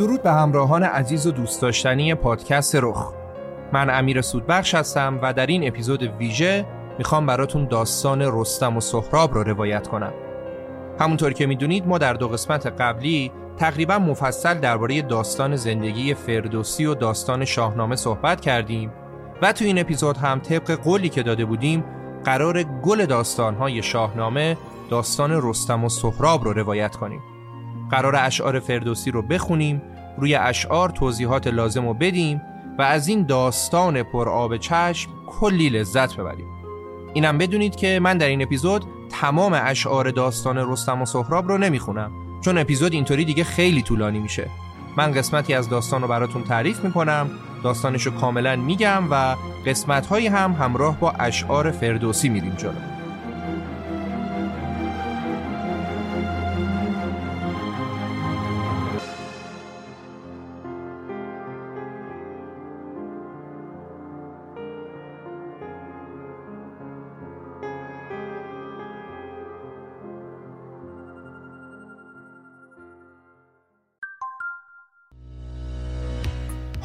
درود به همراهان عزیز و دوست داشتنی پادکست رخ. من امیر سودبخش هستم و در این اپیزود ویژه می‌خوام براتون داستان رستم و سهراب رو روایت کنم. همونطور که می‌دونید ما در دو قسمت قبلی تقریبا مفصل درباره داستان زندگی فردوسی و داستان شاهنامه صحبت کردیم و تو این اپیزود هم طبق قولی که داده بودیم قرار گل داستانهای شاهنامه داستان رستم و سهراب رو روایت کنیم. قرار اشعار فردوسی رو بخونیم روی اشعار توضیحات لازم رو بدیم و از این داستان پر آب چشم کلی لذت ببریم. اینم بدونید که من در این اپیزود تمام اشعار داستان رستم و سهراب رو نمی‌خونم چون اپیزود اینطوری دیگه خیلی طولانی میشه. من قسمتی از داستان رو براتون تعریف می‌کنم داستانش رو کاملا میگم و قسمت هم همراه با اشعار فردوسی میریم جلو.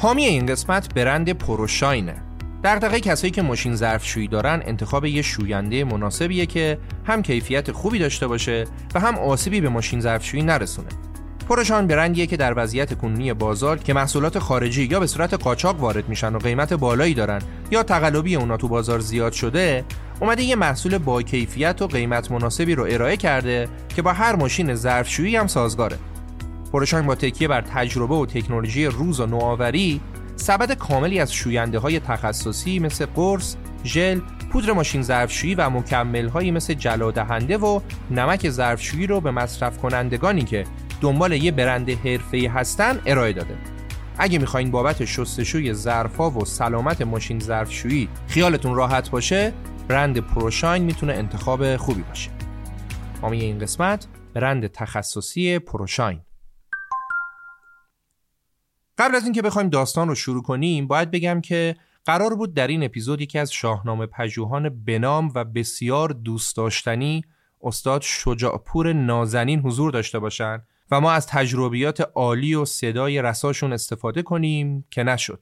حامی این قسمت برند پروشاینه دغدغه کسایی که ماشین ظرفشویی دارن انتخاب یه شوینده مناسبیه که هم کیفیت خوبی داشته باشه و هم آسیبی به ماشین ظرفشویی نرسونه. پروشان برندیه که در وضعیت کنونی بازار که محصولات خارجی یا به صورت قاچاق وارد میشن و قیمت بالایی دارن یا تقلبی اونا تو بازار زیاد شده اومده یه محصول با کیفیت و قیمت مناسبی رو ارائه کرده که با هر ماشین ظرفشویی هم سازگاره. پروشان با تکیه بر تجربه و تکنولوژی روز و نوآوری سبد کاملی از شوینده های تخصصی مثل قرص، ژل، پودر ماشین ظرفشویی و مکمل هایی مثل جلادهنده و نمک ظرفشویی رو به مصرف کنندگانی که دنبال یه برند حرفه‌ای هستن ارائه داده. اگه می‌خواین بابت شستشوی ظرفا و سلامت ماشین ظرفشویی خیالتون راحت باشه، برند پروشاین می‌تونه انتخاب خوبی باشه. حامی این قسمت برند تخصصی پروشاین قبل از اینکه بخوایم داستان رو شروع کنیم باید بگم که قرار بود در این اپیزود یکی از شاهنامه پژوهان بنام و بسیار دوست داشتنی استاد شجاعپور نازنین حضور داشته باشند و ما از تجربیات عالی و صدای رساشون استفاده کنیم که نشد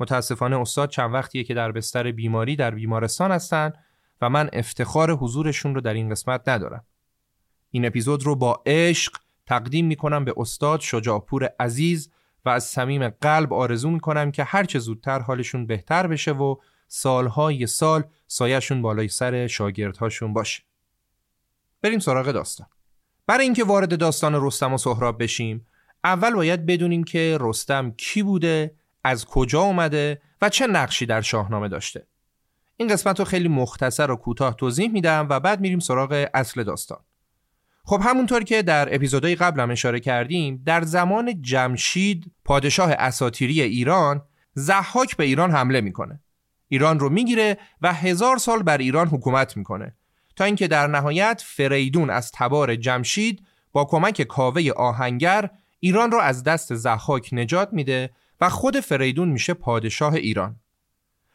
متاسفانه استاد چند وقتیه که در بستر بیماری در بیمارستان هستن و من افتخار حضورشون رو در این قسمت ندارم. این اپیزود رو با عشق تقدیم می‌کنم به استاد شجاعپور عزیز و از صمیم قلب آرزو می‌کنم که هرچه زودتر حالشون بهتر بشه و سالهای سال سایهشون بالای سر شاگردهاشون باشه. بریم سراغ داستان. برای اینکه وارد داستان رستم و سهراب بشیم اول باید بدونیم که رستم کی بوده از کجا اومده و چه نقشی در شاهنامه داشته این قسمت رو خیلی مختصر و کوتاه توضیح میدم و بعد میریم سراغ اصل داستان خب همونطور که در اپیزودهای قبلم اشاره کردیم در زمان جمشید پادشاه اساتیری ایران زحاک به ایران حمله می‌کنه. ایران رو می‌گیره و هزار سال بر ایران حکومت می‌کنه. تا اینکه در نهایت فریدون از تبار جمشید با کمک کاوه آهنگر ایران را از دست زحاک نجات میده و خود فریدون میشه پادشاه ایران.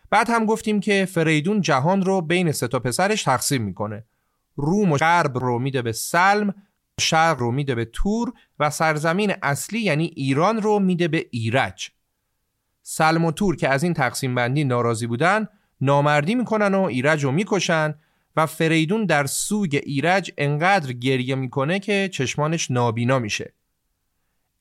بعد هم گفتیم که فریدون جهان رو بین سه تا پسرش تقسیم می‌کنه. روم و غرب رو میده به سلم شرق رو میده به تور و سرزمین اصلی یعنی ایران رو میده به ایرج. سلم و تور که از این تقسیم بندی ناراضی بودن نامردی می‌کنن و ایرج رو می‌کشن و فریدون در سوگ ایرج انقدر گریه می‌کنه که چشمانش نابینا میشه.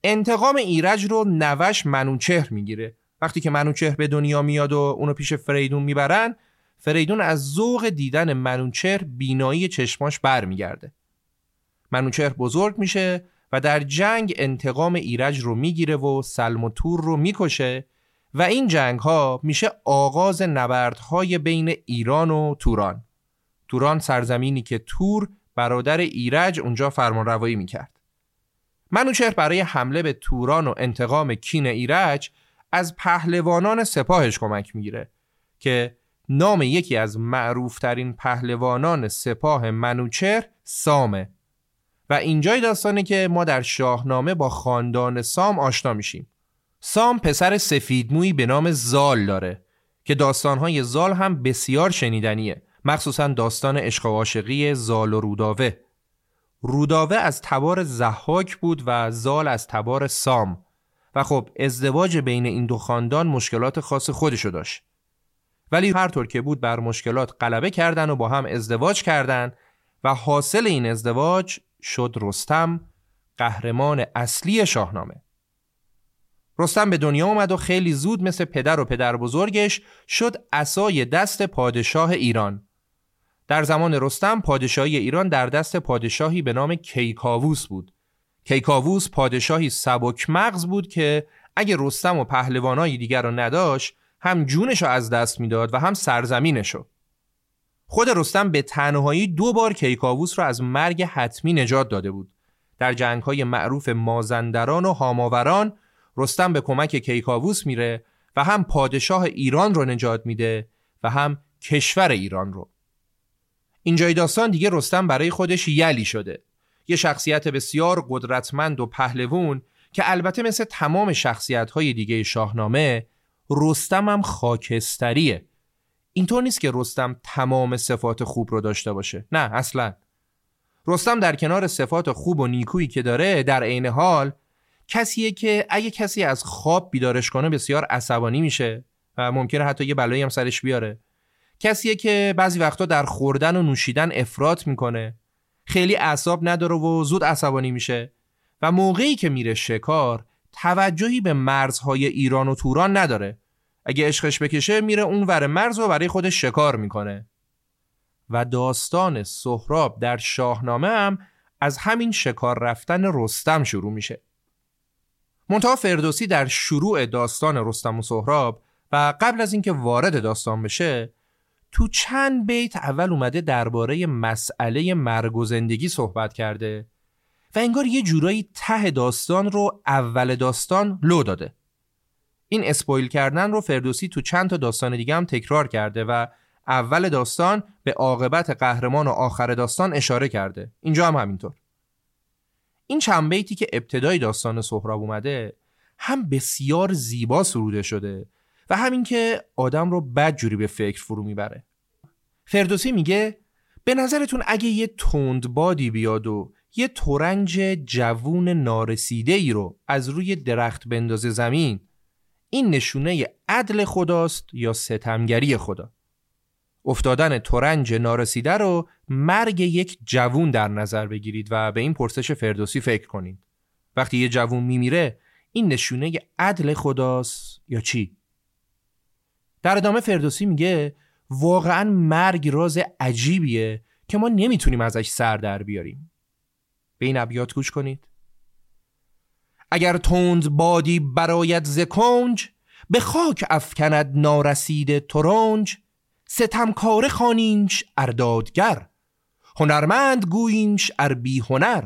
انتقام ایرج رو نوش منوچهر می‌گیره. وقتی که منوچهر به دنیا میاد و اونو پیش فریدون می‌برن فریدون از ذوق دیدن منوچهر بینایی چشماش برمیگرده. منوچهر بزرگ میشه و در جنگ انتقام ایرج رو می‌گیره و سلم و تور رو می‌کشه و این جنگ ها میشه آغاز نبردهای بین ایران و توران. توران سرزمینی که تور برادر ایرج اونجا فرمان روایی می‌کرد. منوچهر برای حمله به توران و انتقام کین ایرج از پهلوانان سپاهش کمک می‌گیره که نام یکی از معروفترین پهلوانان سپاه منوچهر سامه. و اینجای داستانه که ما در شاهنامه با خاندان سام آشنا میشیم. سام پسر سفیدمویی به نام زال داره که داستانهای زال هم بسیار شنیدنیه مخصوصا داستان عشق و عاشقی زال و روداوه. روداوه از تبار زحاک بود و زال از تبار سام. و خب ازدواج بین این دو خاندان مشکلات خاص خودشو داشت. ولی هر طور که بود بر مشکلات غلبه کردن و با هم ازدواج کردن و حاصل این ازدواج شد رستم قهرمان اصلی شاهنامه. رستم به دنیا اومد و خیلی زود مثل پدر و پدر بزرگش شد اسای دست پادشاه ایران. در زمان رستم پادشاهی ایران در دست پادشاهی به نام کیکاووس بود. کیکاووس پادشاهی سبک مغز بود که اگه رستم و پهلوانای دیگر رو نداشت هم جونش رو از دست می‌داد و هم سرزمینش رو خود رستم به تنهایی دو بار کیکاووس را از مرگ حتمی نجات داده بود. در جنگ های معروف مازندران و هاماوران رستم به کمک کیکاووس میره و هم پادشاه ایران رو نجات میده و هم کشور ایران رو. اینجای داستان دیگه رستم برای خودش یلی شده. یه شخصیت بسیار قدرتمند و پهلوون که البته مثل تمام شخصیت های دیگه شاهنامه رستم هم خاکستریه. اینطور نیست که رستم تمام صفات خوب رو داشته باشه. نه اصلا. رستم در کنار صفات خوب و نیکویی که داره در عین حال کسیه که اگه کسی از خواب بیدارش کنه بسیار عصبانی میشه و ممکنه حتی یه بلایی هم سرش بیاره. کسیه که بعضی وقتا در خوردن و نوشیدن افراط می‌کنه. خیلی اعصاب نداره و زود عصبانی میشه. و موقعی که میره شکار توجهی به مرزهای ایران و توران نداره. اگه عشقش بکشه میره اون ور مرز و برای خودش شکار می‌کنه. و داستان سهراب در شاهنامه هم از همین شکار رفتن رستم شروع میشه. منتها فردوسی در شروع داستان رستم و سهراب و قبل از اینکه وارد داستان بشه تو چند بیت اول اومده درباره مسئله مرگ و زندگی صحبت کرده. و انگار یه جورایی ته داستان رو اول داستان لو داده. این اسپویل کردن رو فردوسی تو چند تا داستان دیگه هم تکرار کرده و اول داستان به عاقبت قهرمان و آخر داستان اشاره کرده. اینجا هم همینطور. این چند بیتی که ابتدای داستان سهراب اومده هم بسیار زیبا سروده شده و همین که آدم رو بد جوری به فکر فرو می‌بره. فردوسی میگه به نظرتون اگه یه تند بادی بیاد و یه تورنج جوون نارسیده ای رو از روی درخت بندازه زمین. این نشونه عدل خداست یا ستمگری خدا؟ افتادن تورنج نارسیده رو مرگ یک جوون در نظر بگیرید و به این پرسش فردوسی فکر کنید. وقتی یه جوون میمیره این نشونه عدل خداست یا چی؟ در ادامه فردوسی میگه واقعا مرگ راز عجیبیه که ما نمی‌تونیم ازش سر در بیاریم. به این ابیات گوش کنید. اگر تند بادی برایت ز کنج به خاک افکند نارسید ترنج ستمکاره خانینش اردادگر هنرمند گوییمش ار بی هنر.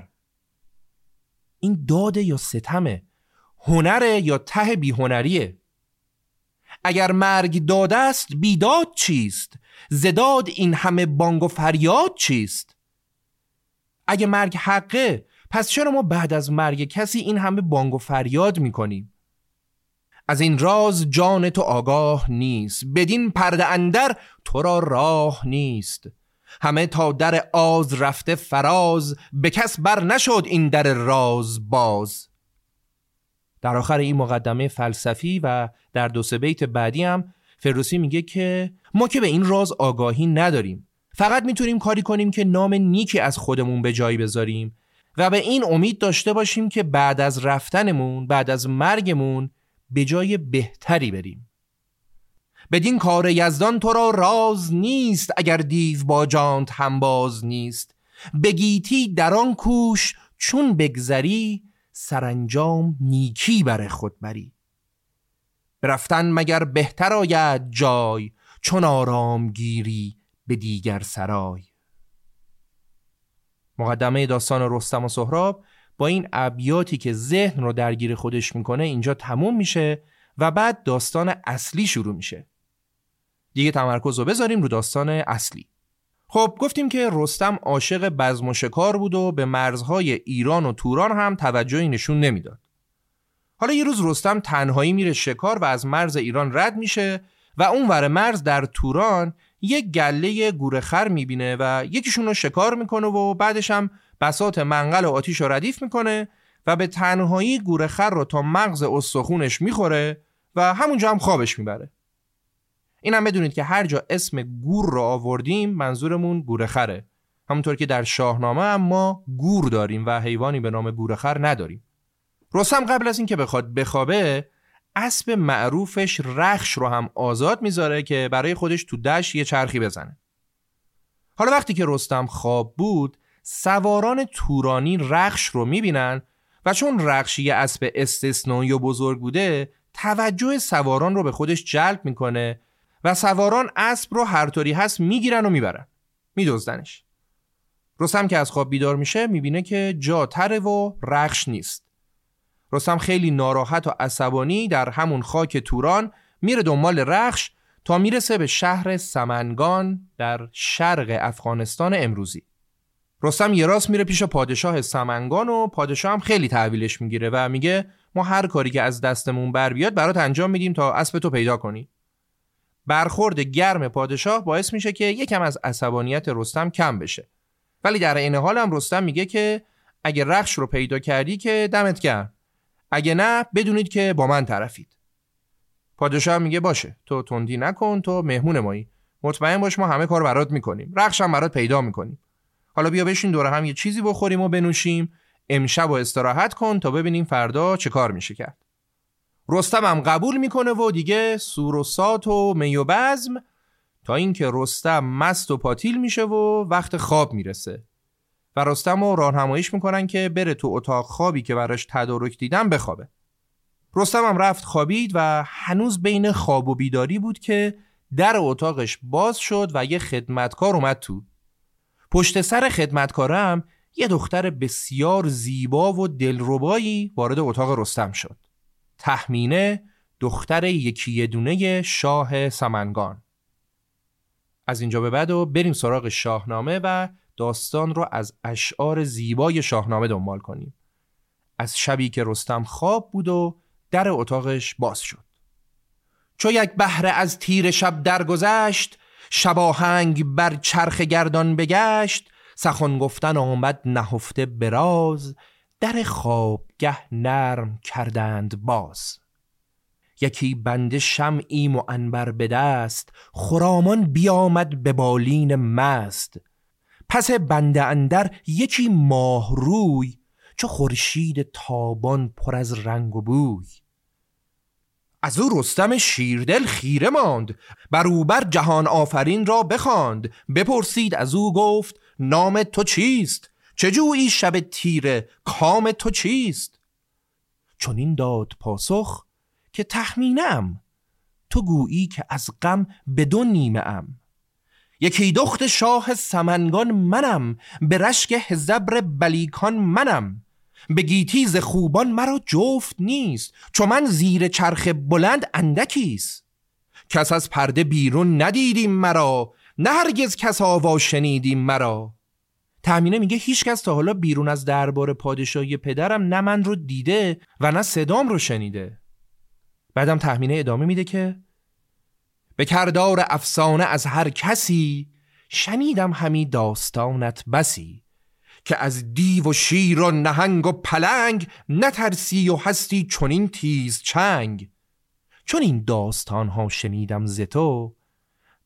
این داده یا ستمه هنره یا ته بی هنریه. اگر مرگ داده است بیداد چیست؟ زداد این همه بانگ و فریاد چیست؟ اگه مرگ حقه پس چرا ما بعد از مرگ کسی این همه بانگ و فریاد می‌کنیم؟ از این راز جان تو آگاه نیست بدین پرده اندر تو را راه نیست. همه تا در آز رفته فراز به کس بر نشد این در راز باز. در آخر این مقدمه فلسفی و در دو سه بیت بعدی هم فردوسی میگه که ما که به این راز آگاهی نداریم. فقط می‌تونیم کاری کنیم که نام نیکی از خودمون به جایی بذاریم و به این امید داشته باشیم که بعد از رفتنمون بعد از مرگمون به جای بهتری بریم. بدین کار یزدان تو را راز نیست اگر دیو با جانت همباز نیست. بگیتی در آن کوش چون بگذری سرانجام نیکی بر خود بری. برفتن مگر بهتر آید جای چون آرام گیری به دیگر سرای. مقدمه داستان رستم و سهراب با این ابیاتی که ذهن رو درگیر خودش می‌کنه اینجا تموم میشه و بعد داستان اصلی شروع میشه. دیگه تمرکز رو بذاریم رو داستان اصلی. خب گفتیم که رستم عاشق بزم و شکار بود و به مرزهای ایران و توران هم توجهی نشون نمی‌داد. حالا یه روز رستم تنهایی میره شکار و از مرز ایران رد میشه و اون ور مرز در توران یک گله گورخر می‌بینه و یکیشون رو شکار می‌کنه و بعدش هم بسات منقل و آتیش رو ردیف می‌کنه و به تنهایی گورخر رو تا مغز استخونش می‌خوره و همونجا هم خوابش می‌بره. این هم بدونید که هر جا اسم گور رو آوردیم منظورمون گورخره همونطور که در شاهنامه هم ما گور داریم و حیوانی به نام گورخر نداریم. رستم قبل از اینکه بخواد بخوابه اسب معروفش رخش رو هم آزاد می‌ذاره که برای خودش تو دشت یه چرخی بزنه. حالا وقتی که رستم خواب بود سواران تورانی رخش رو می‌بینن و چون رخش یه اسب استثنایی و بزرگ بوده توجه سواران رو به خودش جلب می‌کنه و سواران اسب رو هر طوری هست می‌گیرن و می‌برن. میدزدنش. رستم که از خواب بیدار میشه می‌بینه که جا تره و رخش نیست. رستم خیلی ناراحت و عصبانی در همون خاک توران میره دنبال رخش تا می‌رسه به شهر سمنگان در شرق افغانستان امروزی. رستم یه راست میره پیش پادشاه سمنگان و پادشاه هم خیلی تحویلش می‌گیره و میگه ما هر کاری که از دستمون بر بیاد برات انجام میدیم تا اسب تو پیدا کنی. برخورد گرم پادشاه باعث میشه که یکم از عصبانیت رستم کم بشه. ولی در این حال هم رستم میگه که اگه رخش رو پیدا کردی که دمت گرم. اگه نه بدونید که با من طرفید. پادشاه میگه باشه تو تندی نکن تو مهمون مایی. مطمئن باش ما همه کار برات می‌کنیم. رخش هم برات پیدا می‌کنیم. حالا بیا بشین دور هم یه چیزی بخوریم و بنوشیم. امشب و استراحت کن تا ببینیم فردا چه کار میشه کرد. رستم هم قبول می‌کنه و دیگه سور و سات و می و بزم تا اینکه رستم مست و پاتیل میشه و وقت خواب می‌رسه. رستم رو راهنماییش می‌کنن که بره تو اتاق خوابی که براش تدارک دیدن بخوابه. رستم هم رفت خوابید و هنوز بین خواب و بیداری بود که در اتاقش باز شد و یه خدمتکار اومد تو. پشت سر خدمتکارم یه دختر بسیار زیبا و دلربایی وارد اتاق رستم شد. تحمینه دختر یکی دونه شاه سمنگان. از اینجا به بعد و بریم سراغ شاهنامه و داستان رو از اشعار زیبای شاهنامه دنبال کنیم. از شبی که رستم خواب بود و در اتاقش باز شد. چو یک بهره از تیر شب درگذشت شباهنگ بر چرخ گردان بگشت سخن گفتن آمد نهفته براز در خوابگه نرم کردند باز. یکی بنده شمعی و انبر به دست خرامان بیامد به بالین مست پس بنده اندر یکی ماه روی چو خورشید تابان پر از رنگ و بوی. از او رستم شیردل خیره ماند بروبر جهان آفرین را بخواند. بپرسید از او گفت نام تو چیست؟ چجویی شب تیره کام تو چیست؟ چون این داد پاسخ که تخمینم تو گویی که از غم بدون نیمه ام. یکی دخت شاه سمنگان منم به رشک هزبر بلیکان منم. به گیتیز خوبان مرا جفت نیست چون من زیر چرخ بلند اندکیست کس از پرده بیرون ندیدیم مرا نه هرگز کس آوا شنیدیم مرا. تامینه میگه هیچ کس تا حالا بیرون از دربار پادشاهی پدرم نه من رو دیده و نه صدام رو شنیده. بعدم تحمینه ادامه میده که به کردار افسانه از هر کسی شنیدم همی داستانت بسی که از دیو و شیر و نهنگ و پلنگ نترسی و هستی چنین تیز چنگ چون این داستان ها شنیدم ز تو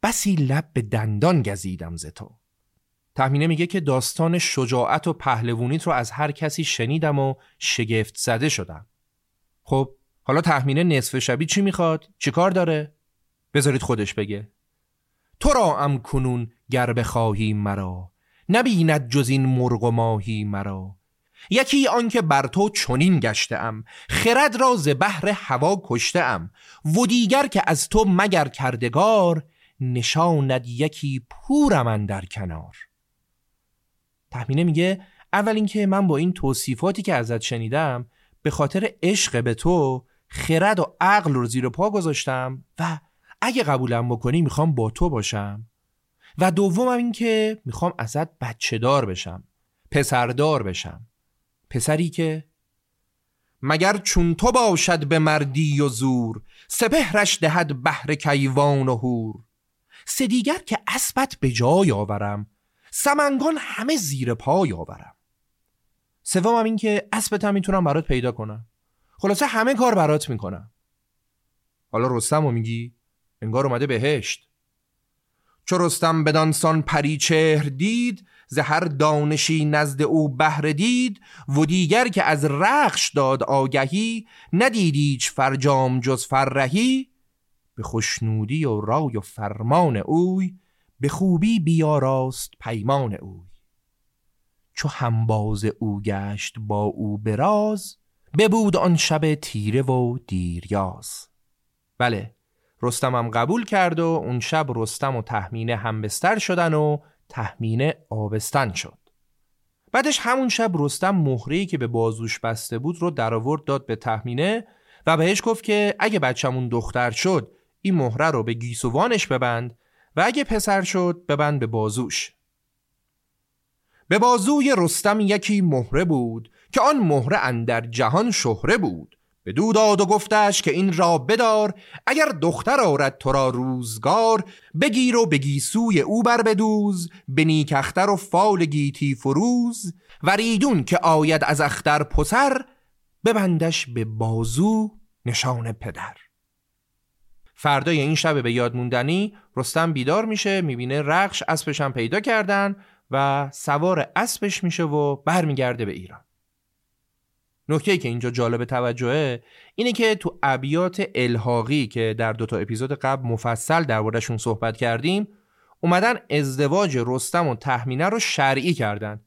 بسی لب به دندان گزیدم ز تو تحمینه میگه که داستان شجاعت و پهلوونیت رو از هر کسی شنیدم و شگفت زده شدم خب حالا تحمینه نصف شبی چی می‌خواد؟ چی کار داره؟ بذارید خودش بگه. تو را ام کنون گر بخواهی مرا نبیند جز این مرغ و ماهی مرا. یکی آنکه بر تو چنین گشته ام خرد را ز بحر هوا کشته ام و دیگر که از تو مگر کردگار نشاند یکی پورم در کنار. تحمینه میگه اول اینکه من با این توصیفاتی که ازت شنیدم به خاطر عشق به تو خرد و عقل رو زیر پا گذاشتم و اگه قبولم بکنی می‌خوام با تو باشم. و دومم این که می‌خوام ازت بچه دار بشم پسردار بشم. پسری که مگر چون تو باشد به مردی و زور سپهرش دهد بهر کیوان و هور سه دیگر که اسبت به جای آورم سمنگان همه زیر پای آورم. سومم این که اسبتم می‌تونم برات پیدا کنم. خلاصه همه کار برات می‌کنم. حالا رستم میگی؟ انگار اومده بهشت. چو رستم بدانسان پری چهر دید زهر دانشی نزد او بهر دید و دیگر که از رخش داد آگهی ندیدیچ فرجام جز فرهی به خوشنودی و رای و فرمان اوی به خوبی بیاراست پیمان اوی. چو همباز او گشت با او براز ببود آن شب تیره و دیریاز. بله رستم هم قبول کرد و اون شب رستم و تحمینه هم بستر شدن و تحمینه آبستن شد. بعدش همون شب رستم مهرهی که به بازوش بسته بود رو در آورد داد به تحمینه و بهش گفت که اگه بچمون دختر شد این مهره رو به گیسوانش ببند و اگه پسر شد ببند به بازوش. به بازوی رستم یکی مهره بود که آن مهره اندر جهان شهره بود. به دو داد و گفتش که این را بدار اگر دختر آرد تو را روزگار بگیر و بگی سوی او بر بدوز به نیکختر و فال گیتی فروز وریدون که آید از اختر پسر ببندش به بازو نشان پدر. فردای این شب به یاد موندنی رستم بیدار میشه می‌بینه رخش اسبش هم پیدا کردن و سوار اسبش میشه و برمیگرده به ایران. نکته که اینجا جالب توجهه اینه که تو ابیات الحاقی که در دوتا اپیزود قبل مفصل دربارهشون صحبت کردیم اومدن ازدواج رستم و تحمینه رو شرعی کردن.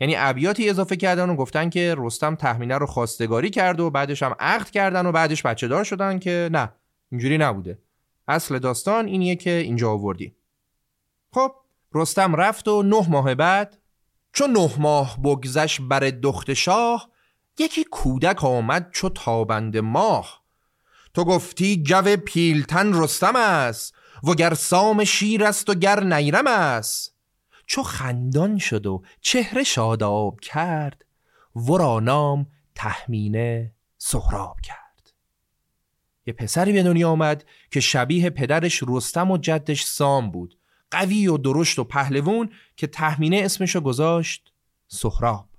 یعنی ابیاتی اضافه کردن و گفتن که رستم تحمینه رو خواستگاری کرد و بعدش هم عقد کردن و بعدش بچه دار شدن که نه اینجوری نبوده. اصل داستان اینیه که اینجا آوردیم. خب رستم رفت و نه ماه بعد چون نه ماه بگذش بر دخت شاه یکی کودک آمد چو تابند ماه. تو گفتی جو پیلتن رستم است و گر سام شیر است و گر نیرم است. چو خندان شد و چهره شاداب کرد ورا نام تحمینه سهراب کرد. یه پسری به دنیا آمد که شبیه پدرش رستم و جدش سام بود. قوی و درشت و پهلوون که تحمینه اسمشو گذاشت سهراب.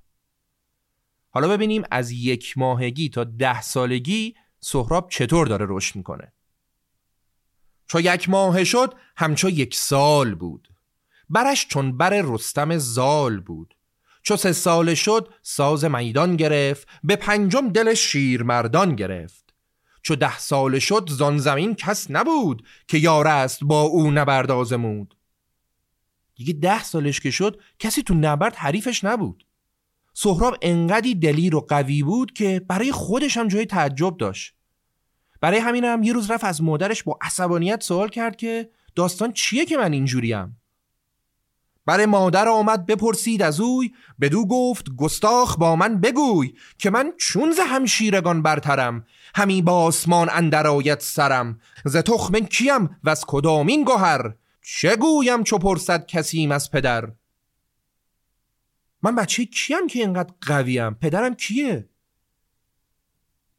حالا ببینیم از یک ماهگی تا ده سالگی سهراب چطور داره رشد می‌کنه. چو یک ماه شد همچو یک سال بود. برش چون بر رستم زال بود. چو سه سال شد ساز میدان گرفت به پنجم دل شیرمردان گرفت. چو ده سال شد زان زمین کس نبود که یار است با او نبرد آزمود. دیگه ده سالش که شد کسی تو نبرد حریفش نبود. سهراب انقدی دلیر و قوی بود که برای خودش هم جای تعجب داشت. برای همین هم یه روز رفت از مادرش با عصبانیت سوال کرد که داستان چیه که من اینجوریم؟ برای مادر آمد بپرسید از اوی بدو گفت گستاخ با من بگوی که من چون ز همشیرگان برترم همی با آسمان اندر آید سرم ز تخم کیم و از کدامین گوهر چه گویم چو پرسد کسیم از پدر؟ من بچه کیم که اینقدر قویم؟ پدرم کیه؟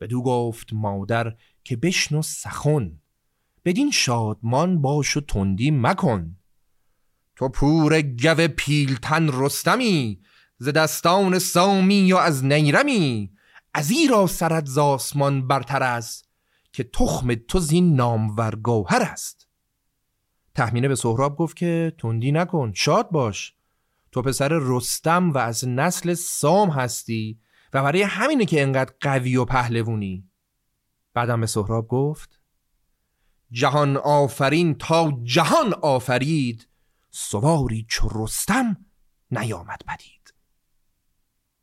بدو گفت مادر که بشنو سخن. بدین شادمان باش و تندی مکن. تو پور گو پیلتن رستمی ز دستان سامی و از نیرمی. از را سرت ز آسمان برتر است که تخم تو زین نامور گوهر است. تحمینه به سهراب گفت که تندی نکن شاد باش. تو پسر رستم و از نسل سام هستی و برای همینه که انقدر قوی و پهلوونی. بعدم به سهراب گفت جهان آفرین تا جهان آفرید سواری چو رستم نیامد پدید.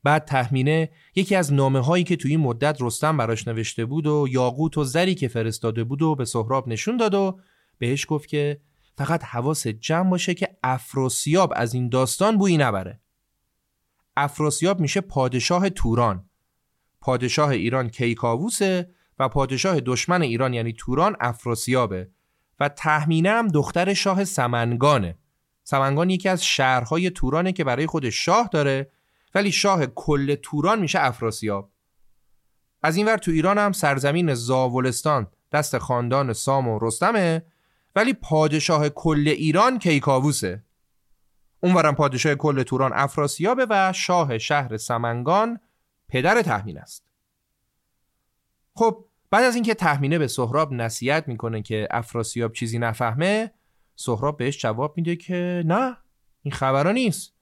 بعد تحمینه یکی از نامه هایی که توی این مدت رستم براش نوشته بود و یاقوت و زری که فرستاده بود و به سهراب نشون داد و بهش گفت که فقط حواس جمع باشه که افراسیاب از این داستان بویی نبره. افراسیاب میشه پادشاه توران. پادشاه ایران کیکاووسه و پادشاه دشمن ایران یعنی توران افراسیابه و تحمینه هم دختر شاه سمنگانه. سمنگان یکی از شهرهای تورانه که برای خودش شاه داره ولی شاه کل توران میشه افراسیاب. از این ور تو ایران هم سرزمین زاولستان دست خاندان سام و رستمه ولی پادشاه کل ایران کیکاووسه. اونورم پادشاه کل توران افراسیابه و شاه شهر سمنگان پدر تحمین است. خب بعد از اینکه تحمینه به سهراب نصیحت می‌کنه که افراسیاب چیزی نفهمه سهراب بهش جواب میده که نه این خبرها نیست.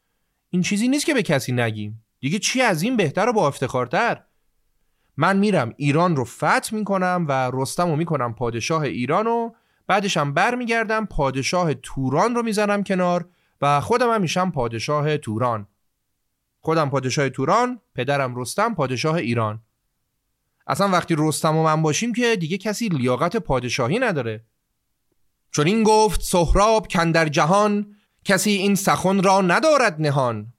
این چیزی نیست که به کسی نگیم. دیگه چی از این بهتر و با افتخارتر؟ من میرم ایران رو فتح می‌کنم و رستم رو می‌کنم پادشاه ایران و بعدش هم برمیگردم پادشاه توران رو می‌زنم کنار و خودم هم میشم پادشاه توران. خودم پادشاه توران پدرم رستم پادشاه ایران. اصلا وقتی رستم و من باشیم که دیگه کسی لیاقت پادشاهی نداره. چون این گفت سهراب کندر جهان کسی این سخن را ندارد نهان.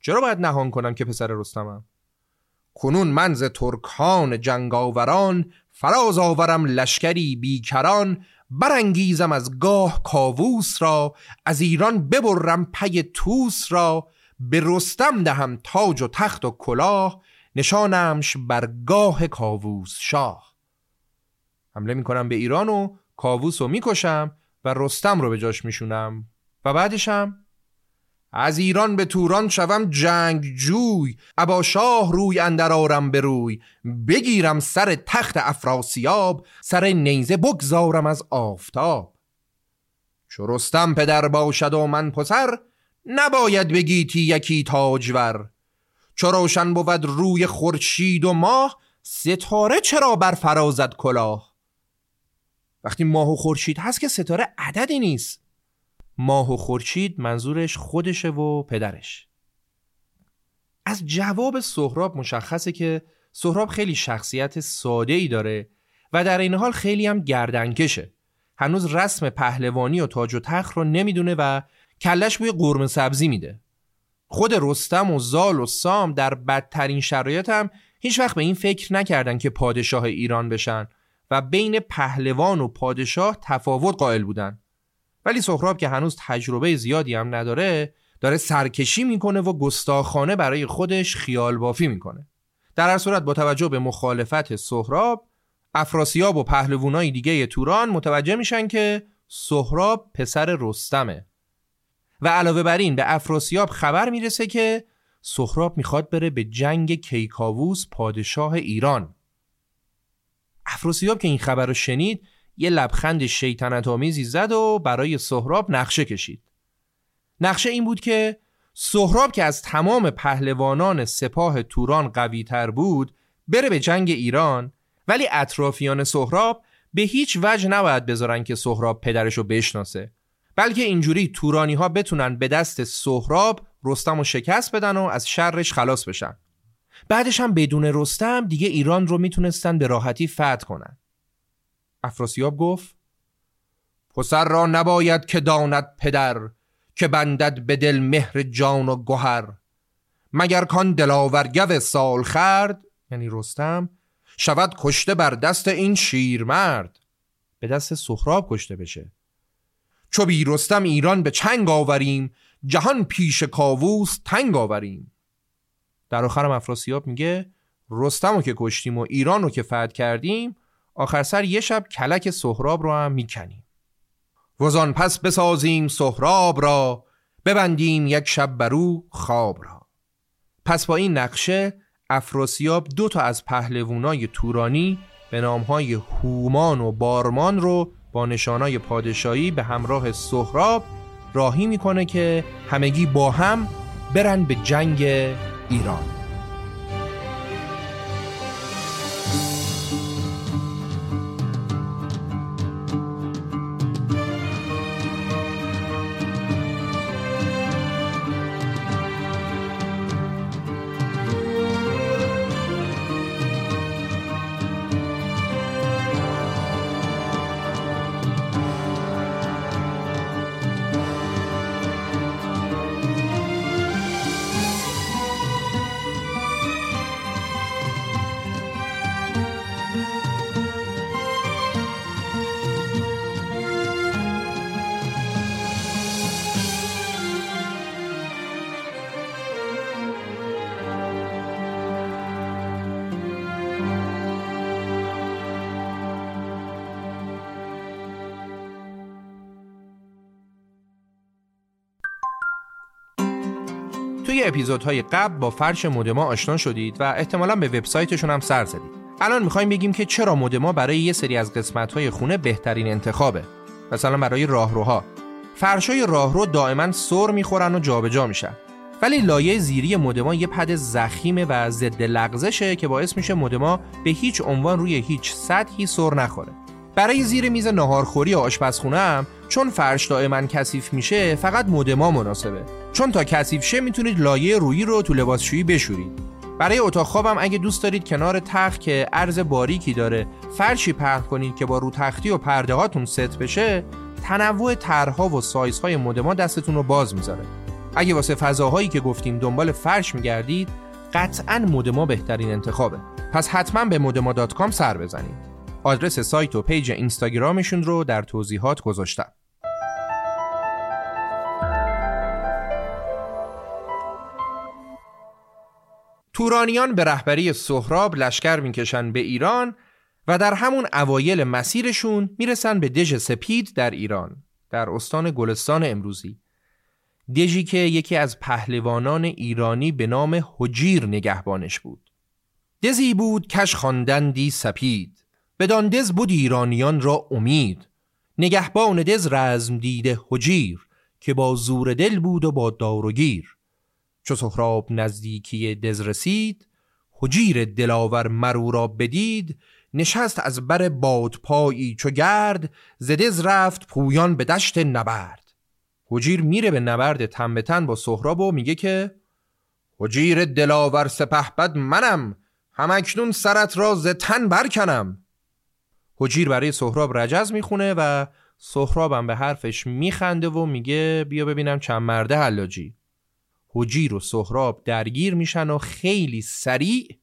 چرا باید نهان کنم که پسر رستمم؟ کنون منز ترکان جنگاوران فراز آورم لشکری بیکران برانگیزم از گاه کاووس را از ایران ببرم پی توس را به رستم دهم تاج و تخت و کلاه نشانمش بر گاه کاووس شاه. حمله می‌کنم به ایران و کاووس رو می‌کشم و رستم رو به جاش میشونم. و بعدشم از ایران به توران شوم جنگ جوی ابا شاه روی اندر آرم بروی بگیرم سر تخت افراسیاب سر نیزه بگذارم از آفتاب. چو رستم پدر باشد و من پسر نباید بگیتی یکی تاجور. چو روشن بود روی خورشید و ماه ستاره چرا بر فرازد کلاه؟ وقتی ماه و خورشید هست که ستاره عددی نیست. ماه و خورشید منظورش خودشه و پدرش. از جواب سهراب مشخصه که سهراب خیلی شخصیت ساده ای داره و در این حال خیلی هم گردنکشه. هنوز رسم پهلوانی و تاج و تخت رو نمی‌دونه و کلش بوی قرمه سبزی میده. خود رستم و زال و سام در بدترین شرایط هم هیچ وقت به این فکر نکردن که پادشاه ایران بشن و بین پهلوان و پادشاه تفاوت قائل بودن. ولی سهراب که هنوز تجربه زیادی هم نداره داره سرکشی می‌کنه و گستاخانه برای خودش خیال بافی می‌کنه. در هر صورت با توجه به مخالفت سهراب افراسیاب و پهلوانای دیگه توران متوجه میشن که سهراب پسر رستمه. و علاوه بر این به افراسیاب خبر می‌رسه که سهراب می‌خواد بره به جنگ کیکاووس پادشاه ایران. افراسیاب که این خبر رو شنید یه لبخند شیطنت آمیزی زد و برای سهراب نقشه کشید. نقشه این بود که سهراب که از تمام پهلوانان سپاه توران قوی تر بود بره به جنگ ایران ولی اطرافیان سهراب به هیچ وجه نباید بذارن که سهراب پدرش رو بشناسه بلکه اینجوری تورانی ها بتونن به دست سهراب رستم و شکست بدن و از شرش خلاص بشن. بعدش هم بدون رستم دیگه ایران رو می‌تونستن به راحتی فتح کنن. افراسیاب گفت پسر را نباید که داند پدر که بندد به دل مهر جان و گهر مگر کان دلاور گو سال خرد یعنی رستم شود کشته بر دست این شیرمرد. به دست سخراب کشته بشه. چو بی رستم ایران به چنگ آوریم جهان پیش کاووس تنگ آوریم. در آخرم افراسیاب میگه رستم رو که کشتیم و ایران رو که فتح کردیم آخر سر یه شب کلک سهراب رو هم می‌کنیم. وزان پس بسازیم سهراب را ببندیم یک شب برو خواب را. پس با این نقشه افراسیاب دو تا از پهلوانای تورانی به نامهای هومان و بارمان رو با نشانای پادشاهی به همراه سهراب راهی می‌کنه که همگی با هم برن به جنگ ایران. اپیزودهای قبل با فرش مودما آشنا شدید و احتمالا به وبسایتشون هم سر زدید. الان می‌خوایم بگیم که چرا مودما برای یه سری از قسمت‌های خونه بهترین انتخابه. مثلا برای راهروها. فرشای راهرو دائما سر می‌خورن و جابجا میشن. ولی لایه زیری مودما یه پد زخیمه و ضد لغزشه که باعث میشه مودما به هیچ عنوان روی هیچ سطحی سر نخوره. برای زیر میز ناهارخوری آشپزخونه هم چون فرش دائما کثیف میشه فقط مودما مناسبه. چون تا کثیف شه می‌تونید لایه رویی رو تو لباسشویی بشورید. برای اتاق خوابم اگه دوست دارید کنار تخت که عرض باریکی داره فرشی پهن کنید که با رو تختی و پرده هاتون ست بشه تنوع طرحها و سایزهای مودما دستتون رو باز می‌ذاره. اگه واسه فضاهایی که گفتیم دنبال فرش میگردید قطعا مودما بهترین انتخابه. پس حتما به مودما سر بزنید. آدرس سایت و پیج اینستاگرامشون رو در توضیحات گذاشتم. تورانیان به رهبری سهراب لشکر می‌کشن به ایران و در همون اوایل مسیرشون می‌رسن به دژ سپید در ایران در استان گلستان امروزی. دژی که یکی از پهلوانان ایرانی به نام حجیر نگهبانش بود. دزی بود کش خواندندی سپید. بدان دز بود ایرانیان را امید. نگهبان دز رزم دیده حجیر که با زور دل بود و با دار و گیر. چو سهراب نزدیکی دز رسید حجیر دلاور مرو را بدید. نشست از بر بادپایی چو گرد زدز رفت پویان به دشت نبرد. حجیر میره به نبرد تن به با سهراب و میگه که حجیر دلاور سپه بد منم همکنون سرت را ز تن برکنم. حجیر برای سهراب رجز می‌خونه و سهرابم به حرفش میخنده و میگه بیا ببینم چند مرده حلاجی. حجیر و سهراب درگیر میشن و خیلی سریع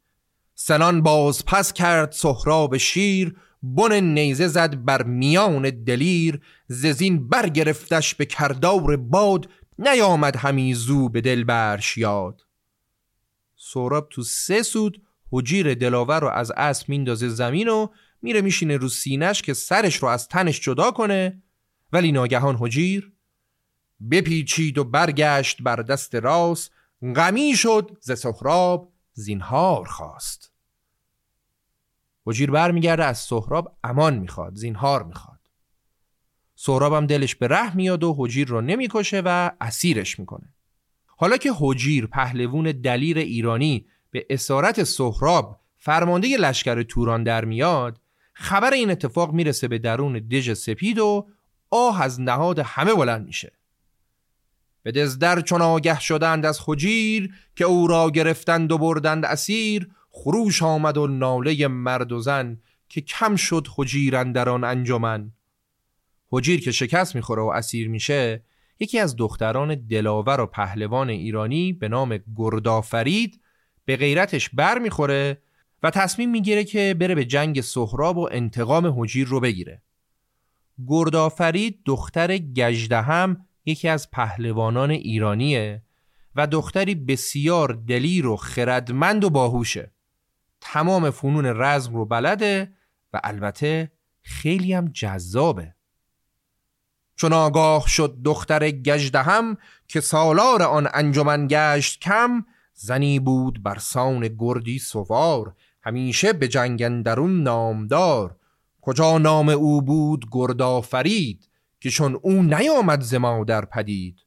سنان باز پس کرد سهراب شیر بن نیزه زد بر میان دلیر ززین برگرفتش به کردار باد نیامد همی زو به دل برش یاد. سهراب تو سه سود حجیر دلاور رو از اسب میندازه زمین و میره میشینه رو سینش که سرش رو از تنش جدا کنه. ولی ناگهان حجیر بپیچید و برگشت بر دست راست. غمی شد ز سهراب زینهار خواست. حجیر برمیگرده از سهراب امان می‌خواد زینهار می‌خواد. سهراب هم دلش به ره میاد و حجیر رو نمی‌کشه و اسیرش می‌کنه. حالا که حجیر پهلوون دلیر ایرانی به اسارت سهراب فرمانده لشکر توران در میاد خبر این اتفاق می‌رسه به درون دژ سپید و آه از نهاد همه بلند میشه. به دزدر چون آگه شدند از حجیر که او را گرفتند و بردند اسیر خروش آمد و ناله مرد و زن که کم شد حجیر در آن انجمن. حجیر که شکست می‌خوره و اسیر میشه یکی از دختران دلاور و پهلوان ایرانی به نام گردافرید به غیرتش بر می‌خوره و تصمیم می‌گیره که بره به جنگ سهراب و انتقام حجیر رو بگیره. گردافرید دختر گجدهم یکی از پهلوانان ایرانیه و دختری بسیار دلیر و خردمند و باهوشه. تمام فنون رزم رو بلده و البته خیلی هم جذابه. چون آگاه شد دختر گجدهم که سالار آن انجمن گشت کم زنی بود بر سان گردی سوار همیشه به جنگ درون نامدار. کجا نام او بود گردآفرید که چون او نیامد ز در پدید.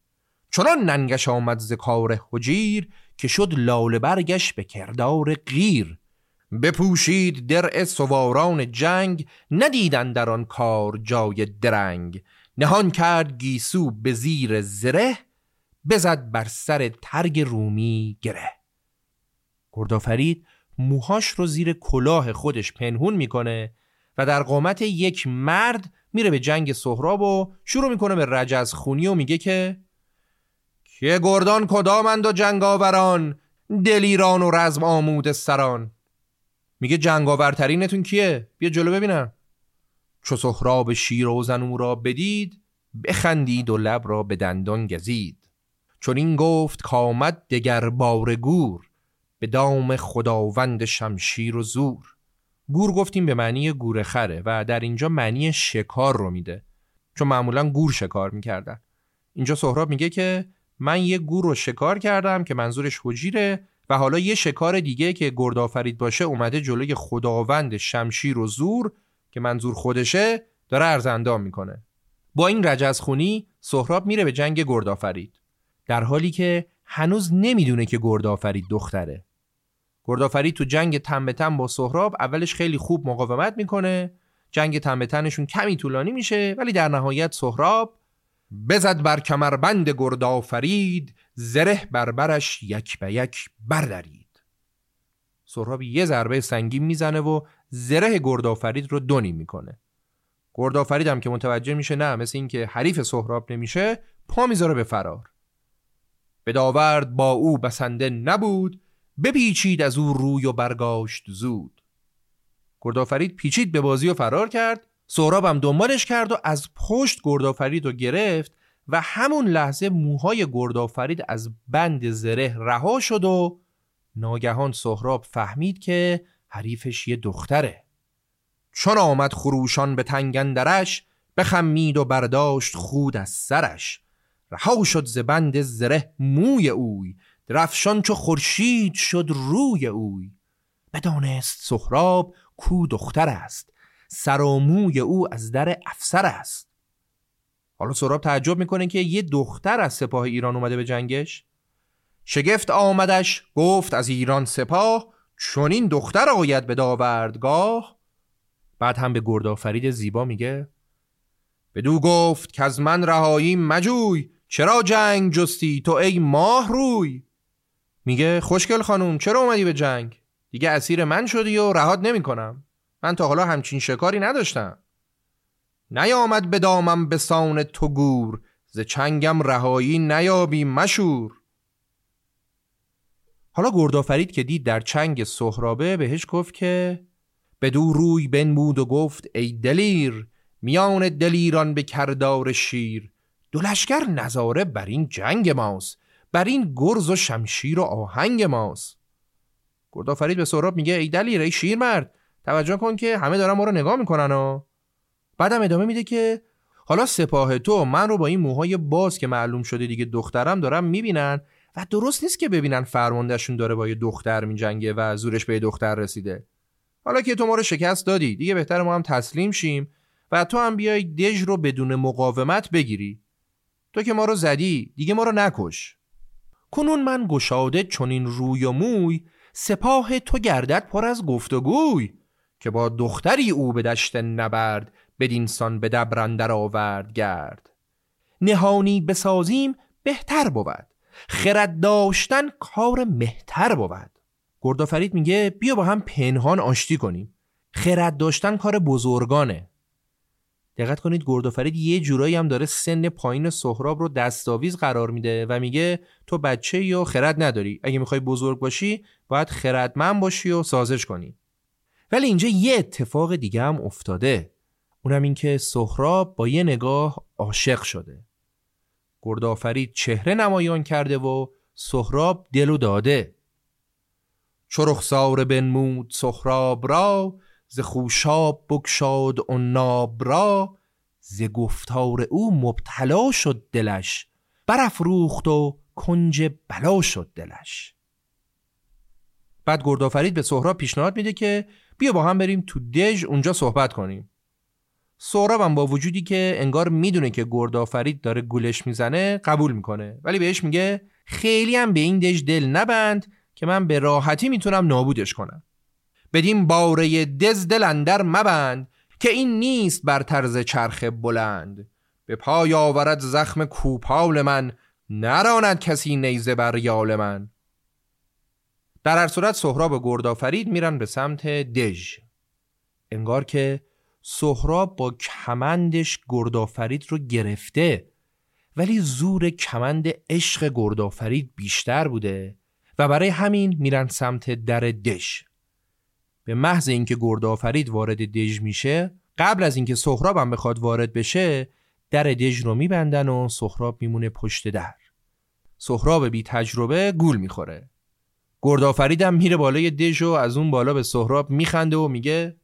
چنان ننگش آمد ز کار حجیر که شد لاله برگش به کردار غیر بپوشید درع سواران جنگ ندیدن در آن کار جای درنگ. نهان کرد گیسو به زیر زره بزد بر سر ترگ رومی گره. گردآفرید موهاش رو زیر کلاه خودش پنهون می‌کنه و در قامت یک مرد میره به جنگ سهراب و شروع می‌کنه به رجز خونی و میگه که که گردان کدامند و جنگاوران دلیران و رزم آمود سران. میگه جنگاورترینتون کیه؟ بیا جلو ببینم. چو سهراب شیر و زنو را بدید بخندید و لب را به دندان گزید. چون این گفت کامد دگر بار گور. به دام خداوند شمشیر و زور. گور گفتیم به معنی گور خره و در اینجا معنی شکار رو میده. چون معمولا گور شکار می‌کردن. اینجا سهراب میگه که من یه گور رو شکار کردم که منظورش حجیره و حالا یه شکار دیگه که گردآفرید باشه اومده جلوی خداوند شمشیر و زور که منظور خودشه داره ارزندام می‌کنه. با این رجزخونی سهراب میره به جنگ گردآفرید در حالی که هنوز نمی‌دونه که گردآفرید دختره. گردآفرید تو جنگ تن به تن با سهراب اولش خیلی خوب مقاومت می‌کنه. جنگ تن به تنشون کمی طولانی میشه ولی در نهایت سهراب بزد بر کمربند گردآفرید زره بربرش یک به یک بردارید سهراب یه ضربه سنگین می‌زنه و زره گردآفرید رو دونی می‌کنه. گردآفرید هم که متوجه میشه نه مثل اینکه حریف سهراب نمیشه پا می‌ذاره به فرار. به داورد با او بسنده نبود. بپیچید از او روی و برگاشت زود. گردآفرید پیچید به بازی و فرار کرد. سهراب هم دنبالش کرد و از پشت گردآفرید رو گرفت و همون لحظه موهای گردآفرید از بند زره رها شد و ناگهان سهراب فهمید که حریفش یه دختره. چون آمد خروشان به تنگندرش بخمید و برداشت خود از سرش. رها شد ز بند زره موی اوی. درفشان چو خورشید شد روی اوی. بدانست سهراب کو دختر است سر و موی او از در افسر است. حالا سهراب تعجب می‌کنه که یه دختر از سپاه ایران اومده به جنگش. شگفت آمدش گفت از ایران سپاه چون این دختر آید به داوردگاه. بعد هم به گردآفرید زیبا میگه بدو گفت که از من رهایی مجوی چرا جنگ جستی تو ای ماه روی میگه خوشگل خانوم چرا اومدی به جنگ؟ دیگه اسیر من شدی و رهات نمی‌کنم. من تا حالا همچین شکاری نداشتم. نیامد به دامم به سان تو گور ز چنگم رهایی نیابی مشور. حالا گردآفرید که دید در چنگ سهرابه بهش گفت که بدو روی بنمود و گفت ای دلیر میان دلیران به کردار شیر. دو لشکر نظاره بر این جنگ ماست. بر این گرز و شمشیر و آهنگ ماست. گردآفرید به سهراب میگه ای دلیر ای شیر مرد توجه کن که همه دارن ما رو نگاه می‌کنن و بعدم ادامه میده که حالا سپاه تو من رو با این موهای باز که معلوم شده دیگه دخترم دارم می‌بینن و درست نیست که ببینن فرماندهشون داره با یه دختر میجنگه و زورش به یه دختر رسیده. حالا که تو ما رو شکست دادی دیگه بهتر ما هم تسلیم شیم و تو هم بیای دژ رو بدون مقاومت بگیری. تو که ما رو زدی دیگه ما رو نکش. کنون من گشاده چنین روی و موی سپاه تو گردد پر از گفتگوی که با دختری او به دشت نبرد بدینسان به دبرندر آورد گرد. نهانی بسازیم بهتر بود خرد داشتن کار مهتر بود. گردآفرید میگه بیا با هم پنهان آشتی کنیم. خرد داشتن کار بزرگانه. دقت کنید گردآفرید یه جورایی هم داره سن پایین سهراب رو دستاویز قرار میده و میگه تو بچه یا خرد نداری. اگه می‌خوای بزرگ باشی باید خردمند باشی و سازش کنی. ولی اینجا یه اتفاق دیگه هم افتاده. اونم این که سهراب با یه نگاه عاشق شده. گردآفرید چهره نمایان کرده و سهراب دلو داده. چو رخسار بنمود سهراب را ز خوشاب بگشاد ناب را ز گفتار او مبتلا شد دلش برافروخت و کنج بلا شد دلش. بعد گردآفرید به سهراب پیشنهاد میده که بیا با هم بریم تو دژ اونجا صحبت کنیم. سهراب هم با وجودی که انگار می‌دونه که گردآفرید داره گولش می‌زنه قبول می‌کنه. ولی بهش میگه خیلی هم به این دژ دل نبند که من به راحتی می‌تونم نابودش کنم. بدین باره دز دل اندر مبند که این نیست بر طرز چرخ بلند. به پای آورد زخم کوپال من نراند کسی نیزه بر یال من. در هر صورت سهراب و گردآفرید میرن به سمت دژ. انگار که سهراب با کمندش گردآفرید رو گرفته ولی زور کمند عشق گردآفرید بیشتر بوده و برای همین میرن سمت در دژ. به محض اینکه گردآفرید وارد دژ میشه قبل از اینکه سهراب هم بخواد وارد بشه در دژ رو میبندن و سهراب میمونه پشت در. سهراب بی تجربه گول می‌خوره. گردآفرید هم میره بالای دژ و از اون بالا به سهراب میخنده و میگه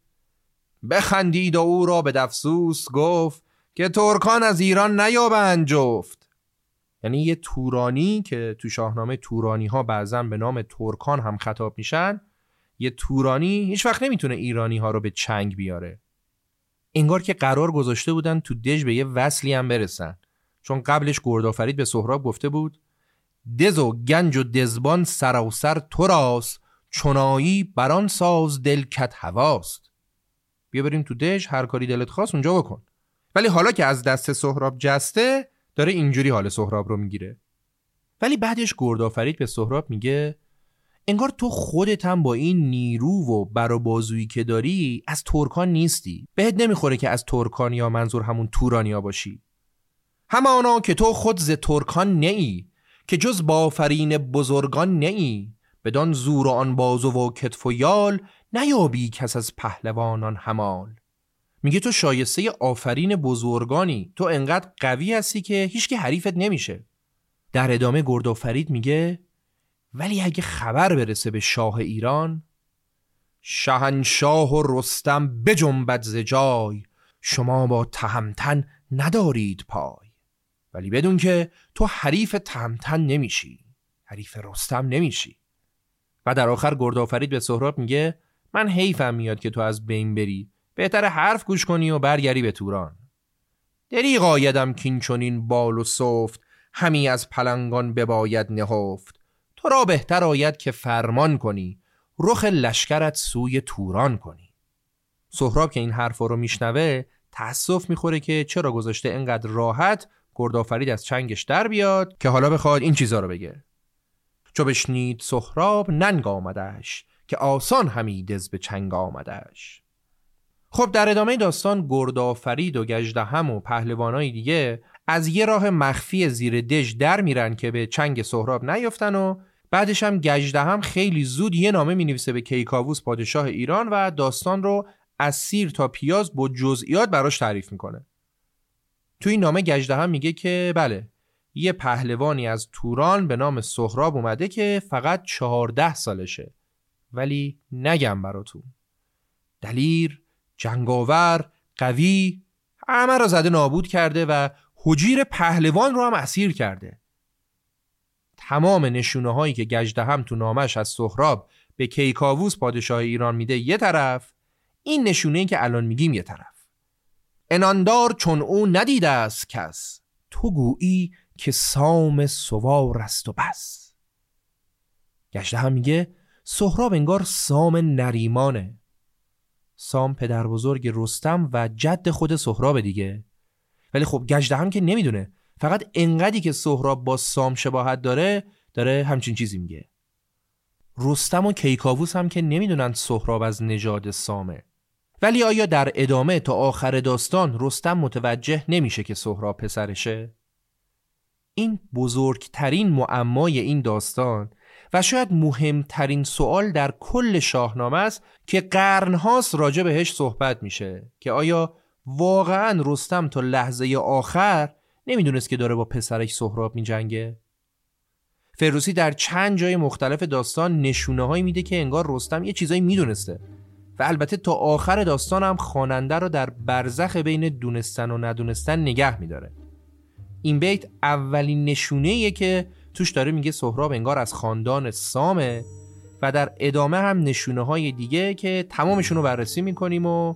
بخندید و او را به دفسوس گفت که ترکان از ایران نیابند جفت. یعنی یه تورانی که تو شاهنامه تورانی ها بعضا به نام ترکان هم خطاب میشن یه تورانی هیچ وقت نمی‌تونه ایرانی ها رو به چنگ بیاره. انگار که قرار گذاشته بودن تو دژ به یه وصلی هم برسن. چون قبلش گردآفرید به سهراب گفته بود دز و گنج و دزبان سر تو راست چنایی بران ساز دل کت هواست. بیا بریم تو دژ هر کاری دلت خواست اونجا بکن. ولی حالا که از دست سهراب جسته داره اینجوری حال سهراب رو می‌گیره. ولی بعدش گردآفرید به سهراب میگه انگار تو خودت هم با این نیرو و بر بازویی که داری از ترکان نیستی. بهت نمی‌خوره که از ترکان یا منظور همون تورانیا باشی. همانا که تو خود ز ترکان نیی که جز بافرین بزرگان نیی بدان زور و آن بازو و کتف و یال نیابی کس از پهلوانان همال. میگه تو شایسته آفرین بزرگانی. تو انقدر قوی هستی که هیچکی حریفت نمیشه. در ادامه گردآفرید میگه ولی اگه خبر برسه به شاه ایران شهنشاه و رستم بجنبد ز جای. شما با تهمتن ندارید پای. ولی بدون که تو حریف تهمتن نمیشی. حریف رستم نمیشی. و در آخر گردآفرید به سهراب میگه من حیفم میاد که تو از بین بری. بهتر حرف گوش کنی و برگری به توران. دریغ آیدم کین بال و صفت همی از پلنگان بباید نهفت. را بهتر آید که فرمان کنی رخ لشکرت سوی توران کنی. سهراب که این حرف رو میشنوه تأسف می‌خوره که چرا گذاشته انقدر راحت گردآفرید از چنگش در بیاد که حالا بخواد این چیزا رو بگه. چو بشنید سهراب ننگ آمدش که آسان همی دز به چنگ آمدش خب در ادامه داستان گردآفرید و گژدهم و پهلوانای دیگه از یه راه مخفی زیر دژ در میرن که به چنگ سهراب نیفتن و بعدش هم گژدهم خیلی زود یه نامه می‌نویسه به کیکاووس پادشاه ایران و داستان رو از سیر تا پیاز با جزئیات براش تعریف می‌کنه. تو این نامه گژدهم میگه که بله یه پهلوانی از توران به نام سهراب اومده که فقط چهارده سالشه. ولی نگم براتون. دلیر جنگاور قوی همه را زده نابود کرده و حجیر پهلوان رو هم اسیر کرده. تمام نشونه هایی که گجده هم تو نامش از سهراب به کیکاووس پادشاه ایران میده یه طرف این نشونه ای که الان میگیم یه طرف. اناندار چون او ندیده است کس تو گویی که سام سوار است و بس. گشته هم میگه سهراب انگار سام نریمانه. سام پدر بزرگ رستم و جد خود سهراب دیگه. ولی خب گجده هم که نمی‌دونه فقط انقدی که سهراب با سام شباهت داره داره همچین چیزی میگه رستم و کیکاووس هم که نمی‌دونن سهراب از نژاد سامه ولی آیا در ادامه تا آخر داستان رستم متوجه نمیشه که سهراب پسرشه؟ این بزرگترین معمای این داستان و شاید مهمترین سوال در کل شاهنامه است که قرنهاست راجع بهش صحبت میشه که آیا واقعا رستم تا لحظه آخر نمی‌دونست که داره با پسرش سهراب میجنگه؟ فروسی در چند جای مختلف داستان نشونه هایی میده که انگار رستم یه چیزایی می‌دونسته و البته تا آخر داستان هم خواننده رو در برزخ بین دونستن و ندونستن نگه میداره این بیت اولین نشونه که توش داره میگه سهراب انگار از خاندان سامه و در ادامه هم نشونه های دیگه که تمامشون رو بررسی می‌کنیم و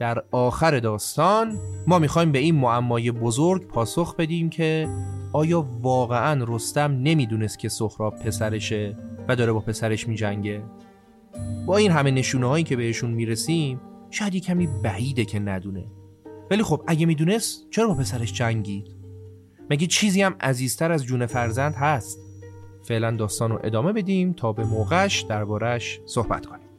در آخر داستان ما می‌خوایم به این معمای بزرگ پاسخ بدیم که آیا واقعا رستم نمی‌دونست که سهراب پسرشه و داره با پسرش میجنگه؟ با این همه نشونه هایی که بهشون می‌رسیم شاید کمی بعیده که ندونه. ولی خب اگه می‌دونست چرا با پسرش جنگید؟ مگه چیزی هم عزیزتر از جون فرزند هست؟ فعلا داستان رو ادامه بدیم تا به موقعش دربارش صحبت کنیم.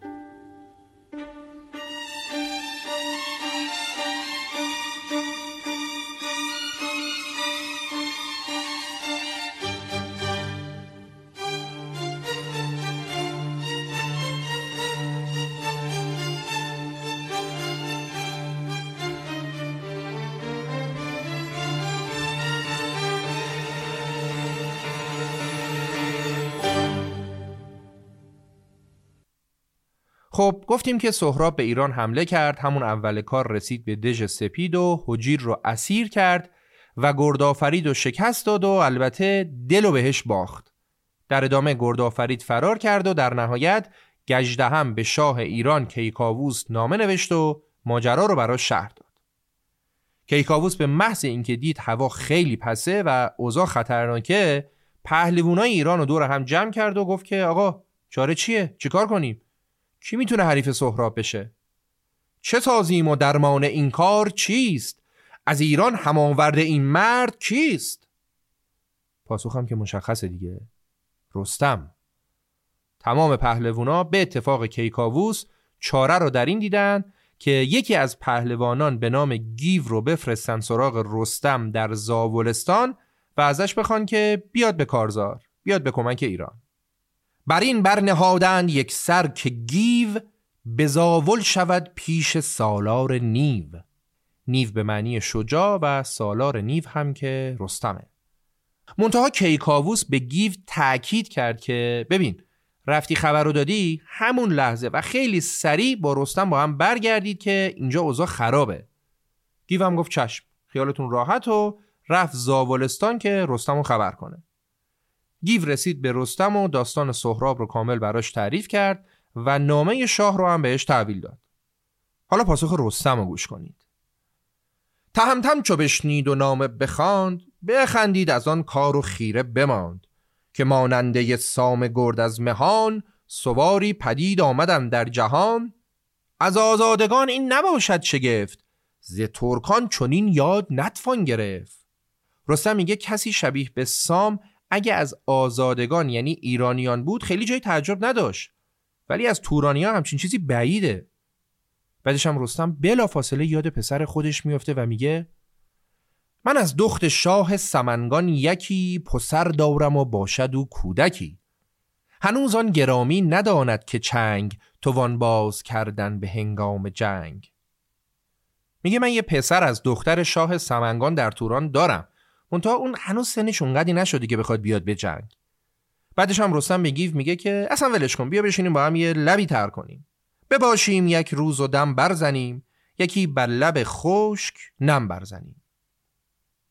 خب گفتیم که سهراب به ایران حمله کرد همون اول کار رسید به دژ سپید و حجیر رو اسیر کرد و گردآفرید و شکست داد و البته دل و بهش باخت. در ادامه گردآفرید فرار کرد و در نهایت گجده هم به شاه ایران کیکاووس نامه نوشت و ماجرا رو براش شهر داد. کیکاووس به محض اینکه دید هوا خیلی پسه و اوضاع خطرناکه پهلوانای ایران رو دور هم جمع کرد و گفت که آقا چاره چیه؟ چیکار کنیم؟ کی می‌تونه حریف سهراب بشه؟ چه سازیم و درمان این کار چیست؟ از ایران همانورد این مرد کیست؟ پاسخم که مشخصه دیگه. رستم. تمام پهلوانا به اتفاق کیکاووس چاره رو در این دیدن که یکی از پهلوانان به نام گیو رو بفرستن سراغ رستم در زاولستان و ازش بخوان که بیاد به کارزار بیاد به کمک ایران. بر این برنهادند یک سر که گیو به زاول شود پیش سالار نیو. نیو به معنی شجاع و سالار نیو هم که رستمه. منتها کیکاووس به گیو تأکید کرد که ببین رفتی خبر رو دادی همون لحظه و خیلی سریع با رستم با هم برگردید که اینجا اوضاع خرابه. گیو هم گفت چشم خیالتون راحت و رفت زاولستان که رستم رو خبر کنه. گیو رسید به رستم و داستان سهراب رو کامل براش تعریف کرد و نامه شاه رو هم بهش تحویل داد. حالا پاسخ رستم رو گوش کنید. تهمتم چو بشنید و نامه بخواند بخندید از آن کار و خیره بماند که ماننده سام گرد از مهان سواری پدید آمدن در جهان. از آزادگان این نباشد شگفت ز ترکان چنین یاد نتفان گرفت. رستم میگه کسی شبیه به سام اگه از آزادگان یعنی ایرانیان بود خیلی جای تعجب نداشت. ولی از تورانیا همچین چیزی بعیده. بعدش هم رستم بلا فاصله یاد پسر خودش میفته و میگه من از دخت شاه سمنگان یکی پسر دارم و باشد و کودکی. هنوز آن گرامی نداند که چنگ توان باز کردن به هنگام جنگ. میگه من یه پسر از دختر شاه سمنگان در توران دارم. منتها اون هنوز سنش اونقدی نشده که بخواد بیاد به جنگ. بعدش هم رستم به گیو میگه که اصلا ولش کن بیا بشینیم با هم یه لبی تر کنیم. بباشیم یک روز و دم برزنیم یکی بر لب خشک نم برزنیم.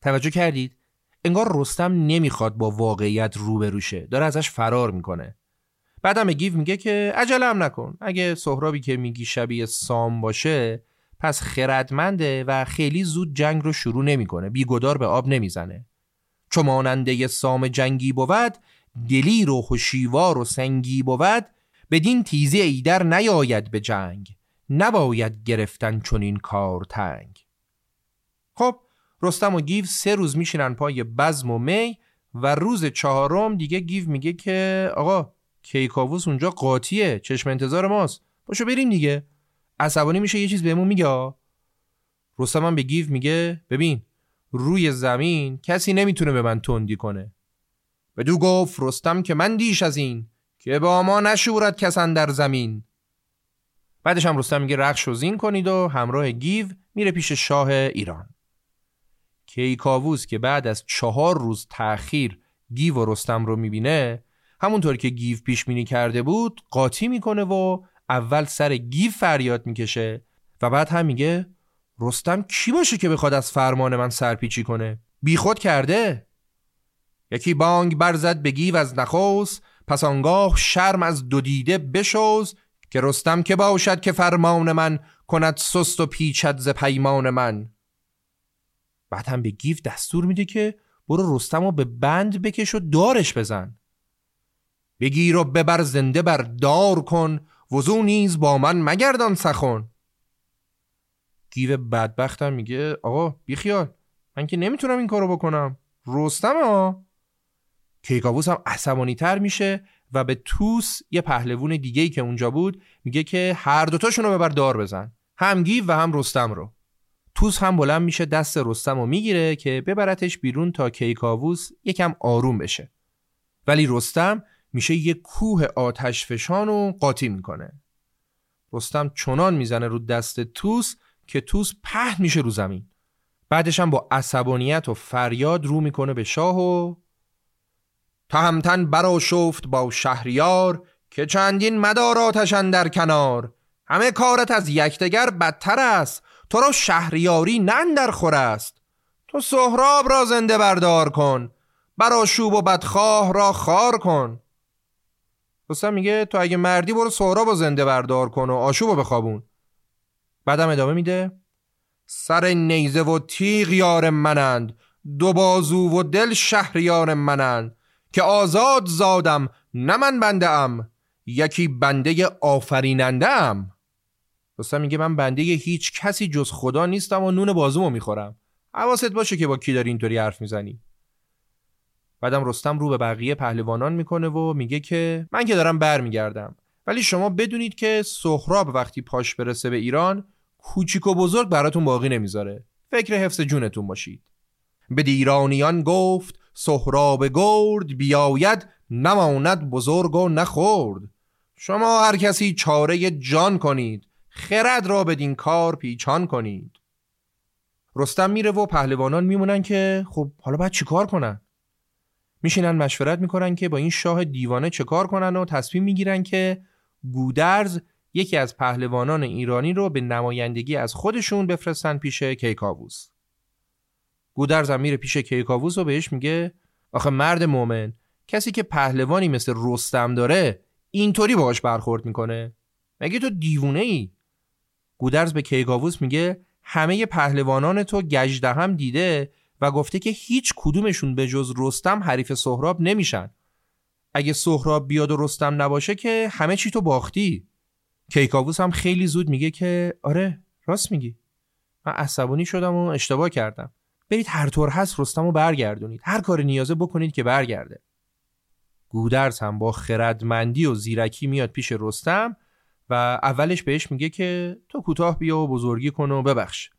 توجه کردید؟ انگار رستم نمی‌خواد با واقعیت روبروشه داره ازش فرار می‌کنه. بعدم گیو میگه که عجله هم نکن اگه سهرابی که میگی شبیه سام باشه پس خردمنده و خیلی زود جنگ رو شروع نمی‌کنه. بیگدار به آب نمی‌زنه. چو ماننده سام جنگی بود دلیر و هوشیوار و سنگی بود بدین تیزی ایدر نیاید به جنگ. نباید گرفتن چون این کار تنگ. خب رستم و گیو سه روز میشینن پای بزم و می و روز چهارم دیگه گیو میگه که آقا کیکاووس اونجا قاطیه چشم انتظار ماست. باشو بریم دیگه. عصبانی میشه یه چیز بهمون میگه رستم هم به گیو میگه ببین روی زمین کسی نمی‌تونه به من تندی کنه. بدو گفت رستم که من دیش از این که با ما نشورد کسان در زمین. بعدش هم رستم میگه رخش و زین کنید و همراه گیو میره پیش شاه ایران. کیکاووس که بعد از چهار روز تأخیر گیو و رستم رو می‌بینه همونطور که گیو پیش بینی کرده بود قاطی می‌کنه و اول سر گیو فریاد می‌کشه و بعد هم میگه رستم کی باشه که بخواد از فرمان من سرپیچی کنه؟ بیخود کرده؟ یکی بانگ برزد به گیو از نخست پس آنگاه شرم از دو دیده بشوز که رستم که باشد که فرمان من کند سست و پیچد ز پیمان من. بعد هم به گیف دستور میده که برو رستم رو به بند بکش و دارش بزن. بگیر و ببر زنده بر دار کن وزو نیز با من مگردان سخن. گیو بدبختم میگه آقا بیخیال من که نمی‌تونم این کارو بکنم. رستم ها. کیکاووس هم عصبانی تر میشه و به توس یه پهلوون دیگه ای که اونجا بود میگه که هر دوتاشون رو ببر دار بزن. هم گیو و هم رستم رو. توس هم بلند میشه دست رستم رو می‌گیره که ببرتش بیرون تا کیکاووس یکم آروم بشه. ولی رستم میشه یه کوه آتش فشان و قاطی می‌کنه. رستم چنان می‌زنه رو دست توس که توس پهن میشه رو زمین. بعدش هم با عصبانیت و فریاد رو می‌کنه به شاه و تهمتن برا شفت با شهریار که چندین مدار آتشن در کنار. همه کارت از یکدیگر بدتر است. تو را شهریاری نن در خور است. تو سهراب را زنده بردار کن. برا شوب و بدخواه را خار کن. رستم میگه تو اگه مردی برو سهراب را زنده بردار کن و آشوب رو بخوابون. بعدم ادامه میده. سر نیزه و تیغ یار منند. دو بازو و دل شهریار منند. که آزاد زادم نه من بنده ام یکی بنده آفریننده ام رستم میگه من بنده هیچ کسی جز خدا نیستم و نون بازومو می‌خورم. حواست باشه که با کی داری اینطوری حرف می‌زنی. بعدم رستم رو به بقیه پهلوانان می‌کنه و میگه که من که دارم برمیگردم. ولی شما بدونید که سهراب وقتی پاش برسه به ایران کوچیک و بزرگ براتون باقی نمی‌ذاره. فکر حفظ جونتون باشید. به دیرانیان گفت سهراب گرد بیاید نماند بزرگ و نخورد. شما هر کسی چاره جان کنید خرد را بدین کار پیچان کنید. رستم میره و پهلوانان میمونن که خب حالا باید چیکار کنن؟ میشینن مشورت می‌کنن که با این شاه دیوانه چه کار کنن و تصمیم می‌گیرن که گودرز یکی از پهلوانان ایرانی رو به نمایندگی از خودشون بفرستن پیش کیکاووس. گودرز هم میره پیش کیکاووس و بهش میگه آخه مرد مومن کسی که پهلوانی مثل رستم داره اینطوری باهاش برخورد می‌کنه. مگه تو دیوونه ای گودرز به کیکاووس میگه همه پهلوانان تو گجده هم دیده و گفته که هیچ کدومشون به جز رستم حریف سهراب نمیشن. اگه سهراب بیاد و رستم نباشه که همه چی تو باختی. کیکاووس هم خیلی زود میگه که آره راست میگی. من عصبانی شدم و اشتباه کردم. برید هر طور هست رستم رو برگردونید. هر کار نیازه بکنید که برگرده. گودرز هم با خردمندی و زیرکی میاد پیش رستم و اولش بهش میگه که تو کوتاه بیا و بزرگی کن و ببخش.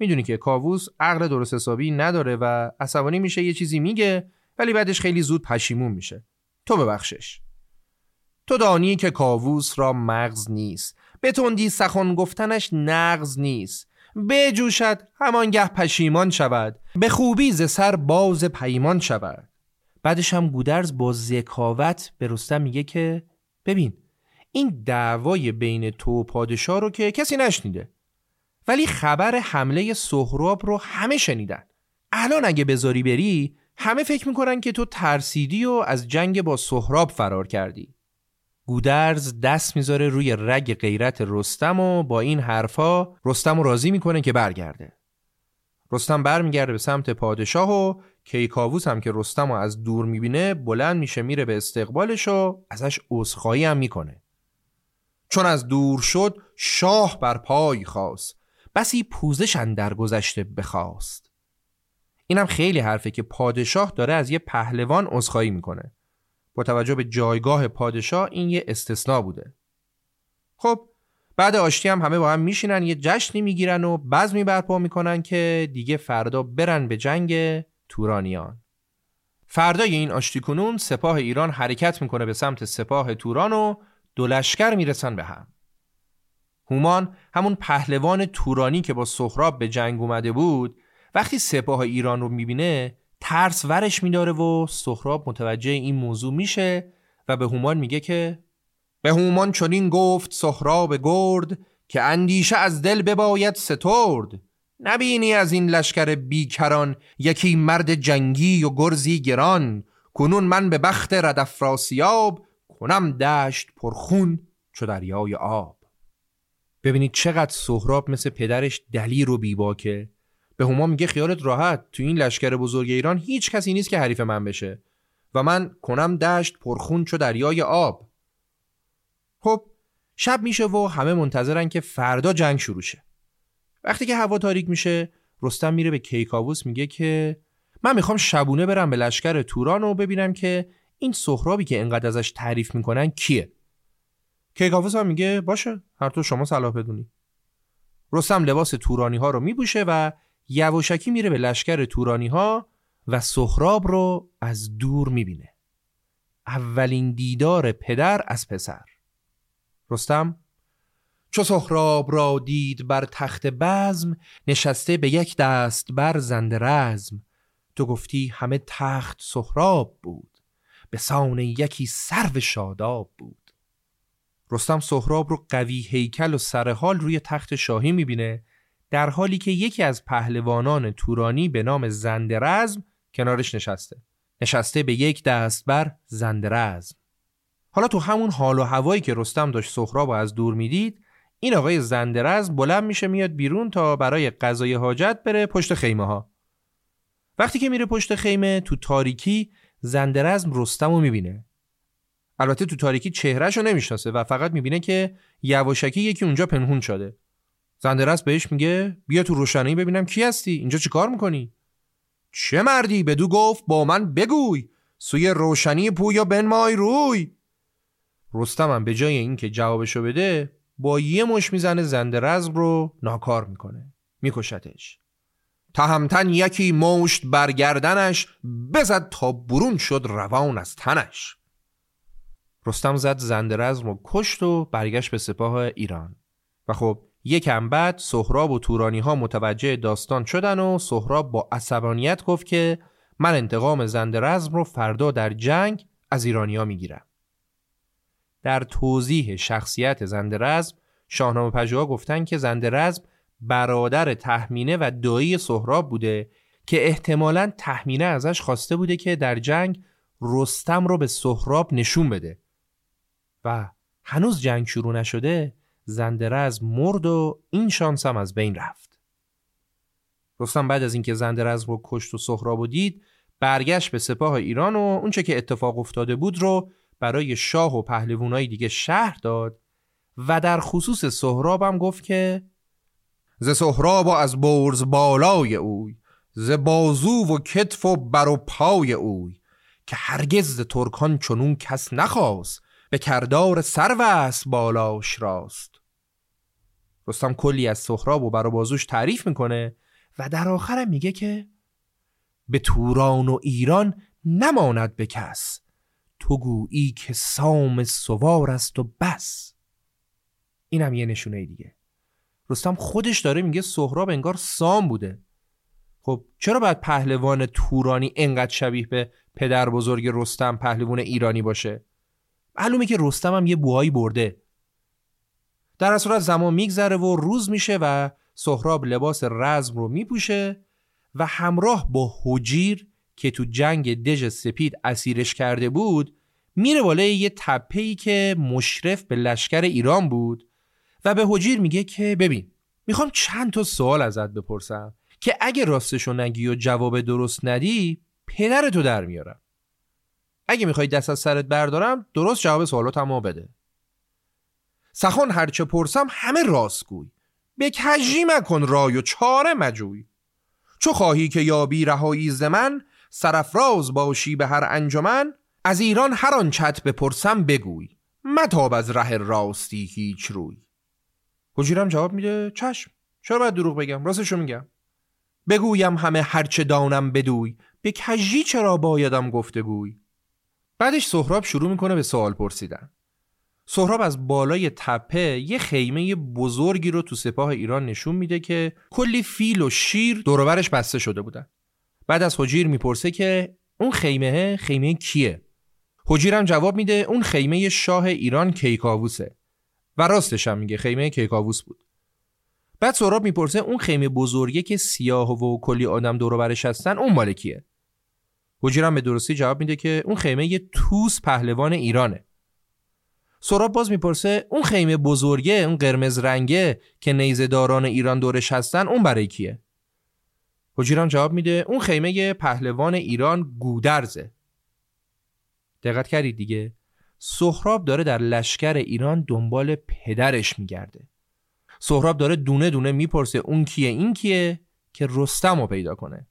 می‌دونی که کاووس عقل درست حسابی نداره و عصبانی میشه یه چیزی میگه ولی بعدش خیلی زود پشیمون میشه. تو ببخشش. تو دانی که کاووس را مغز نیست. به تندی سخن گفتنش نغز نیست. بجوشد همانگه پشیمان شود. به خوبی ز سر باز پیمان شود. بعدش هم گودرز با ذکاوت به رستم میگه که ببین این دعوای بین تو و پادشاه رو که کسی نشنیده. ولی خبر حمله سهراب رو همه شنیدن. الان اگه بذاری بری همه فکر می‌کنن که تو ترسیدی و از جنگ با سهراب فرار کردی. گودرز دست می‌ذاره روی رگ غیرت رستم و با این حرفا رستم رو راضی می‌کنه که برگرده. رستم برمیگرده به سمت پادشاه و کیکاووس هم که رستم رو از دور می‌بینه بلند میشه میره به استقبالش و ازش عذرخواهی هم می‌کنه. چون از دور شد شاه بر پای خواست بسی پوزش در گذشته بخواست. اینم خیلی حرفه که پادشاه داره از یه پهلوان عذرخواهی می‌کنه. با توجه به جایگاه پادشاه این یه استثنا بوده. خب بعد آشتی هم همه با هم میشینن یه جشنی می‌گیرن و بزمی برپا می‌کنن که دیگه فردا برن به جنگ تورانیان. فردای این آشتی کنون سپاه ایران حرکت می‌کنه به سمت سپاه توران و دو لشکر می‌رسن به هم. هومان همون پهلوان تورانی که با سهراب به جنگ اومده بود وقتی سپاه ایران رو می‌بینه ترس ورش میداره و سهراب متوجه این موضوع میشه و به هومان میگه که به هومان چنین گفت سهراب گرد که اندیشه از دل بباید سترد. نبینی از این لشکر بیکران یکی مرد جنگی و گرزی گران. کنون من به بخت ردفراسیاب کنم دشت پرخون چو دریای آب. ببینید چقدر سهراب مثل پدرش دلیر و بیباکه. به هما میگه خیالت راحت تو این لشکر بزرگ ایران هیچ کسی نیست که حریف من بشه. و من کنم دشت پرخون چو دریای آب. خب شب میشه و همه منتظرن که فردا جنگ شروع شه. وقتی که هوا تاریک میشه رستم میره به کیکاووس میگه که من می‌خوام شبونه برم به لشکر توران و ببینم که این سهرابی که انقدر ازش تعریف می‌کنن کیه. کیکاووس هم میگه باشه هر تو شما صلاح بدونی. رستم لباس تورانی ها رو میبوشه و یواشکی میره به لشکر تورانی ها و سهراب رو از دور می‌بینه. اولین دیدار پدر از پسر. رستم چو سهراب را دید بر تخت بزم نشسته به یک دست بر زنده رزم. تو گفتی همه تخت سهراب بود به سان یکی سرو شاداب بود. رستم سهراب رو قوی هیکل و سرحال روی تخت شاهی می‌بینه در حالی که یکی از پهلوانان تورانی به نام زندرزم کنارش نشسته. نشسته به یک دست بر زندرزم. حالا تو همون حال و هوایی که رستم داشت سهراب از دور می‌دید این آقای زندرزم بلند میشه میاد بیرون تا برای قضای حاجت بره پشت خیمه ها وقتی که میره پشت خیمه تو تاریکی زندرزم رستم رو می‌بینه. البته تو تاریکی چهرهش رو نمی‌شناسه و فقط می‌بینه که یواشکی یکی اونجا پنهون شده. زندرز بهش میگه بیا تو روشنایی ببینم کی هستی اینجا چی کار می‌کنی؟ چه مردی؟ بدو گفت با من بگوی سوی روشنی پویا بنمای روی. رستمم به جای اینکه جوابشو بده با یه مش می‌زنه زندرزم رو ناکار می‌کنه. میکشتش. تهمتن یکی مشت برگردنش بزد تا برون شد روان از تنش. رستم زد زندرزم رو کشت و برگشت به سپاه ایران. و خب یکم بعد سهراب و تورانی ها متوجه داستان شدن و سهراب با عصبانیت گفت که من انتقام زندرزم رو فردا در جنگ از ایرانیا می‌گیرم. در توضیح شخصیت زندرزم شاهنامه پژوها گفتن که زندرزم برادر تحمینه و دایی سهراب بوده که احتمالا تحمینه ازش خواسته بوده که در جنگ رستم رو به سهراب نشون بده. و هنوز جنگ شروع نشده زندرز مرد و این شانس هم از بین رفت. رستم بعد از اینکه زندرز رو کشت و سهراب و دید برگشت به سپاه ایران و اونچه که اتفاق افتاده بود رو برای شاه و پهلوانای دیگه شهر داد و در خصوص سهراب هم گفت که ز سهراب و از برز بالای اوی ز بازو و کتف و بر و پای اوی که هرگز ترکان چنون کس نخواست به کردار سروست بالاش راست. رستم کلی از سهراب و بر و بازوش تعریف می‌کنه و در آخرم میگه که به توران و ایران نماند به کس. تو گویی که سام سوار است و بس. اینم یه نشونه دیگه. رستم خودش داره میگه سهراب انگار سام بوده. خب چرا باید پهلوان تورانی انقدر شبیه به پدر بزرگ رستم پهلوان ایرانی باشه؟ معلومه که رستم هم یه بوهایی برده. در صورت زمان میگذره و روز میشه و سهراب لباس رزم رو میپوشه و همراه با حجیر که تو جنگ دژ سپید اسیرش کرده بود میره بالای یه تپه‌ای که مشرف به لشکر ایران بود و به حجیر میگه که ببین می‌خوام چند تا سوال ازت بپرسم که اگه راستشو نگی و جواب درست ندی پدرتو در میارم. اگه می‌خوای دست از سرت بردارم درست جواب سوالاتمو بده. سخن هرچه پرسم همه راست گوی. به کجی مکن رای و چاره مجوی. چو خواهی که یابی رهایی ز من سرفراز باشی به هر انجمن. از ایران هر آن چت بپرسم بگوی. متاب از ره راستی هیچ روی. حجیرم جواب میده چشم. چرا باید دروغ بگم؟ راستشو میگم. بگویم همه هرچه دانم بدوی. به کجی چرا بایدم گفتگوی بعدش سهراب شروع می‌کنه به سوال پرسیدن. سهراب از بالای تپه یه خیمه بزرگی رو تو سپاه ایران نشون میده که کلی فیل و شیر دورورش بسته شده بودن. بعد از حجیر می‌پرسه که اون خیمه خیمه کیه؟ حجیرم جواب میده اون خیمه شاه ایران کیکاووسه. و راستش هم میگه خیمه کیکاووس بود. بعد سهراب می‌پرسه اون خیمه بزرگی که سیاه و کلی آدم دور برش هستن اون مال کیه؟ حجیرم به درستی جواب میده که اون خیمه توس پهلوان ایرانه. سراب باز می‌پرسه اون خیمه بزرگه اون قرمز رنگه که نیزداران ایران دورش هستن اون برای کیه؟ حجیرم جواب میده اون خیمه پهلوان ایران گودرزه. دقت کردید دیگه؟ سهراب داره در لشکر ایران دنبال پدرش میگرده. سهراب داره دونه دونه می‌پرسه اون کیه این کیه که رستم رو پیدا کنه.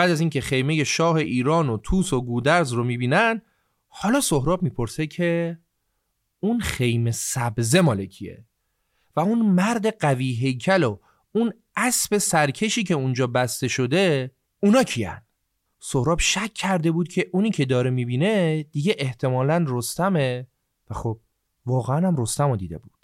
بعد از اینکه خیمه شاه ایران و توس و گودرز رو می‌بینن حالا سهراب می‌پرسه که اون خیمه سبزه مالکیه و اون مرد قوی هیکل و اون اسب سرکشی که اونجا بسته شده اونا کیان؟ سهراب شک کرده بود که اونی که داره می‌بینه دیگه احتمالا رستمه و خب واقعا هم رستم رو دیده بود.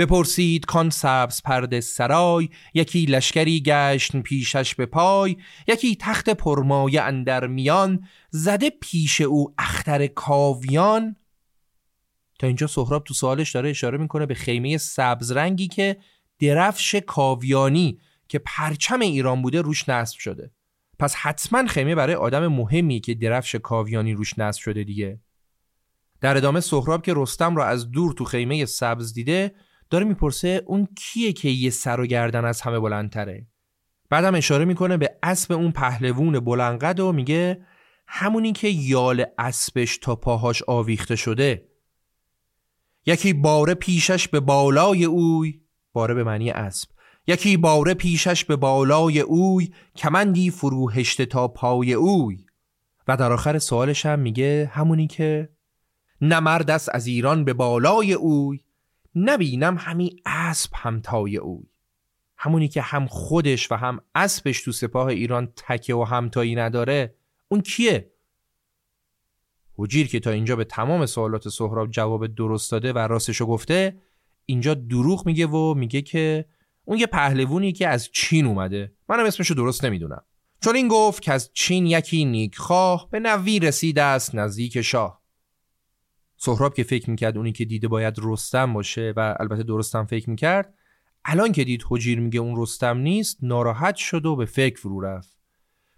بپرسید کان سبز پرده سرای یکی لشکری گشت پیشش به پای یکی تخت پرمایه اندر میان زده پیش او اختر کاویان. تا اینجا سهراب تو سوالش داره اشاره می‌کنه به خیمه سبز رنگی که درفش کاویانی که پرچم ایران بوده روش نصب شده. پس حتما خیمه برای آدم مهمی که درفش کاویانی روش نصب شده دیگه. در ادامه سهراب که رستم را از دور تو خیمه سبز دیده داره می‌پرسه اون کیه که یه سر و گردن از همه بلندتره. بعدم اشاره می‌کنه به اسب اون پهلوون بلندقد و میگه همونی که یال اسبش تا پاهاش آویخته شده. یکی باره پیشش به بالای اوی باره به معنی اسب. یکی باره پیشش به بالای اوی کمندی فروهشته تا پای اوی. و در آخر سوالش هم میگه همونی که نمرد است از ایران به بالای اوی. نبینم همی اسب همتای اوی. همونی که هم خودش و هم اسبش تو سپاه ایران تکه و همتایی نداره اون کیه؟ حجیر که تا اینجا به تمام سوالات سهراب جواب درست داده و راستشو گفته اینجا دروغ میگه و میگه که اون یه پهلوونی که از چین اومده. منم اسمشو درست نمی‌دونم. چون این گفت که از چین یکی نیکخواه به نوی رسیده است نزدیک شاه. سهراب که فکر می‌کرد اونی که دیده باید رستم باشه و البته درستم فکر می‌کرد الان که دید حجیر میگه اون رستم نیست ناراحت شد و به فکر فرو رفت.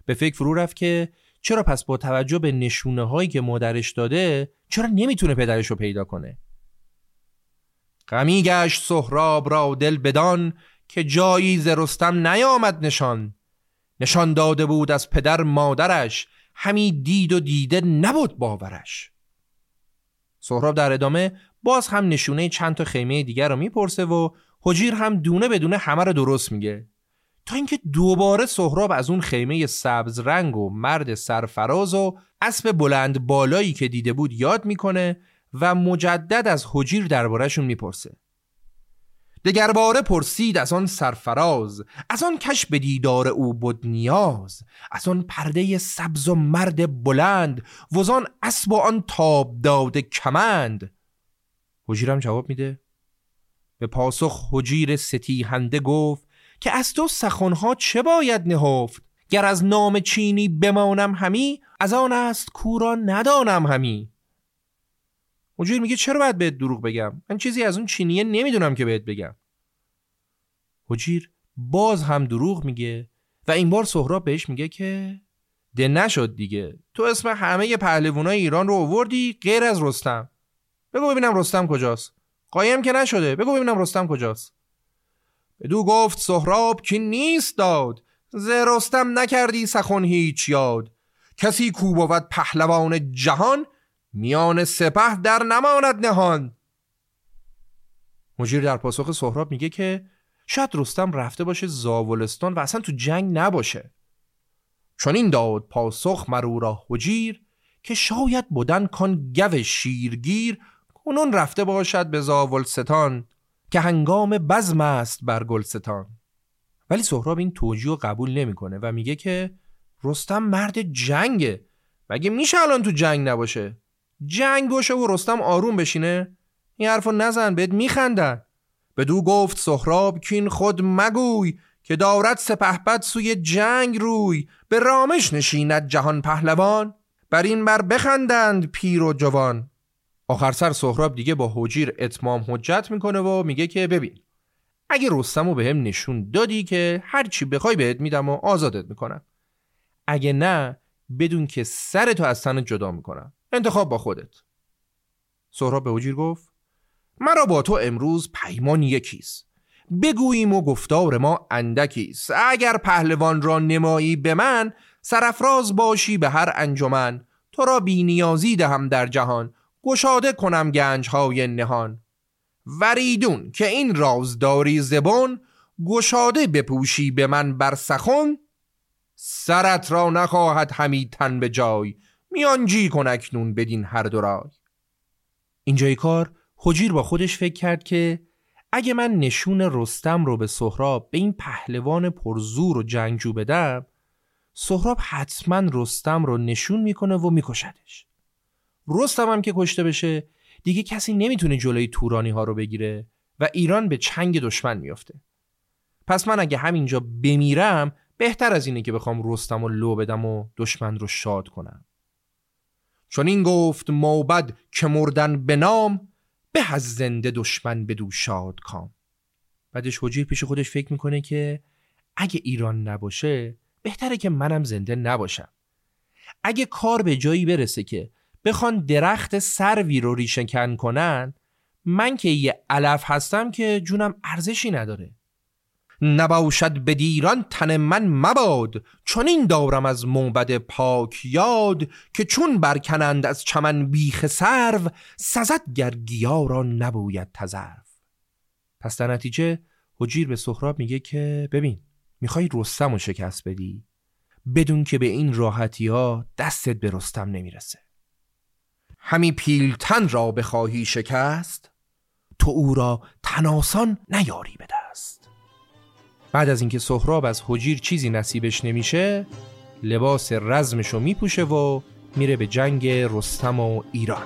به فکر فرو رفت که چرا پس با توجه به نشونه هایی که مادرش داده چرا نمی‌تونه پدرش رو پیدا کنه؟ غمی گشت سهراب را دل بدان که جایی ز رستم نیامد نشان. نشان داده بود از پدر مادرش همی دید و دیده نبود باورش. سهراب در ادامه باز هم نشونه چند تا خیمه دیگر رو می‌پرسه و حجیر هم دونه بدونه همه رو درست میگه. تا اینکه دوباره سهراب از اون خیمه سبز رنگ و مرد سرفراز و اسب بلند بالایی که دیده بود یاد می‌کنه و مجدد از حجیر دربارهشون می‌پرسه. دگرباره پرسید از آن سرفراز از آن کش به دیدار او بود نیاز از آن پرده سبز و مرد بلند وزان اسب و آن تاب داده کمند حجیرم جواب میده. به پاسخ حجیر ستیهنده گفت که از تو سخنها چه باید نهفت؟ گر از نام چینی بمانم همی از آن است کورا ندانم همی. حجیر میگه چرا باید بهت دروغ بگم؟ من چیزی از اون چینیه نمی‌دونم که بهت بگم. حجیر باز هم دروغ میگه و این بار سهراب بهش میگه که ده نشد دیگه. تو اسم همه پهلوانای ایران رو آوردی غیر از رستم. بگو ببینم رستم کجاست. قایم که نشده. بگو ببینم رستم کجاست. بدو گفت سهراب که نیست داد. ز رستم نکردی سخن هیچ یاد. کسی کو بود پهلوان جهان میان سپه در نماند نهان. مجیر در پاسخ سهراب میگه که شاید رستم رفته باشه زاولستان و اصلا تو جنگ نباشه. چون این داد پاسخ مرو را حجیر که شاید بودن کان گو شیرگیر کنون رفته باشد به زاولستان که هنگام بزم است بر گلستان. ولی سهراب این توجیه رو قبول نمی‌کنه و میگه که رستم مرد جنگه. مگه میشه الان تو جنگ نباشه؟ جنگ باشه و رستم آروم بشینه. این حرفو نزن بهت میخندن. بدو گفت سهراب کین خود مگوی که دارد سپهبد سوی جنگ روی. به رامش نشیند جهان پهلوان. بر این بر بخندند پیر و جوان. آخر سر سهراب دیگه با حجیر اتمام حجت می‌کنه و میگه که ببین اگه رستم رو به هم نشون دادی که هرچی بخوای بهت میدم و آزادت می‌کنم. اگه نه بدون که سرتو از تن جدا می‌کنم. انتخاب با خودت. سهراب به حجیر گفت مرا با تو امروز پیمان یکیست. بگوییم و گفتار ما اندکیست. اگر پهلوان را نمایی به من سرفراز باشی به هر انجمن. تو را بینیازی دهم در جهان. گشاده کنم گنج های نهان. وریدون که این رازداری زبان گشاده بپوشی به من بر سخن سرت را نخواهد همی تن به جای. میانجی کن اکنون بدین هر دو رای. اینجای کار حجیر با خودش فکر کرد که اگه من نشون رستم رو به سهراب به این پهلوان پرزور و جنگجو بدم سهراب حتما رستم رو نشون می‌کنه و میکشدش. رستم هم که کشته بشه دیگه کسی نمی‌تونه جلوی تورانی ها رو بگیره و ایران به چنگ دشمن میافته. پس من اگه همینجا بمیرم بهتر از اینه که بخوام رستم و لو بدم و دشمن رو شاد کنم. چون این گفت موبد که مردن به نام به از زنده دشمن بدو شاد کام. بعدش حجیر پیش خودش فکر می‌کنه که اگه ایران نباشه بهتره که منم زنده نباشم. اگه کار به جایی برسه که بخوان درخت سروی رو ریشهکن کنن من که یه علف هستم که جونم ارزشی نداره. نباشد به دیران تن من مباد چون این دارم از موبد پاک یاد که چون برکنند از چمن بیخ سرو سزد گرگیا را نبوید تزرف پس در نتیجه حجیر به سهراب میگه که ببین می‌خوای رستم رو شکست بدی؟ بدون که به این راحتی ها دستت به رستم نمی‌رسه. همی پیلتن را بخواهی شکست؟ تو او را تناسان نیاری دست بعد از اینکه سهراب از حجیر چیزی نصیبش نمیشه لباس رزمشو میپوشه و میره به جنگ رستم و ایران.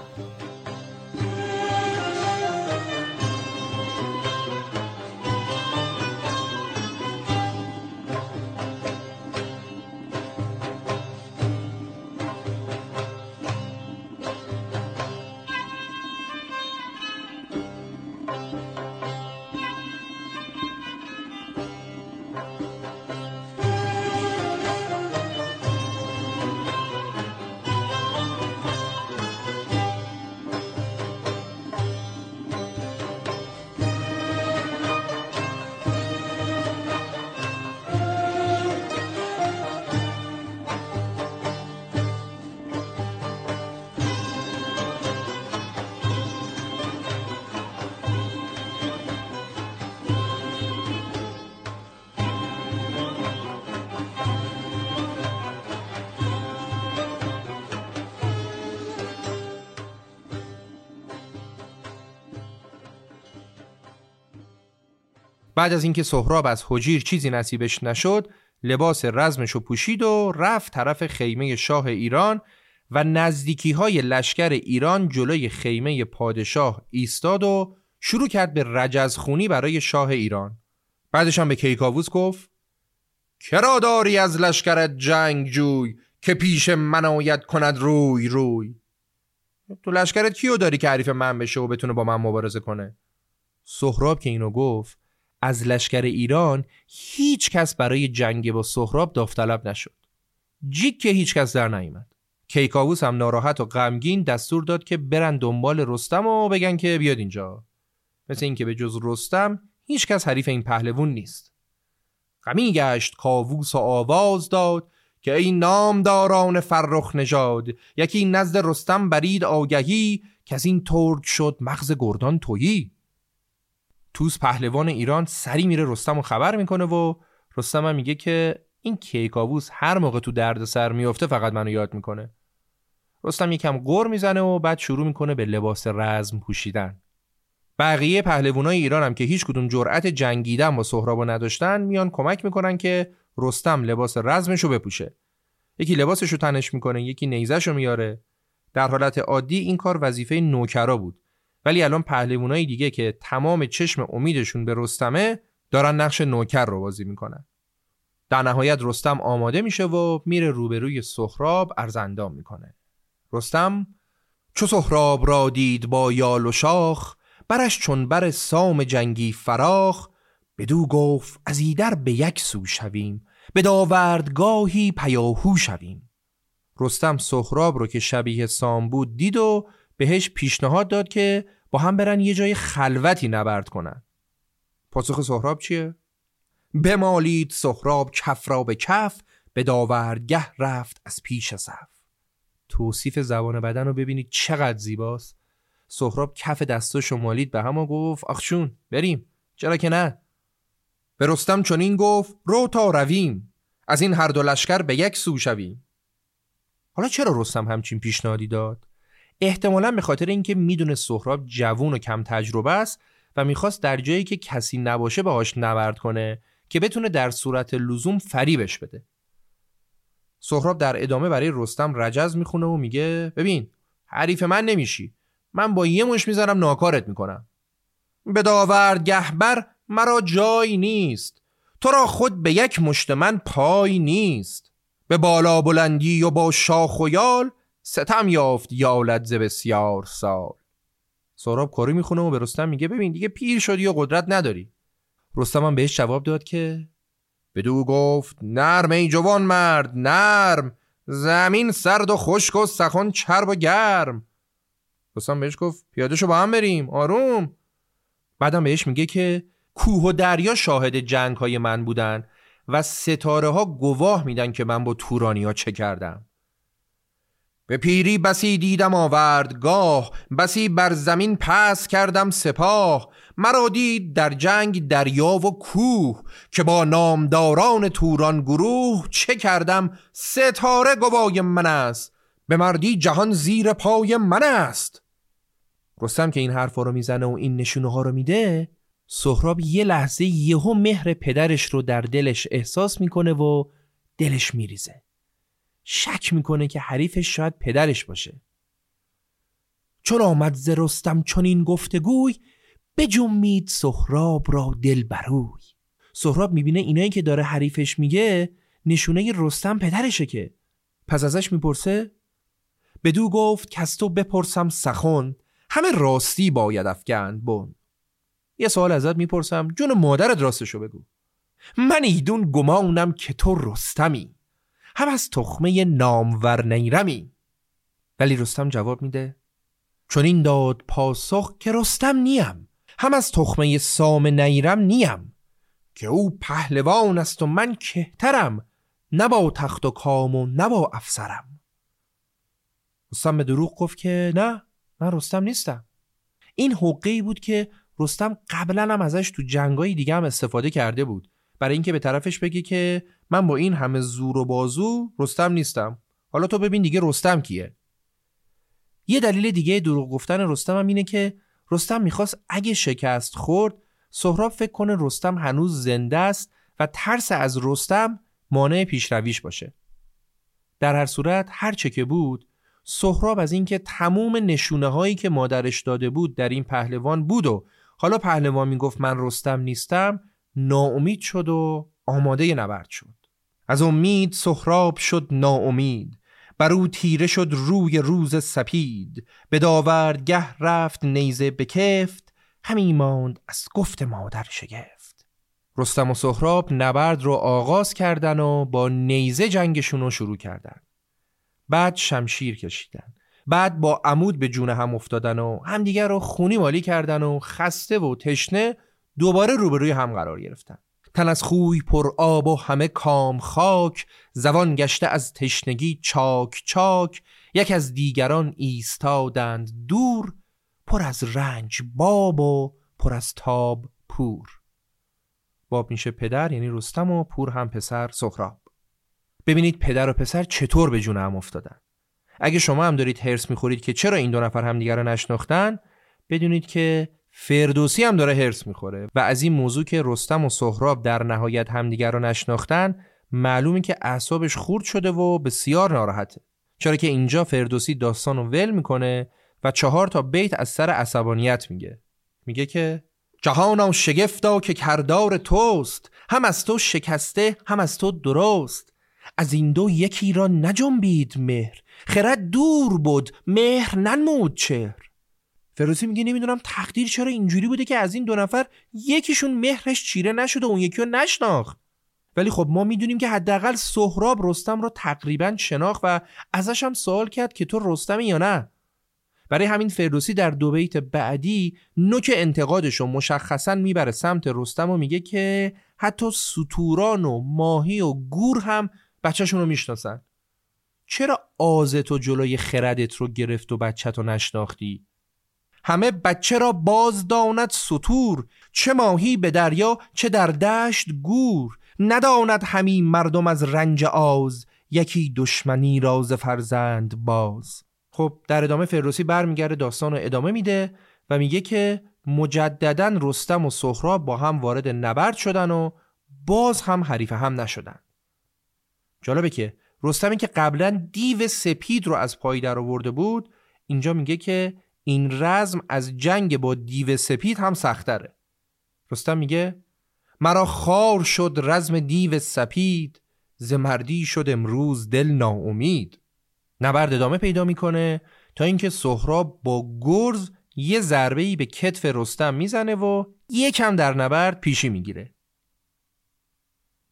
بعد از اینکه سهراب از حجیر چیزی نصیبش نشد لباس رزمش رو پوشید و رفت طرف خیمه شاه ایران و نزدیکی های لشکر ایران جلوی خیمه پادشاه ایستاد و شروع کرد به رجزخونی برای شاه ایران. بعدش هم به کیکاووس گفت کرا داری از لشکرت جنگ جوی که پیش من آید کند روی روی؟ تو لشکرت کیو داری که حریف من بشه و بتونه با من مبارزه کنه؟ سهراب که اینو گفت از لشکر ایران هیچ کس برای جنگ با سهراب داوطلب نشد. جیک که هیچ کس در نیامد. کیکاووس هم ناراحت و غمگین دستور داد که برن دنبال رستم و بگن که بیاد اینجا. مثل اینکه به جز رستم هیچ کس حریف این پهلوون نیست. غمی گشت کاووس و آواز داد که این نامداران فرخ نژاد یکی نزد رستم برید آگهی که از این ترک شد مغز گردان تویی. توس پهلوان ایران سری میره رستم رو خبر می‌کنه و رستم هم میگه که این کیکاووس هر موقع تو درد سر میفته فقط منو یاد می‌کنه. رستم یکم غور می‌زنه و بعد شروع می‌کنه به لباس رزم پوشیدن. بقیه پهلوانای ایران هم که هیچ کدوم جرأت جنگیدن با سهراب نداشتن میان کمک می‌کنن که رستم لباس رزمش رو بپوشه. یکی لباسش رو تنش می‌کنه یکی نیزش رو میاره. در حالت عادی این کار وظیفه نوکرا بود. ولی الان پهلوانای دیگه که تمام چشم امیدشون به رستمه دارن نقش نوکر رو بازی می‌کنن. در نهایت رستم آماده میشه و میره روبروی سهراب ارزندام می‌کنه. رستم چو سهراب را دید با یال و شاخ برش چون بر سام جنگی فراخ بدو گفت از ایدر به یک سو شویم به داوردگاهی پیاهو شویم. رستم سهراب رو که شبیه سام بود دید و بهش پیشنهاد داد که با هم برن یه جای خلوتی نبرد کنن. پاسخ سهراب چیه؟ بمالید سهراب کف را به کف به داوردگه رفت از پیش صف. توصیف زبان بدن رو ببینید چقدر زیباست. سهراب کف دستاشو مالید به هم و گفت آخشون بریم. چرا که نه؟ به رستم چنین گفت رو تا رویم. از این هر دو لشکر به یک سو شویم. حالا چرا رستم همچین پیشنهادی داد؟ احتمالا به خاطر اینکه می‌دونه سهراب جوون و کم تجربه است و می‌خواست در جایی که کسی نباشه باهاش نبرد کنه که بتونه در صورت لزوم فریبش بده. سهراب در ادامه برای رستم رجز می‌خونه و میگه ببین حریف من نمیشی. من با یه مش می‌ذارم ناکارت می‌کنم. به داورد گهبر مرا جای نیست. تو را خود به یک مشت من پای نیست. به بالا بلندی و با شاخ و یال ستم یافت یالت ز بسیار سال. سهراب کاری می‌خونه و به رستم میگه ببین دیگه پیر شدی و قدرت نداری. رستم هم بهش جواب داد که بدو گفت نرم ای جوان مرد نرم. زمین سرد و خشک و سخن چرب و گرم. رستم بهش گفت پیاده شو با هم بریم. آروم. بعدم بهش میگه که کوه و دریا شاهد جنگ های من بودن و ستاره ها گواه میدن که من با تورانی ها چه کردم. به پیری بسی دیدم آوردگاه بسی بر زمین پس کردم سپاه مرا دید در جنگ دریا و کوه که با نامداران توران گروه چه کردم؟ ستاره گوای من است به مردی جهان زیر پای من است. رستم که این حرفا رو می‌زنه و این نشونه ها رو میده سهراب یه لحظه یهو مهر پدرش رو در دلش احساس می‌کنه و دلش میریزه. شک می‌کنه که حریفش شاید پدرش باشه. چون آمد ز رستم چون این گفتگوی بجمید سهراب را دل بروی سهراب می‌بینه اینایی که داره حریفش میگه نشونه رستم پدرشه که. پس ازش می‌پرسه بدو گفت که تو بپرسم سخن همه راستی باید افگند بون یه سوال ازت می‌پرسم جون مادرت راستشو بگو. من ایدون گمانم که تو رستمی. هم از تخمه نامور نیرمی. ولی رستم جواب میده چون این داد پاسخ که رستم نیم. هم از تخمه سام نیرم نیم. که او پهلوان است و من کهترم نه با تخت و کام و نه با افسرم. رستم به دروغ گفت که نه من رستم نیستم. این حقه بود که رستم قبلا هم ازش تو جنگای دیگه هم استفاده کرده بود. برای اینکه به طرفش بگی که من با این همه زور و بازو رستم نیستم. حالا تو ببین دیگه رستم کیه. یه دلیل دیگه دروغ گفتن رستم هم اینه که رستم می‌خواست اگه شکست خورد سهراب فکر کنه رستم هنوز زنده است و ترس از رستم مانع پیشرویش باشه. در هر صورت هر چه که بود سهراب از اینکه تموم نشونه هایی که مادرش داده بود در این پهلوان بود و حالا پهلوان می‌گفت من رستم نیستم ناامید شد و آماده نبرد شد. از امید سهراب شد ناامید بر او تیره شد روی روز سپید. به داوردگه رفت نیزه بکفت همی ماند از گفت مادر شگفت. رستم و سهراب نبرد رو آغاز کردن و با نیزه جنگشون رو شروع کردن. بعد شمشیر کشیدن. بعد با عمود به جون هم افتادن و همدیگر رو خونی مالی کردن و خسته و تشنه دوباره روبروی هم قرار گرفتن. تن از خوی پر آب و همه کام خاک زبان گشته از تشنگی چاک چاک. یک از دیگران ایستادند دور پر از رنج باب و پر از تاب پور. باب میشه پدر یعنی رستم و پور هم پسر سهراب. ببینید پدر و پسر چطور به جون هم افتادن. اگه شما هم دارید هرس می‌خورید که چرا این دو نفر همدیگه رو نشناختن بدونید که فردوسی هم داره هرس می‌خوره و از این موضوع که رستم و سهراب در نهایت همدیگر رو نشناختن معلومه که اعصابش خورد شده و بسیار ناراحته. چرا که اینجا فردوسی داستان رو ول می‌کنه و چهار تا بیت از سر عصبانیت میگه. میگه که جهانا شگفتا که کردار توست هم از تو شکسته هم از تو درست. از این دو یکی را نجنبید مهر خرد دور بود مهر ننمود چهر. فروسی میگه نمی‌دونم تقدیر چرا اینجوری بوده که از این دو نفر یکیشون مهرش چیره نشده اون یکی رو نشناخت. ولی خب ما می‌دونیم که حداقل سهراب رستم رو تقریبا شناخت و ازش هم سوال کرد که تو رستمی یا نه. برای همین فردوسی در دو بیت بعدی نوک انتقادش رو مشخصا می‌بره سمت رستم و میگه که حتی سطوران و ماهی و گور هم بچهشون رو می‌شناسن. چرا آزت و جلوی خردت رو گرفت و بچه رو نشناختی؟ همه بچه را باز داند سطور چه ماهی به دریا چه در دشت گور. نداند همین مردم از رنج آز یکی دشمنی راز فرزند باز. خب در ادامه فردوسی برمیگرده داستان رو ادامه میده و میگه که مجددا رستم و سهراب با هم وارد نبرد شدن و باز هم حریف هم نشدن. جالبه که رستمی که قبلا دیو سپید رو از پای در آورده بود اینجا میگه که این رزم از جنگ با دیو سپید هم سختره. رستم میگه مرا خار شد رزم دیو سپید ز مردی شد امروز دل ناامید. نبرد ادامه پیدا می‌کنه تا اینکه سهراب با گرز یه ضربه ای به کتف رستم می‌زنه و یکم در نبرد پیشی می‌گیره.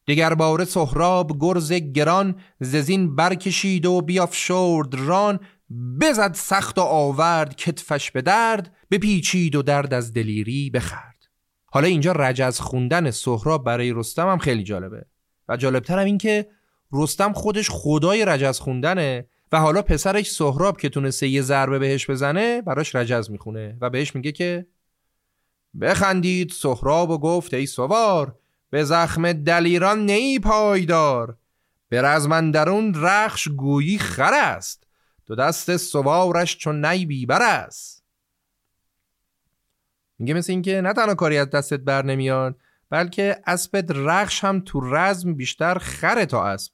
دیگر باره سهراب گرز گران ززین برکشید و بیافشرد ران. بزد سخت و آورد کتفش به درد بپیچید و درد از دلیری بخرد. حالا اینجا رجز خوندن سهراب برای رستم هم خیلی جالبه. و جالبتر هم این که رستم خودش خدای رجز خوندنه و حالا پسرش سهراب که تونسته یه ضربه بهش بزنه براش رجز می‌خونه و بهش میگه که بخندید سهراب و گفت ای سوار به زخم دلیران نی پایدار به رزمندرون رخش گویی خر است. دو دست سوارش چون نی بیبر است. میگه مثل اینکه نه تنها کاری از دستت بر نمیاد بلکه اسبت رخش هم تو رزم بیشتر خره تا اسب.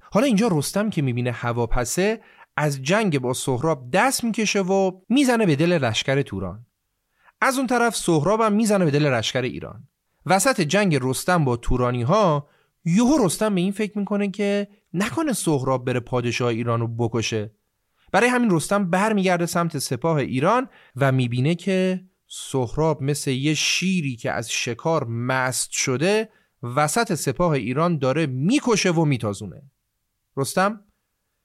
حالا اینجا رستم که می‌بینه هواپسه از جنگ با سهراب دست می‌کشه و می‌زنه به دل لشکر توران. از اون طرف سهراب هم می‌زنه به دل لشکر ایران. وسط جنگ رستم با تورانی ها یهو رستم به این فکر می‌کنه که نکنه سهراب بره پادشاه ایران رو بکشه. برای همین رستم برمیگرده سمت سپاه ایران و می‌بینه که سهراب مثل یه شیری که از شکار مست شده وسط سپاه ایران داره می‌کشه و میتازونه. رستم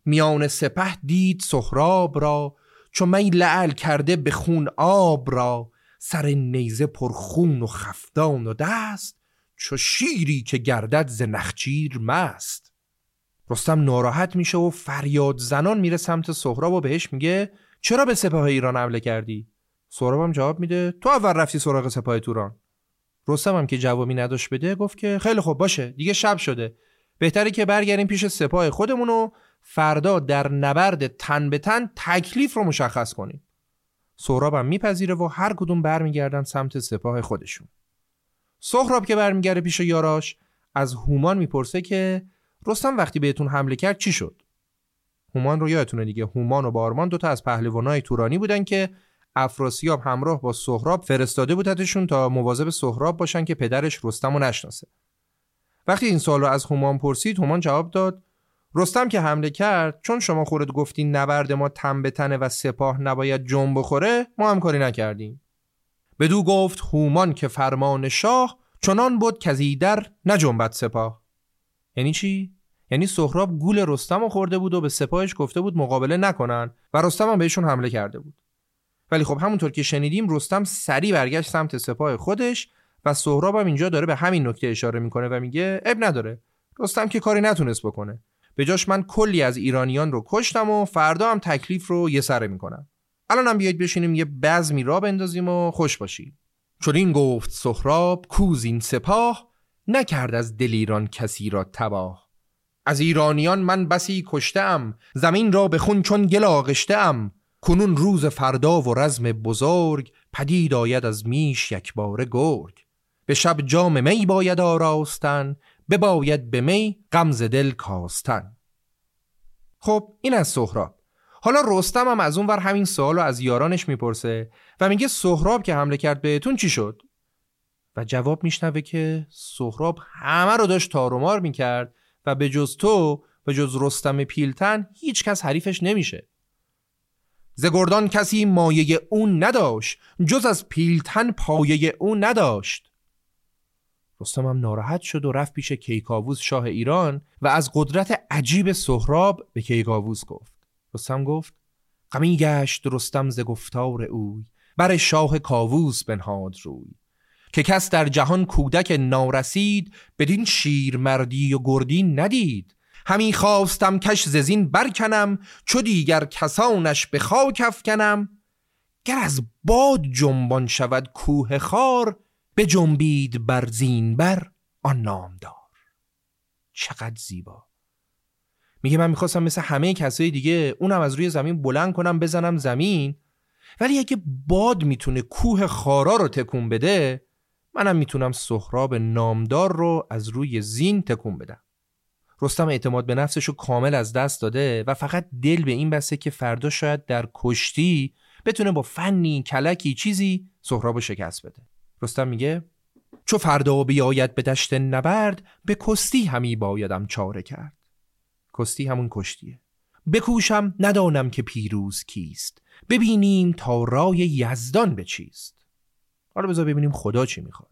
میان سپه دید سهراب را چون می لعل کرده به خون آب را. سر نیزه پر خون و خفتان و دست چو شیری که گردد ز نخچیر مست. رستم ناراحت میشه و فریاد زنان میره سمت سهراب و بهش میگه چرا به سپاه ایران حمله کردی؟ سهراب هم جواب میده تو اول رفتی سراغ سپاه توران. رستم هم که جوابی نداشت بده گفت که خیلی خوب باشه دیگه شب شده. بهتره که برگردیم پیش سپاه خودمون و فردا در نبرد تن به تن تکلیف رو مشخص کنیم. سهراب هم میپذیره و هر کدوم برمیگردن سمت سپاه خودشون. سهراب که برمیگرده پیش یاراش از هومان می‌پرسه که رستم وقتی بهتون حمله کرد چی شد؟ هومان رو یادتونه دیگه. هومان و بارمان دوتا از پهلوانای تورانی بودن که افراسیاب همراه با سهراب فرستاده بودتشون تا مواظب سهراب باشن که پدرش رستم رو نشناسه. وقتی این سوال رو از هومان پرسید هومان جواب داد رستم که حمله کرد چون شما خودت گفتین نبرد ما تن به تنه و سپاه نباید جنب بخوره ما هم کاری نکردیم. بدو گفت هومان که فرمان شاه چنان بود که در نجنبت سپاه. یعنی چی؟ یعنی سهراب گول رستم رو خورده بود و به سپاهش گفته بود مقابله نکنن و رستم هم بهشون حمله کرده بود. ولی خب همونطور که شنیدیم رستم سری برگشت سمت سپاه خودش و سهراب هم اینجا داره به همین نکته اشاره می‌کنه و میگه اب نداره. رستم که کاری نتونست بکنه. به جاش من کلی از ایرانیان رو کشتم و فردا هم تکلیف رو یه سره می‌کنم. الان هم بیایید بشینیم یه بزمی را بندازیم و خوش باشیم چون این گفت سهراب کوزین سپاه نکرد از دل ایران کسی را تباه. از ایرانیان من بسی کشتم زمین را به خون چون گل آغشتم. کنون روز فردا و رزم بزرگ پدید آید از میش یک بار گرگ. به شب جام می باید آراستن بباید به می غمز دل کاستن. خب این از سهراب. حالا رستم هم از اون ور همین سوال رو از یارانش می‌پرسه و میگه سهراب که حمله کرد بهتون چی شد؟ و جواب میشنوه که سهراب همه رو داشت تارومار می‌کرد و به جز تو به جز رستم پیلتن هیچ کس حریفش نمیشه. زگردان کسی مایه اون نداشت جز از پیلتن پایه اون نداشت. رستم هم ناراحت شد و رفت پیش کیکاووس شاه ایران و از قدرت عجیب سهراب به کیکاووس گفت. رستم گفت غمی گشت رستم ز گفتار اوی بر شاه کاووس بنهاد روی. که کس در جهان کودک نارسید بدین شیر مردی و گردی ندید. همی خواستم کش ززین برکنم چو دیگر کسانش به خاک افکنم. گر از باد جنبان شود کوه خار به جنبید بر زین بر آن نامدار. چقدر زیبا. میگه من می‌خواستم مثل همه کسای دیگه اونم از روی زمین بلند کنم بزنم زمین. ولی اگه باد می‌تونه کوه خارا رو تکون بده منم می‌تونم سهراب نامدار رو از روی زین تکون بدم. رستم اعتماد به نفسش رو کامل از دست داده و فقط دل به این بسته که فردا شاید در کشتی بتونه با فنی کلکی چیزی سهراب شکست بده. رستم میگه چو فردا بیاید به دشت نبرد به کستی همی بایدم چاره کرد. کستی همون کشتیه. بکوشم ندانم که پیروز کیست. ببینیم تا رای یزدان به چیست. حالا بذار ببینیم خدا چی می‌خواد.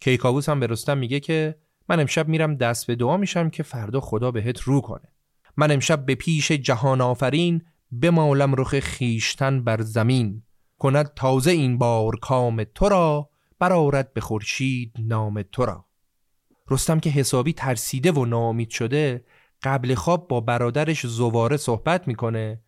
کیکاووس هم به رستم میگه که من امشب میرم دست به دعا میشم که فردا خدا بهت رو کنه. من امشب به پیش جهان آفرین بمالم رخ خیشتن بر زمین. کند تازه این بار کام تو را برارد به خورشید نام تو را. رستم که حسابی ترسیده و ناامید شده قبل خواب با برادرش زواره صحبت می‌کنه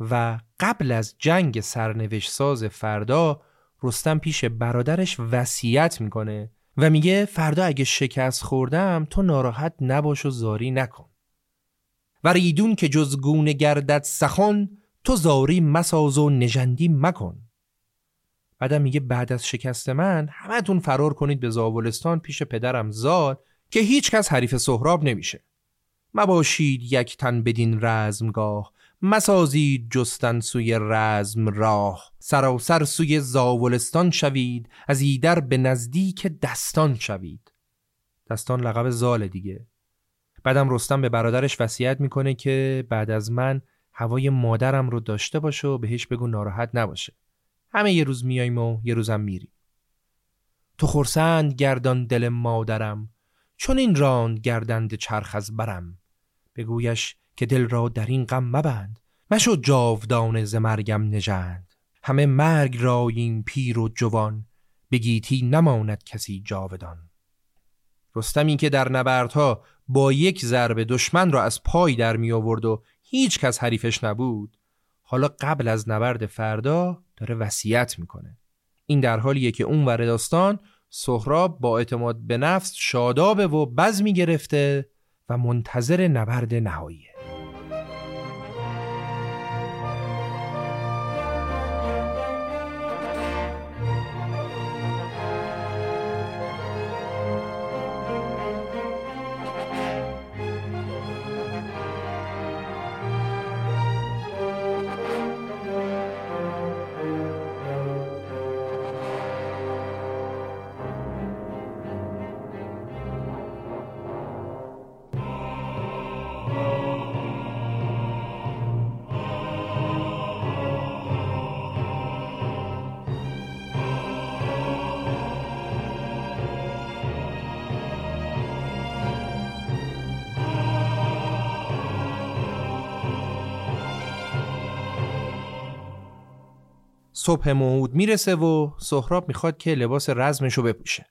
و قبل از جنگ سرنوشت ساز فردا رستم پیش برادرش وصیت می‌کنه و میگه فردا اگه شکست خوردم تو ناراحت نباش و زاری نکن. و ریدون که جز گونه گردد سخن تو زاری مساز و نژندی مکن. بعدم میگه بعد از شکست من همتون فرار کنید به زاولستان پیش پدرم زال که هیچ کس حریف سهراب نمیشه. مباشید یک تن بدین رزمگاه مسازید جستن سوی رزم راه. سراسر سوی زاولستان شوید از ایدر به نزدیک دستان شوید. دستان لقب زال دیگه. بعدم رستم به برادرش وصیت می‌کنه که بعد از من هوای مادرم رو داشته باشه و بهش بگو ناراحت نباشه. همه یه روز میاییم و یه روزم میریم. تو خورسند گردان دل مادرم چون این راند گردند چرخ از برم. بگویش که دل را در این غم مبند. مشو جاودان ز مرگم نژند. همه مرگ راییم پیر و جوان بگیتی نماند کسی جاودان. رستمی که در نبردها با یک ضربه دشمن را از پای در می آورد و هیچ کس حریفش نبود حالا قبل از نبرد فردا داره وصیت می‌کنه. این در حالیه که اون ور داستان سهراب با اعتماد به نفس شادابه و بزمی گرفته و منتظر نبرد نهاییه صبح موعود می‌رسه و سهراب می‌خواد که لباس رزمش رو بپوشه.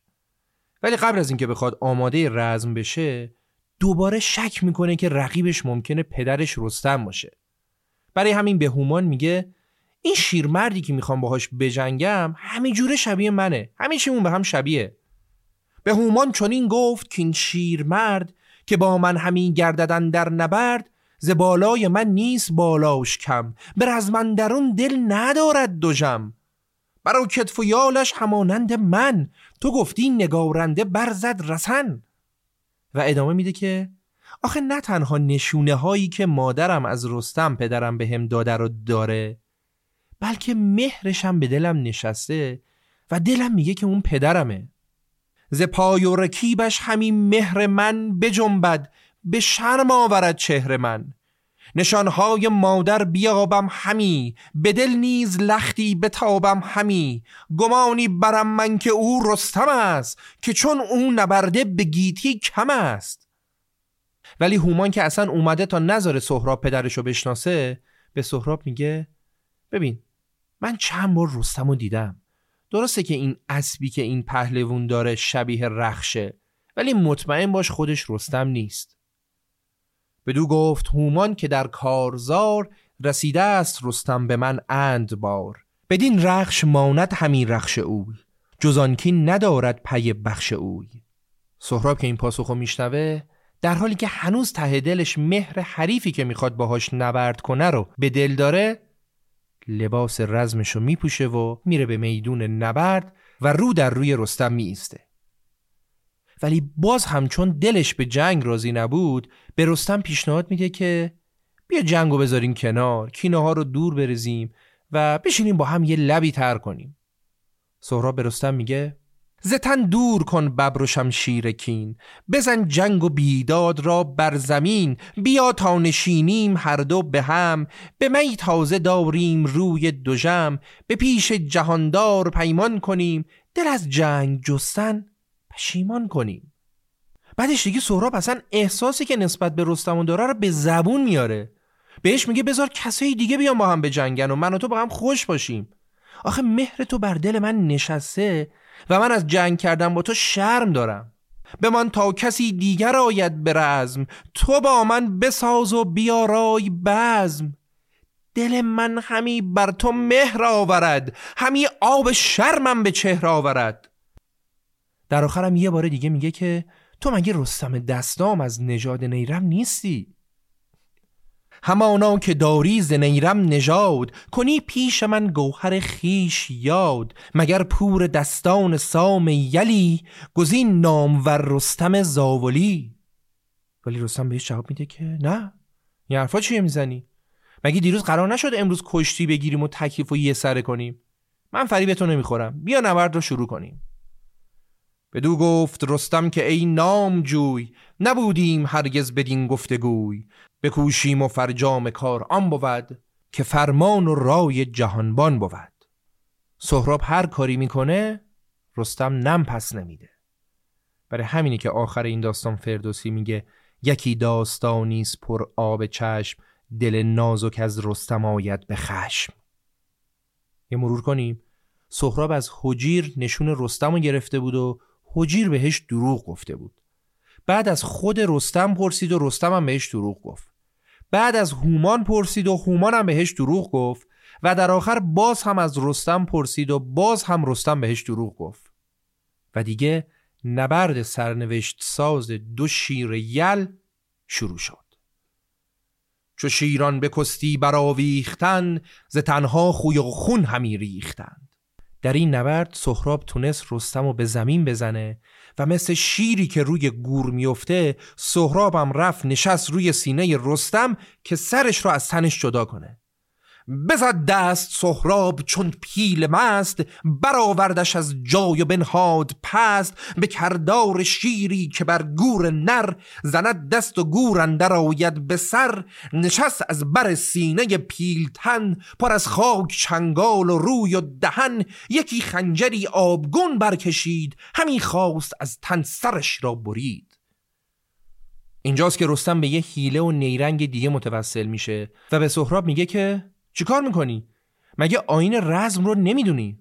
ولی قبل از اینکه بخواد آماده رزم بشه دوباره شک می‌کنه که رقیبش ممکنه پدرش رستم باشه. برای همین به هومان میگه این شیرمردی که می‌خوام باهاش بجنگم همین جوره شبیه منه. همین به هم شبیه. به هومان چنین گفت که این شیرمرد که با من همین گرددن در نبرد ز بالای من نیست بالاش کم بر از من درون دل ندارد دوژم برا کتف و یالش همانند من تو گفتی نگارنده برزد رسن. و ادامه میده که آخه نه تنها نشونه هایی که مادرم از رستم پدرم به هم داده رو داره بلکه مهرشم به دلم نشسته و دلم میگه که اون پدرمه. ز پای و رکیبش همین مهر من بجنبد به شرم آورد چهر من. نشانهای مادر بیابم همی به دل نیز لختی بتابم همی. گمانی برم من که او رستم است که چون او نبرده به گیتی کم است. ولی هومان که اصلا اومده تا نظر سهراب پدرشو بشناسه به سهراب میگه ببین من چند بار رستم رو دیدم. درسته که این اسبی که این پهلوون داره شبیه رخشه ولی مطمئن باش خودش رستم نیست. بدو گفت هومان که در کارزار رسیده است رستم به من اند بار. بدین رخش ماند همین رخش اوی جزانکی ندارد پی بخش اوی. سهراب که این پاسخو میشنوه در حالی که هنوز ته دلش مهر حریفی که می‌خواد باهاش نبرد کنه رو به دل داره لباس رزمشو میپوشه و میره به میدون نبرد و رو در روی رستم میسته ولی باز همچون دلش به جنگ راضی نبود به رستم پیشنهاد میده که بیا جنگو بذاریم کنار کینه ها رو دور برزیم و بشینیم با هم یه لبی تر کنیم. سهراب به رستم میگه زتن دور کن ببر و شمشیر کین بزن جنگ و بیداد را بر زمین بیا تا نشینیم هر دو به هم به می تازه داریم روی دوژم به پیش جهاندار پیمان کنیم دل از جنگ جستن پشیمان کنیم. بعدش دیگه سهراب اصلا احساسی که نسبت به رستمون داره رو به زبون میاره. بهش میگه بذار کسای دیگه بیان با هم به جنگن و من و تو با هم خوش باشیم. آخه مهر تو بر دل من نشسته و من از جنگ کردن با تو شرم دارم. به من تا کسی دیگر آید به رزم. تو با من بساز و بیارای بزم. دل من همی بر تو مهر آورد. همی آب شرمم به چهر آورد. در آخرم یه بار دیگه میگه که تو مگه رستم دستام از نژاد نیرم نیستی؟ همانا که داری ز نیرم نژاد کنی پیش من گوهر خیش یاد. مگر پور دستان سام یلی گزین نامور رستم زاولی. ولی رستم بهش جواب میده که نه این حرفا چیه می‌زنی؟ مگه دیروز قرار نشد امروز کشتی بگیریم و تکلیف و یه سره کنیم؟ من فریبتو نمی‌خورم. بیا نبرد رو شروع کنیم. بدو گفت رستم که ای نام جوی نبودیم هرگز بدین گفتگوی. بکوشیم و فرجام کار آن بود که فرمان و رای جهانبان بود. سهراب هر کاری می‌کنه رستم نم پس نمیده. برای همینی که آخر این داستان فردوسی میگه یکی داستانیست پر آب چشم دل نازک از رستم آید به خشم. یه مرور کنیم. سهراب از حجیر نشون رستم رو گرفته بود و حجیر بهش دروغ گفته بود. بعد از خود رستم پرسید و رستم هم بهش دروغ گفت. بعد از هومان پرسید و هومان هم بهش دروغ گفت و در آخر باز هم از رستم پرسید و باز هم رستم بهش دروغ گفت. و دیگه نبرد سرنوشت ساز دو شیر یل شروع شد. چو شیران به کستی براویختن ز تنها خوی و خون همی ریختند در این نبرد سهراب تونست رستم رو به زمین بزنه و مثل شیری که روی گور میفته سهرابم رفت نشست روی سینه رستم که سرش رو از تنش جدا کنه. بزد دست سهراب چون پیل مست برآوردش از جای و بنهاد پست به کردار شیری که بر گور نر زند دست و گور اندر آید به سر نشست از بر سینه پیلتن پر از خاک چنگال و روی و دهن یکی خنجری آبگون برکشید همین خواست از تن سرش را برید. اینجاست که رستم به یه حیله و نیرنگ دیگه متوسل میشه و به سهراب میگه که چیکار می‌کنی؟ مگه آین رزم رو نمی‌دونی؟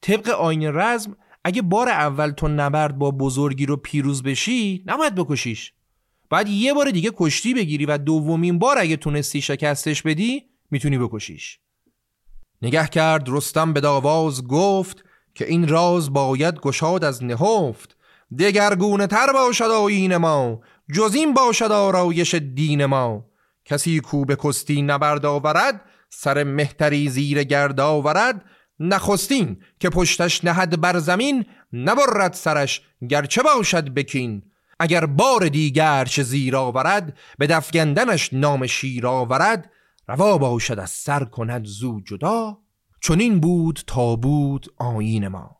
طبق آین رزم اگه بار اول تو نبرد با بزرگی رو پیروز بشی نباید بکشیش. باید یه بار دیگه کشتی بگیری و دومین بار اگه تونستی شکستش بدی می‌تونی بکشیش. نگه کرد رستم به داواز گفت که این راز باید گشاد از نهفت. دگرگونه تر باشد آیین ما جز این باشد آرایش دین ما. کسی کو به کستی نبرد آورد سر مهتری زیر گرد آورد نخستین که پشتش نهد بر زمین نبرد سرش گرچه باشد بکین. اگر بار دیگرش زیر آورد به دفگندنش نام شیر آورد روا باشد از سر کند زو جدا. چون این بود تا بود آیین ما.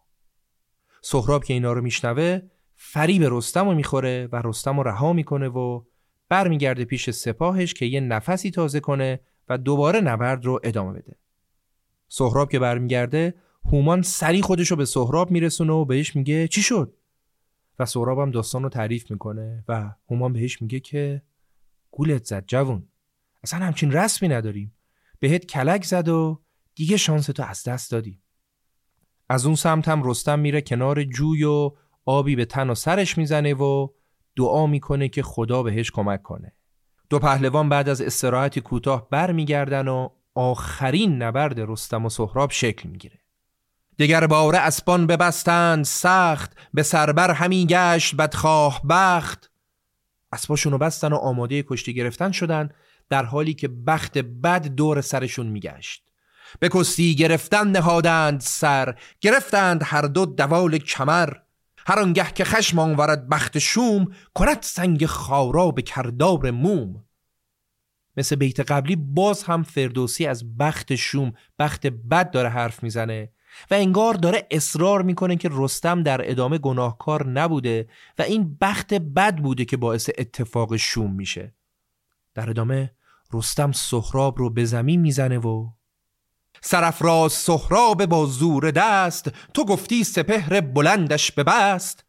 سهراب که اینا رو میشنوه فریب رستم رو می‌خوره و رستم رو رها می‌کنه و برمیگرده پیش سپاهش که یه نفسی تازه کنه و دوباره نبرد رو ادامه بده. سهراب که برمیگرده هومان سری خودش رو به سهراب میرسونه و بهش میگه چی شد؟ و سهراب هم داستان رو تعریف می‌کنه و هومان بهش میگه که گولت زد جوون. اصلا همچین رسمی نداریم. بهت کلک زد و دیگه شانس تو از دست دادی. از اون سمت هم رستم میره کنار جوی و آبی به تن و سرش می‌زنه و دعا می‌کنه که خدا بهش کمک کنه. دو پهلوان بعد از استراحتی کوتاه برمیگردن و آخرین نبرد رستم و سهراب شکل می‌گیره. دگر باره اسبان ببستند سخت به سربر همی گشت بدخواه بخت. اسباشونو بستن و آماده کشتی گرفتن شدن در حالی که بخت بد دور سرشون میگشت. به کستی گرفتن نهادند سر گرفتند هر دو دوال کمر. هر آنگه که خشم آورد بخت شوم کند سنگ خارا به کردار موم. مثل بیت قبلی باز هم فردوسی از بخت شوم بخت بد داره حرف می‌زنه و انگار داره اصرار می‌کنه که رستم در ادامه گناهکار نبوده و این بخت بد بوده که باعث اتفاق شوم میشه. در ادامه رستم سهراب رو به زمین می‌زنه و سرفراز سهراب با زور دست تو گفتی سپهر بلندش ببست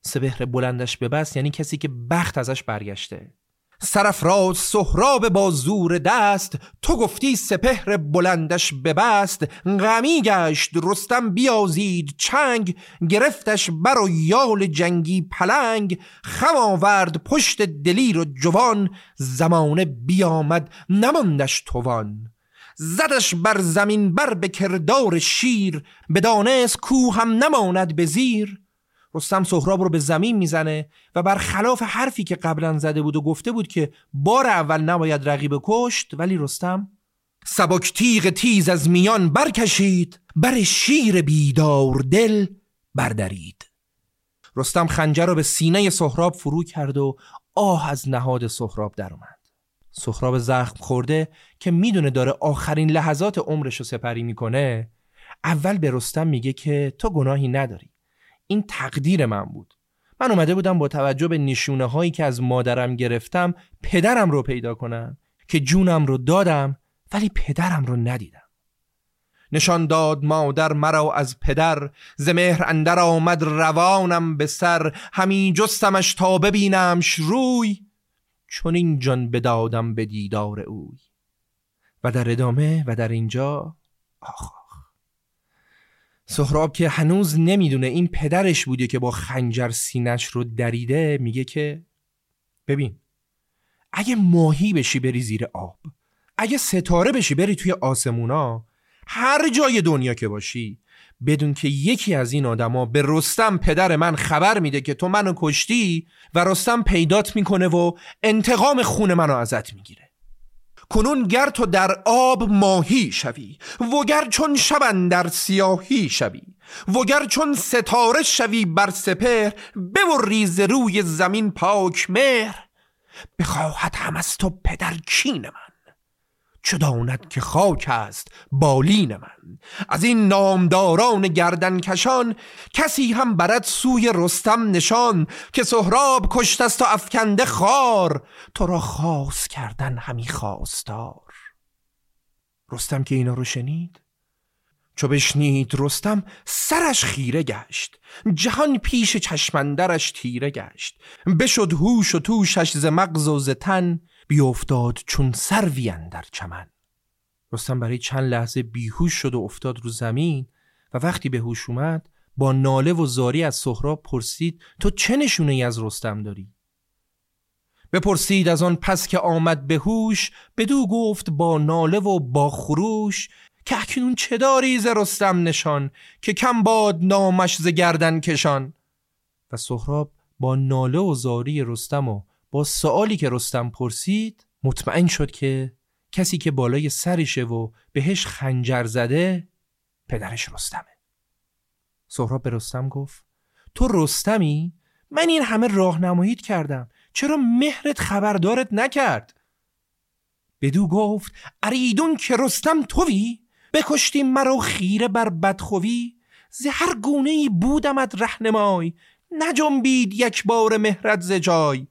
سپهر بلندش ببست یعنی کسی که بخت ازش برگشته. سرفراز سهراب با زور دست تو گفتی سپهر بلندش ببست غمی گشت رستم بیازید چنگ گرفتش بر و یال جنگی پلنگ. خم آورد پشت دلیر و جوان زمانه بیامد نماندش توان. زدش بر زمین بر به کردار شیر بدانست کو هم نماند به زیر. رستم سهراب رو به زمین می‌زنه و برخلاف حرفی که قبلا زده بود و گفته بود که بار اول نباید رقیب کشت ولی رستم سبک تیغ تیز از میان برکشید بر شیر بیدار دل بردارید رستم خنجر رو به سینه سهراب فرو کرد و آه از نهاد سهراب در سهراب زخم خورده که می‌دونه داره آخرین لحظات عمرش رو سپری می‌کنه اول به رستم میگه که تو گناهی نداری. این تقدیر من بود. من اومده بودم با توجه به نشونه هایی که از مادرم گرفتم پدرم رو پیدا کنم که جونم رو دادم ولی پدرم رو ندیدم. نشان داد مادر مرا از پدر ز مهر اندر آمد روانم به سر همین جستمش تا ببینمش روی. چون این جان بدادم به دیدار اوی. و در ادامه و در اینجا آخ سهراب که هنوز نمی‌دونه این پدرش بوده که با خنجر سینش رو دریده میگه که ببین اگه ماهی بشی بری زیر آب اگه ستاره بشی بری توی آسمونا هر جای دنیا که باشی بدون که یکی از این آدما به رستم پدر من خبر میده که تو منو کشتی و رستم پیدات می‌کنه و انتقام خون منو ازت می‌گیره. کنون گر تو در آب ماهی شوی وگر چون شبن در سیاهی شوی وگر چون ستاره شوی بر سپر ببری ز روی زمین پاک مهر بخواهد هم از تو پدر کین من. چو داند که خاک است بالین من. از این نامداران گردن کشان کسی هم برد سوی رستم نشان که سهراب کشت است و افکنده خار. تو را خاص کردن همی خواستار. رستم که اینا رو شنید؟ چو بشنید رستم سرش خیره گشت جهان پیش چشمندرش تیره گشت. بشد هوش و توشش ز مغز و ز تن بیافتاد چون سروی در چمن رستم برای چند لحظه بیهوش شد و افتاد رو زمین و وقتی به هوش اومد با ناله و زاری از سهراب پرسید تو چه نشونه ای از رستم داری؟ بپرسید از آن پس که آمد به هوش بدو گفت با ناله و با خروش که اکنون چه داری ز رستم نشان که کم باد نامش ز گردن کشان و سهراب با ناله و زاری رستم و با سوالی که رستم پرسید مطمئن شد که کسی که بالای سرشه و بهش خنجر زده پدرش رستمه. سهراب به رستم گفت تو رستمی؟ من این همه راهنماییت کردم. چرا مهرت خبردارت نکرد؟ بدو گفت اریدون که رستم توی؟ بکشتی مرا خیره بر بدخوی؟ ز هر گونه ای بودمت رهنمای. نجنبید یک بار مهرت ز جای.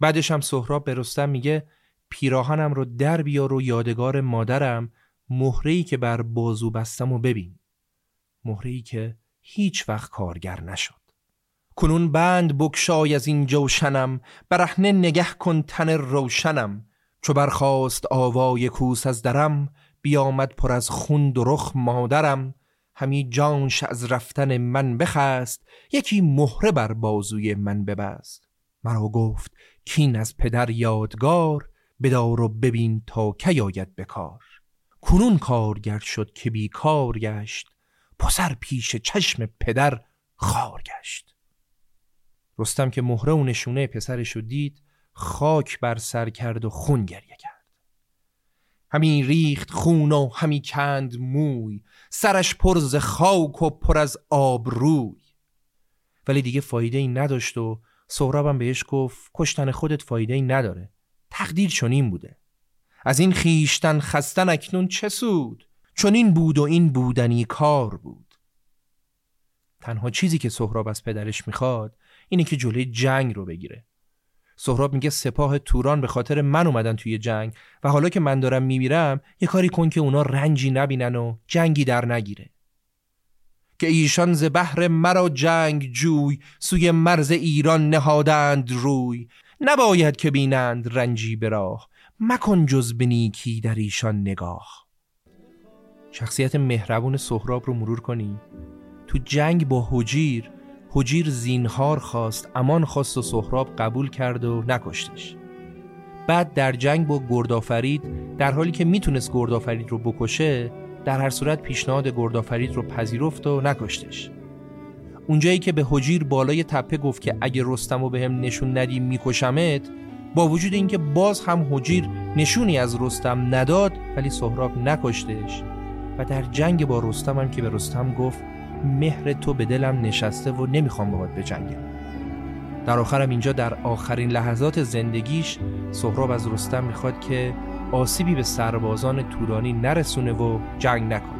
بعدش هم سهراب به رستم میگه پیراهنم رو در بیار و یادگار مادرم مهره‌ای که بر بازو بستم و ببین. مهره‌ای که هیچ وقت کارگر نشد. کنون بند بکشای از این جوشنم برهنه نگه کن تن روشنم. چو برخواست آوای کوس از درم بیامد پر از خون و رخ مادرم. همی جانش از رفتن من بخست یکی مهره بر بازوی من ببست. مرا گفت کین از پدر یادگار بدار و ببین تا کی آید بکار کنون کارگر شد که بیکار گشت پسر پیش چشم پدر خار گشت. رستم که مهره و نشونه پسرش رو دید خاک بر سر کرد و خون گریه کرد. همی ریخت خون و همی کند موی سرش پر ز خاک و پر از آب روی ولی دیگه فایده ای نداشت و سهرابم بهش گفت کشتن خودت فایده ای نداره. تقدیر چنین بوده. از این خیشتن خستن اکنون چه سود؟ چون این بود و این بودنی کار بود. تنها چیزی که سهراب از پدرش می‌خواد اینه که جلوی جنگ رو بگیره. سهراب میگه سپاه توران به خاطر من اومدن توی جنگ و حالا که من دارم میمیرم یه کاری کن که اونا رنجی نبینن و جنگی در نگیره. که ایشان ز بحر مرا جنگ جوی سوی مرز ایران نهادند روی. نباید که بینند رنجی به مکن جز بنیکی در ایشان نگاه. شخصیت مهربون سهراب رو مرور کنی؟ تو جنگ با حجیر حجیر زینهار خواست امان خواست و سهراب قبول کرد و نکشتش. بعد در جنگ با گردآفرید در حالی که می‌تونست گردآفرید رو بکشه در هر صورت پیشنهاد گردآفرید رو پذیرفت و نکشتش. اونجایی که به حجیر بالای تپه گفت که اگه رستم رو به هم نشون ندی میکشمت با وجود اینکه باز هم حجیر نشونی از رستم نداد ولی سهراب نکشتش و در جنگ با رستم هم که به رستم گفت مهر تو به دلم نشسته و نمی‌خوام باهات بجنگم در آخرم اینجا در آخرین لحظات زندگیش سهراب از رستم می‌خواد که آسیبی به سربازان تورانی نرسونه و جنگ نکنه.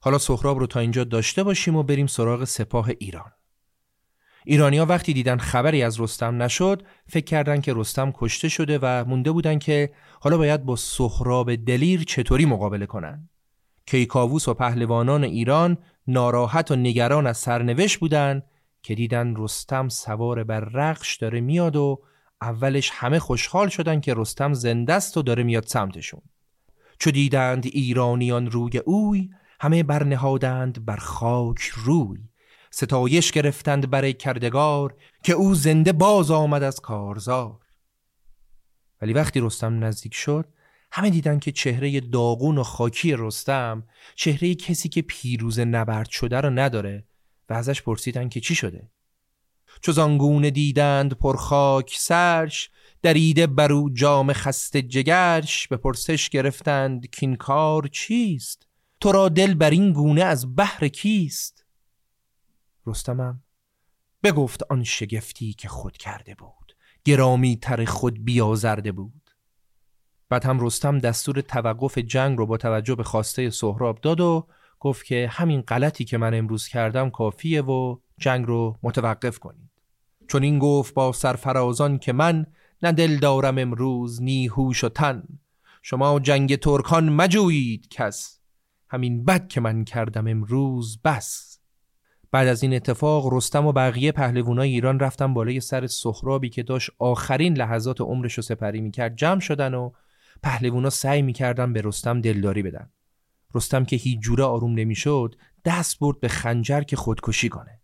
حالا سهراب رو تا اینجا داشته باشیم و بریم سراغ سپاه ایران. ایرانیا وقتی دیدن خبری از رستم نشد فکر کردن که رستم کشته شده و مونده بودن که حالا باید با سهراب دلیر چطوری مقابله کنن کیکاووس و پهلوانان ایران ناراحت و نگران از سرنوشت بودن که دیدن رستم سوار بر رقش داره میاد و اولش همه خوشحال شدن که رستم زنده است و داره میاد سمتشون چو دیدند ایرانیان روی اوی همه برنهادند بر خاک روی ستایش گرفتند برای کردگار که او زنده باز آمد از کارزار. ولی وقتی رستم نزدیک شد همه دیدن که چهره داغون و خاکی رستم چهره کسی که پیروز نبرد شده رو نداره و ازش پرسیدن که چی شده. چو دیدند پرخاک سرش دریده برو جام خسته جگرش به پرسش گرفتند کین کار چیست؟ تو را دل بر این گونه از بحر کیست؟ رستمم بگفت آن شگفتی که خود کرده بود گرامی تر خود بیازرده بود. بعد هم رستم دستور توقف جنگ رو با توجه به خواسته سهراب داد و گفت که همین غلطی که من امروز کردم کافیه و جنگ رو متوقف کنید. چون این گفت با سرفرازان که من نه دل دارم امروز نی هوش و تن. شما جنگ ترکان مجویید کس. همین بد که من کردم امروز بس. بعد از این اتفاق رستم و بقیه پهلوانای ایران رفتن بالای سر سهرابی که داشت آخرین لحظات عمرش رو سپری می‌کرد جمع شدن و پهلوونا سعی می‌کردن به رستم دلداری بدن. رستم که هیچ جوره آروم نمی‌شد دست برد به خنجر که خودکشی کنه.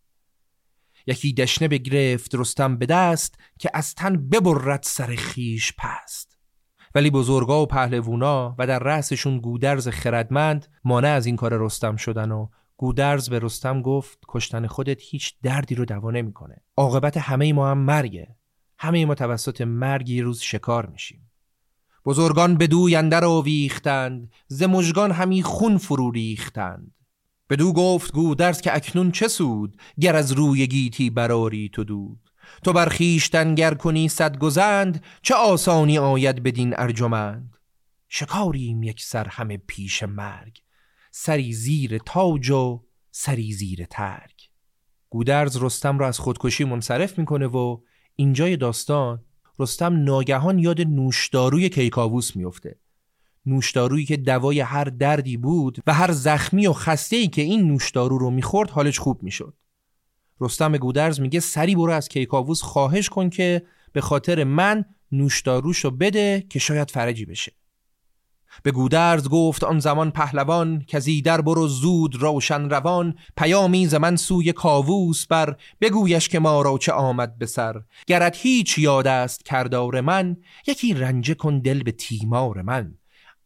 یکی دشنه بگرفت رستم به دست که از تن ببرد سر خیش پست. ولی بزرگا و پهلوونا و در رأسشون گودرز خردمند مانع از این کار رستم شدن و گودرز به رستم گفت کشتن خودت هیچ دردی رو دوا نمی‌کنه. عاقبت همه ما هم مرگه. همه ما توسط مرگ یه روز شکار میشیم. بزرگان به دو اندر آویختند ز مژگان همی خون فرو ریختند بدو گفت گودرز که اکنون چه سود گر از روی گیتی براری تو دود تو بر خویشتن گر کنی صد گزند چه آسانی آید بدین ارجمند؟ شکاریم یک سر همه پیش مرگ سری زیر تاج و سری زیر ترگ. گودرز رستم را از خودکشی منصرف می‌کنه و اینجای داستان رستم ناگهان یاد نوشداروی کیکاووس میفته نوشدارویی که دوای هر دردی بود و هر زخمی و خسته ای که این نوشدارو رو می‌خورد حالش خوب می‌شد. رستم گودرز میگه سری برو از کیکاووس خواهش کن که به خاطر من نوشداروشو بده که شاید فرجی بشه. به گودرز گفت آن زمان پهلوان که در برو زود روشن روان پیامی ز من سوی کاووس بر بگویش که ما را چه آمد به سر. گرت هیچ یاد است کردار من یکی رنجه کن دل به تیمار من.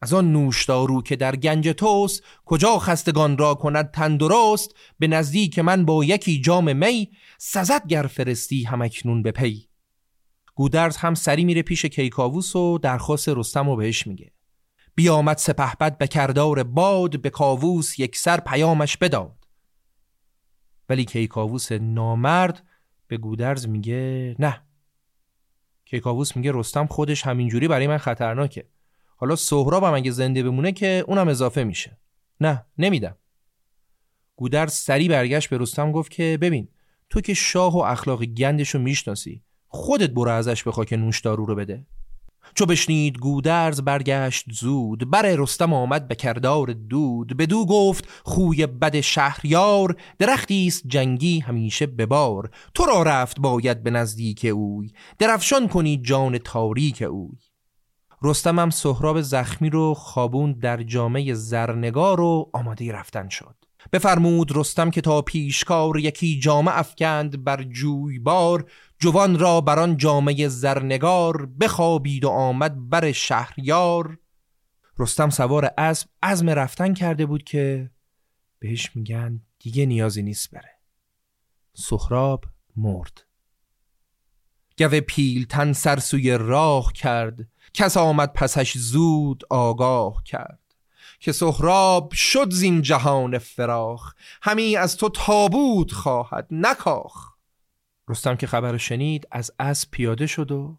از آن نوشدارو که در گنج توست کجا خستگان را کند تندرست به نزدیک من با یکی جام می سزد گر فرستی همکنون به پی. گودرز هم سری میره پیش کیکاووس و درخواست رستم رو بهش میگه. بیامد سپهبد به کردار باد به کاووس یک سر پیامش بداد. ولی کیکاووس نامرد به گودرز میگه نه. کیکاووس میگه رستم خودش همینجوری برای من خطرناکه. حالا سهرابم اگه زنده بمونه که اونم اضافه میشه. نه نمیدم. گودرز سری برگشت به رستم گفت که ببین تو که شاه و اخلاق گندشو می‌شناسی خودت برو ازش بخوا که نوشدارو رو بده. چو بشنید گودرز برگشت زود بر رستم آمد به کردار دود. بدو گفت خوی بد شهریار درختی است جنگی همیشه ببار تو را رفت باید به نزدیک اوی درفشان کنی جان تاریک اوی. رستم هم سهراب زخمی رو خوابون در جامعه زرنگار و آماده رفتن شد. بفرمود رستم که تا پیشکار یکی جامه افکند بر جویبار جوان را بر آن جامعه زرنگار بخوابید و آمد بر شهریار. رستم سوار اسب عزم رفتن کرده بود که بهش میگن دیگه نیازی نیست بره. سخراب مرد. گوه پیلتن سرسوی راه کرد. کس آمد پسش زود آگاه کرد که سهراب شد زین جهان فراخ همی از تو تابوت خواهد نکاخ. رستم که خبر شنید از اسب پیاده شد و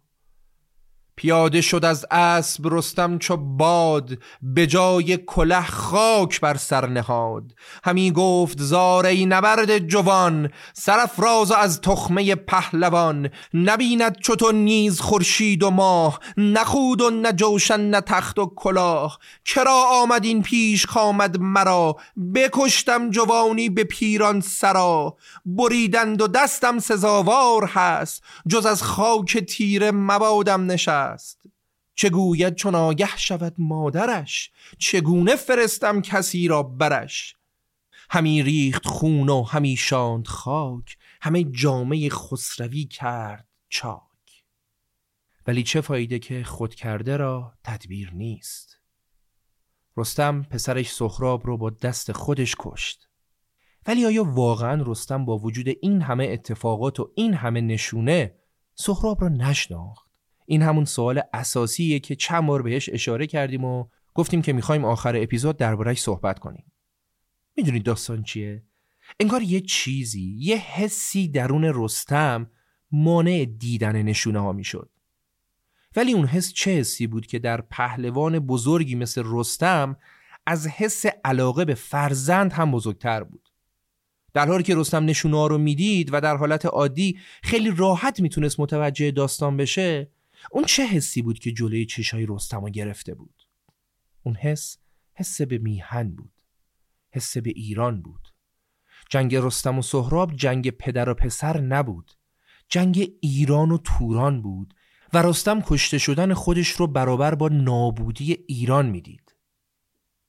پیاده شد از اسب رستم چو باد به جای کله خاک بر سر نهاد. همی گفت زار ای نبرد جوان سرافراز از تخمه پهلوان. نبیند چو نیز خورشید و ماه نخود و نه جوشن نه تخت و کلاه. کرا آمد این پیش کامد مرا؟ بکشتم جوانی به پیران سرا. بریدند و دستم سزاوار هست. جز از خاک تیره مبادم نشست. است. چه گوید چون آگه شود مادرش؟ چگونه فرستم کسی را برش؟ همی ریخت خون و همی شاند خاک همه جامعه خسروی کرد چاک. ولی چه فایده که خود کرده را تدبیر نیست؟ رستم پسرش سخراب رو با دست خودش کشت. ولی آیا واقعا رستم با وجود این همه اتفاقات و این همه نشونه سخراب را نشناخت؟ این همون سوال اساسیه که چند بار بهش اشاره کردیم و گفتیم که می‌خوایم آخر اپیزود دربارهش صحبت کنیم. می‌دونید داستان چیه؟ انگار یه چیزی یه حسی درون رستم مانع دیدن نشونه ها می‌شد. ولی اون حس چه حسی بود که در پهلوان بزرگی مثل رستم از حس علاقه به فرزند هم بزرگتر بود؟ در حالی که رستم نشونه ها رو می‌دید و در حالت عادی خیلی راحت می‌تونست متوجه داستان بشه اون چه حسی بود که جلوی چشای رستم گرفته بود؟ اون حس حس به میهن بود. حس به ایران بود. جنگ رستم و سهراب جنگ پدر و پسر نبود. جنگ ایران و توران بود و رستم کشته شدن خودش رو برابر با نابودی ایران می‌دید.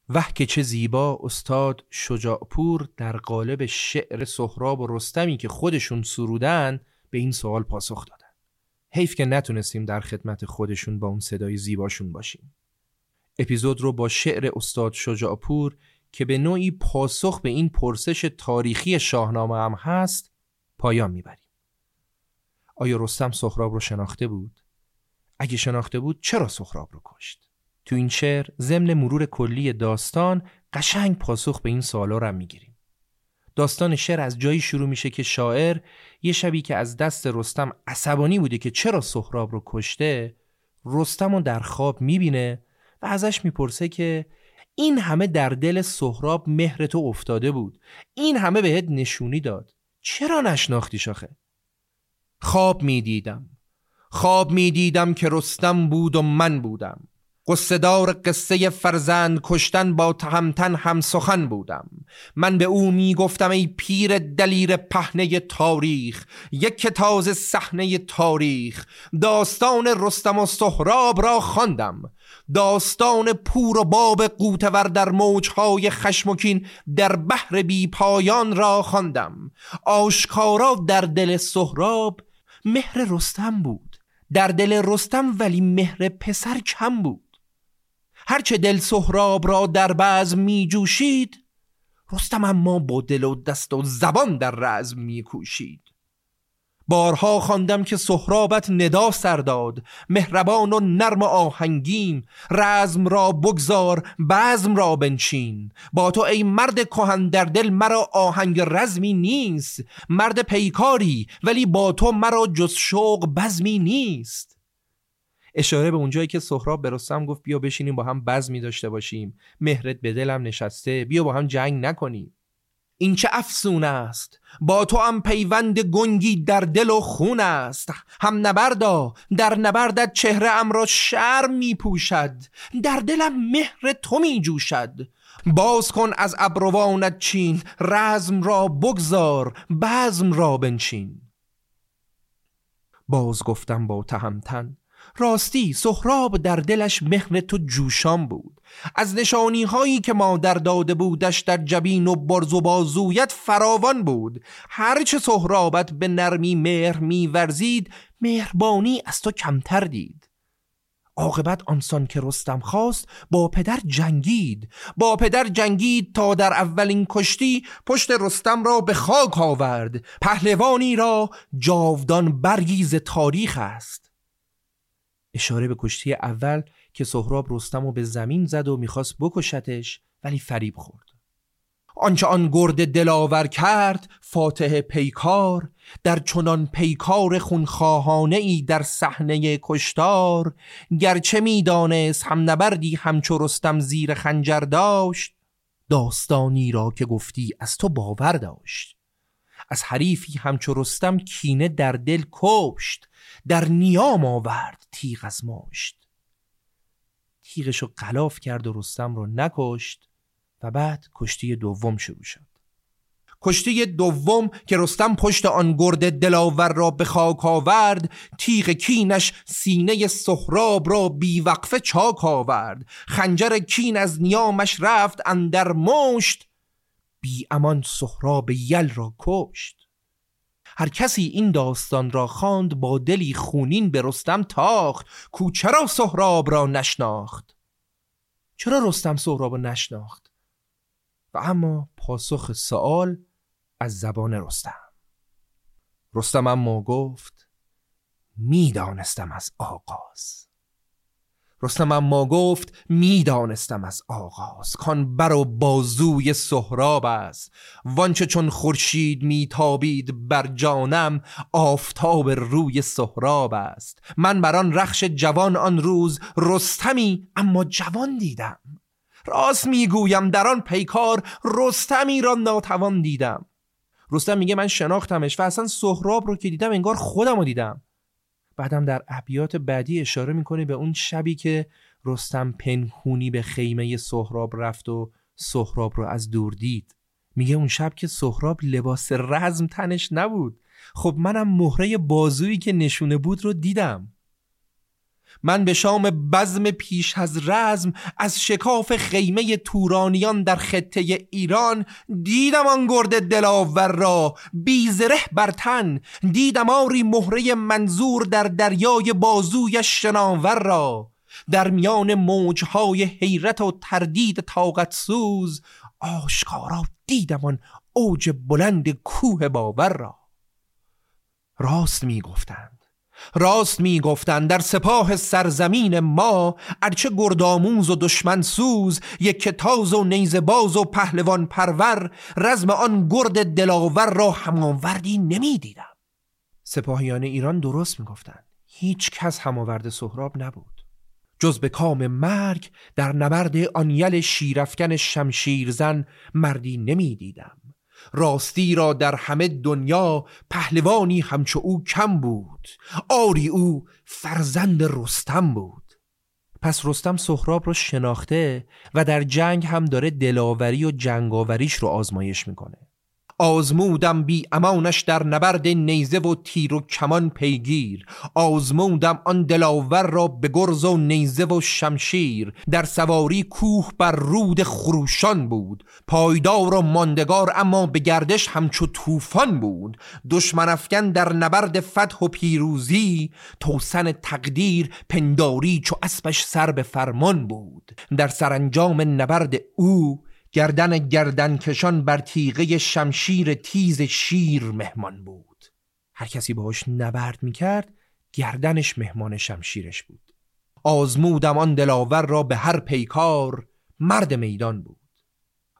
وح که چه زیبا استاد شجاعپور در قالب شعر سهراب و رستمی که خودشون سرودن به این سوال پاسخ داد. حیف که نتونستیم در خدمت خودشون با اون صدای زیباشون باشیم. اپیزود رو با شعر استاد شجاعپور که به نوعی پاسخ به این پرسش تاریخی شاهنامه هم هست پایان می‌بریم. آیا رستم سخراب رو شناخته بود؟ اگه شناخته بود چرا سخراب رو کشت؟ تو این شعر ضمن مرور کلی داستان قشنگ پاسخ به این سوالا رو هم می‌گیریم. داستان شعر از جایی شروع میشه که شاعر یه شبی که از دست رستم عصبانی بوده که چرا سهراب رو کشته رستم رو در خواب می‌بینه و ازش می‌پرسه که این همه در دل سهراب مهر تو افتاده بود. این همه بهت نشونی داد. چرا نشناختی شاخه خواب می‌دیدم. خواب می‌دیدم که رستم بود و من بودم. قصدار قصه فرزند کشتن با تهمتن هم سخن بودم. من به او می گفتم ای پیر دلیر پهنه تاریخ یک تاز صحنه تاریخ. داستان رستم و سهراب را خواندم. داستان پور و باب قوتور در موجهای خشمکین در بحر بی پایان را خواندم. آشکارا در دل سهراب مهر رستم بود. در دل رستم ولی مهر پسر کم بود. هرچه دل سهراب را در بزم می جوشید رستم اما با دل و دست و زبان در رزم می کوشید. بارها خواندم که سهرابت ندا سرداد مهربان و نرم آهنگین رزم را بگذار بزم را بنشین. با تو ای مرد کهن در دل مرا آهنگ رزمی نیست مرد پیکاری ولی با تو مرا جز شوق بزمی نیست. اشاره به اونجایی که سهراب به رستم گفت بیا بشینیم با هم بزمی داشته باشیم. مهرت به دلم نشسته بیا با هم جنگ نکنیم. این چه افسون است! با تو هم پیوند گنگی در دل و خون است. هم نبردا در نبردت چهره ام را شرم می پوشد در دلم مهر تو می جوشد باز کن از ابروانت چین رزم را بگذار بزم را بنشین. باز گفتم با تهمتن راستی سهراب در دلش مهر تو جوشان بود. از نشانی هایی که مادر داده بودش در جبین و برز و بازویت فراوان بود. هرچه سهرابت به نرمی مهر میورزید مهربانی از تو کمتر دید. عاقبت آنسان که رستم خواست با پدر جنگید. با پدر جنگید تا در اولین کشتی پشت رستم را به خاک آورد. پهلوانی را جاودان برگیز تاریخ است. اشاره به کشتی اول که سهراب رستم رو به زمین زد و می‌خواست بکشتش ولی فریب خورد. آنچه آن گرد دلاور کرد فاتح پیکار در چنان پیکار خونخواهانه ای در صحنه کشتار گرچه می‌دانست هم نبردی همچو رستم زیر خنجر داشت داستانی را که گفتی از تو باور داشت. از حریفی همچو رستم کینه در دل کشت در نیام آورد تیغ از ماشت تیغشو قلاف کرد و رستم رو نکشت و بعد کشتی دوم شروع شد. کشتی دوم که رستم پشت آن گرد دلاور را به خاک آورد تیغ کینش سینه سهراب را بیوقفه چاک آورد. خنجر کین از نیامش رفت اندر مشت بی امان سهراب یل را کشت. هر کسی این داستان را خواند با دلی خونین به رستم تاخت کو چرا سهراب را نشناخت؟ چرا رستم سهراب را نشناخت؟ و اما پاسخ سوال از زبان رستم. رستم اما گفت می‌دانستم از آغاز. رستم اما گفت می‌دانستم از آغاز کان بر و بازوی سهراب است. وانچه چون خورشید میتابید بر جانم آفتاب روی سهراب است. من بر آن رخش جوان آن روز رستمی اما جوان دیدم. راست می‌گویم در آن پیکار رستمی را ناتوان دیدم. رستم میگه من شناختمش و اصلا سهراب رو که دیدم انگار خودم رو دیدم. بعدم در ابیات بعدی اشاره می‌کنه به اون شبی که رستم پنهونی به خیمه سهراب رفت و سهراب رو از دور دید. میگه اون شب که سهراب لباس رزم تنش نبود. خب منم مهره بازویی که نشونه بود رو دیدم. من به شام بزم پیش از رزم از شکاف خیمه تورانیان در خطه ایران دیدم آن گرد دلاور را بیزره بر تن دیدم آری مهره منظور در دریای بازوی شناور را. در میان موجهای حیرت و تردید طاقت سوز آشکارا دیدم آن اوج بلند کوه باور را. راست می گفتند راست می گفتند در سپاه سرزمین ما ارچه گردآموز و دشمن سوز یک تاز و نیزه باز و پهلوان پرور رزم آن گرد دلاور را همانوردی نمی دیدم. سپاهیان ایران درست می گفتند. هیچ کس هماورد سهراب نبود. جز به کام مرگ در نبرد آنیل شیرفکن شمشیرزن مردی نمی دیدم. راستی را در همه دنیا پهلوانی همچو او کم بود. آری او فرزند رستم بود. پس رستم سهراب رو شناخته و در جنگ هم داره دلاوری و جنگاوریش رو آزمایش می‌کنه. آزمودم بی امانش در نبرد نیزه و تیر و کمان پیگیر. آزمودم آن دلاور را به گرز و نیزه و شمشیر. در سواری کوه بر رود خروشان بود. پایدار و ماندگار اما به گردش همچو طوفان بود. دشمن افکن در نبرد فتح و پیروزی. توسن تقدیر پنداری چو اسبش سر به فرمان بود. در سرانجام نبرد او گردن گردن کشان بر تیغه شمشیر تیز شیر مهمان بود. هر کسی باهاش نبرد می‌کرد گردنش مهمان شمشیرش بود. آزمودم آن دلاور را به هر پیکار مرد میدان بود.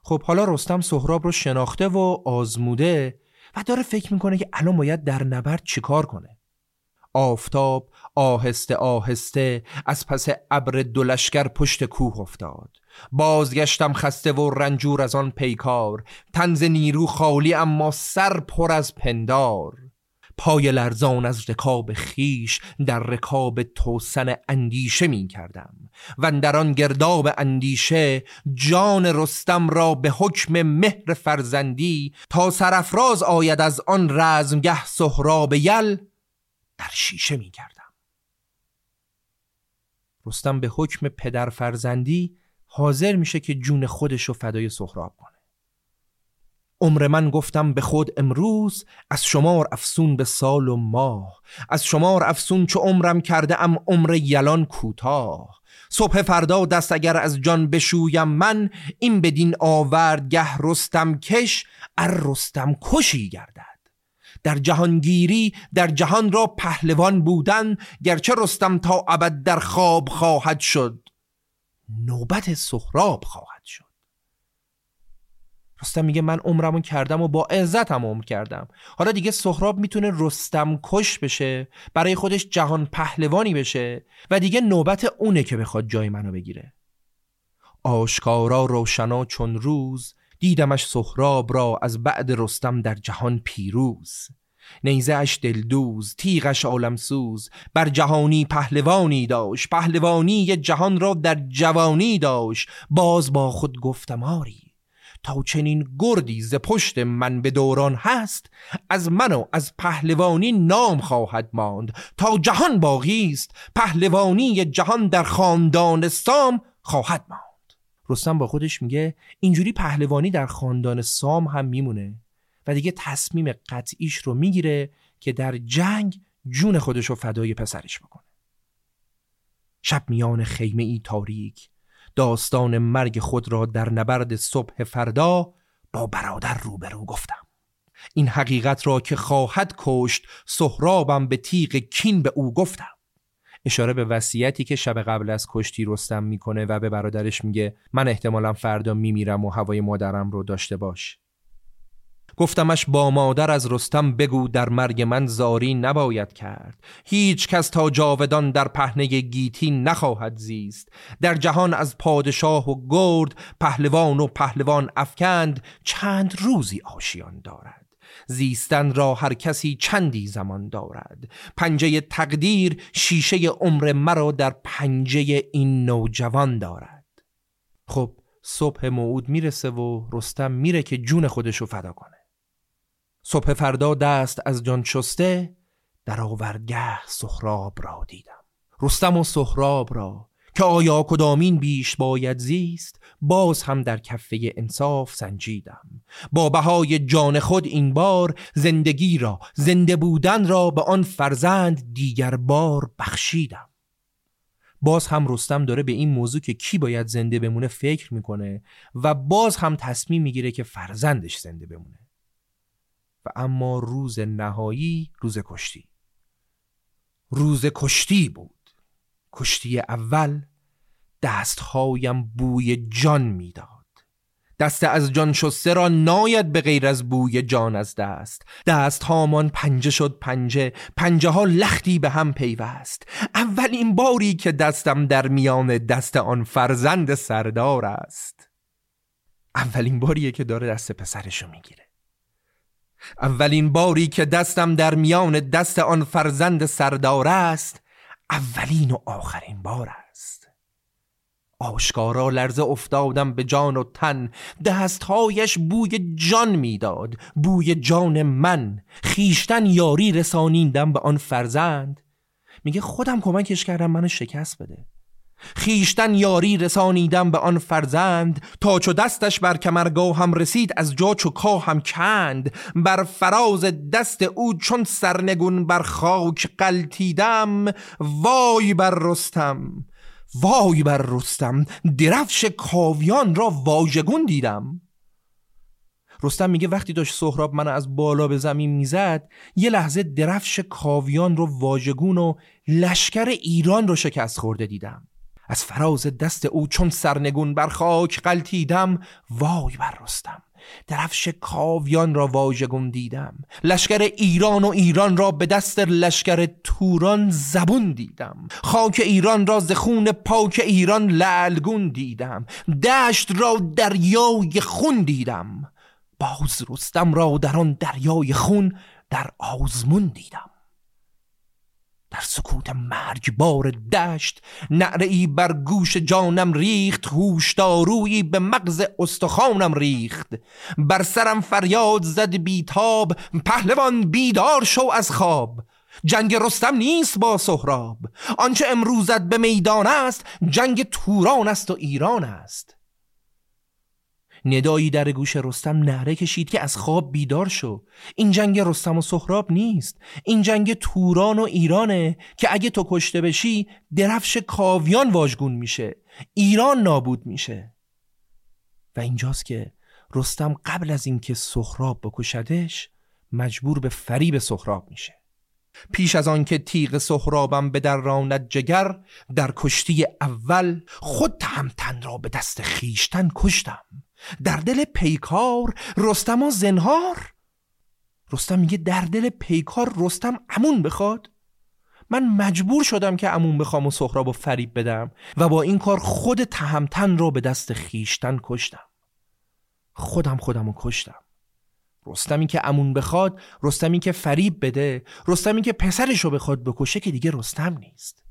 خب حالا رستم سهراب رو شناخته و آزموده و داره فکر می‌کنه که الان باید در نبرد چیکار کنه. آفتاب آهسته آهسته از پس ابر دلشگر پشت کوه افتاد. بازگشتم خسته و رنجور از آن پیکار. تنز نیرو خالی اما سر پر از پندار. پای لرزان از رکاب خیش در رکاب توسن اندیشه می کردم. و در آن گرداب اندیشه جان رستم را به حکم مهر فرزندی تا سرفراز آید از آن رزمگه سهراب یل در شیشه می کردم. رستم به حکم پدر فرزندی حاضر میشه که جون خودش رو فدای سهراب کنه. عمر من گفتم به خود امروز از شمار افسون به سال و ماه از شمار افسون چو عمرم کرده ام عمر یلان کوتاه. صبح فردا دست اگر از جان بشویم من این بدین آورد گه رستم کش ار رستم کشی گردد. در جهانگیری در جهان را پهلوان بودن گرچه رستم تا ابد در خواب خواهد شد. نوبت سخراب خواهد شد. رستم میگه من عمرمو کردم و با عزتم عمر کردم. حالا دیگه سهراب می‌تونه رستم کش بشه برای خودش جهان پهلوانی بشه و دیگه نوبت اونه که بخواد جای منو بگیره. آشکارا روشنا چون روز دیدمش سهراب را از بعد رستم در جهان پیروز. نیزه اش دلدوز تیغش عالمسوز. بر جهانی پهلوانی داشت پهلوانی جهان را در جوانی داشت. باز با خود گفتم آری تا چنین گردی ز پشت من به دوران هست از من و از پهلوانی نام خواهد ماند. تا جهان باقی است پهلوانی جهان در خاندان سام خواهد ماند. رستم با خودش میگه اینجوری پهلوانی در خاندان سام هم میمونه. دیگه تصمیم قطعیش رو می‌گیره که در جنگ جون خودش رو فدای پسرش بکنه. شب میان خیمه ای تاریک داستان مرگ خود را در نبرد صبح فردا با برادر روبرو گفتم. این حقیقت را که خواهد کشت سهرابم به تیغ کین به او گفتم. اشاره به وصیتی که شب قبل از کشتی رستم می‌کنه و به برادرش میگه من احتمالا فردا میمیرم و هوای مادرم رو داشته باش. گفتمش با مادر از رستم بگو در مرگ من زاری نباید کرد. هیچ کس تا جاودان در پهنه گیتی نخواهد زیست. در جهان از پادشاه و گرد پهلوان و پهلوان افکند چند روزی آشیان دارد. زیستن را هر کسی چندی زمان دارد. پنجه تقدیر شیشه عمر مرا در پنجه این نوجوان دارد. خب صبح موعود می‌رسه و رستم میره که جون خودشو فدا کنه. صبح فردا دست از جان شسته در آوردگه سخراب را دیدم. رستم و سخراب را که آیا کدامین بیش باید زیست باز هم در کفه انصاف سنجیدم. با بهای جان خود این بار زندگی را زنده بودن را به آن فرزند دیگر بار بخشیدم. باز هم رستم داره به این موضوع که کی باید زنده بمونه فکر می‌کنه و باز هم تصمیم می‌گیره که فرزندش زنده بمونه. و اما روز نهایی روز کشتی. روز کشتی بود. کشتی اول دستهایم بوی جان می‌داد. دست از جان شسته را ناید به غیر از بوی جان از دست. دست هامان پنجه شد پنجه پنجه ها لختی به هم پیوست. اولین باری که دستم در میان دست آن فرزند سردار است. اولین باریه که داره دست پسرشو می‌گیره. اولین باری که دستم در میان دست آن فرزند سردار است اولین و آخرین بار است. آشکارا لرزه افتادم به جان و تن دستهایش بوی جان می‌داد بوی جان من. خیشتن یاری رسانیندم به آن فرزند. میگه خودم کمکش کردم منو شکست بده. خیشتن یاری رسانیدم به آن فرزند تا چو دستش بر کمرگاه هم رسید از جا چو هم کند. بر فراز دست او چون سرنگون بر خاک قلتیدم وای بر رستم وای بر رستم درفش کاویان را واژگون دیدم. رستم میگه وقتی داشت سهراب منو از بالا به زمین می‌زد یه لحظه درفش کاویان رو واژگون و لشکر ایران رو شکست خورده دیدم. از فراز دست او چون سرنگون بر خاک قلتیدم وای بر رستم. درفش کاویان را واژگون دیدم. لشکر ایران و ایران را به دست لشکر توران زبون دیدم. خاک ایران را ز خون پاک ایران لعلگون دیدم. دشت را دریای خون دیدم. باز رستم را در آن دریای خون در آزمون دیدم. در سکوت مرگبار دشت نعره ای بر گوش جانم ریخت هوشدارویی به مغز استخوانم ریخت. بر سرم فریاد زد بیتاب پهلوان بیدار شو از خواب. جنگ رستم نیست با سهراب آنچه امروزت به میدان است جنگ توران است و ایران است. ندایی در گوش رستم نهره کشید که از خواب بیدار شو. این جنگ رستم و سهراب نیست. این جنگ توران و ایرانه که اگه تو کشته بشی درفش کاویان واژگون میشه. ایران نابود میشه. و اینجاست که رستم قبل از اینکه سهراب بکشدش مجبور به فریب سهراب میشه. پیش از آن که تیغ سهرابم به در راند جگر در کشتی اول خود تهمتن را به دست خیشتن کشتم. در دل پیکار رستم و زنهار. رستم میگه در دل پیکار رستم امون بخواد. من مجبور شدم که امون بخوام و سهراب و فریب بدم و با این کار خود تهمتن را به دست خیشتن کشتم. خودم خودم رو کشتم. رستمی که امون بخواد رستمی که فریب بده رستمی که پسرشو بخواد بکشه که دیگه رستم نیست.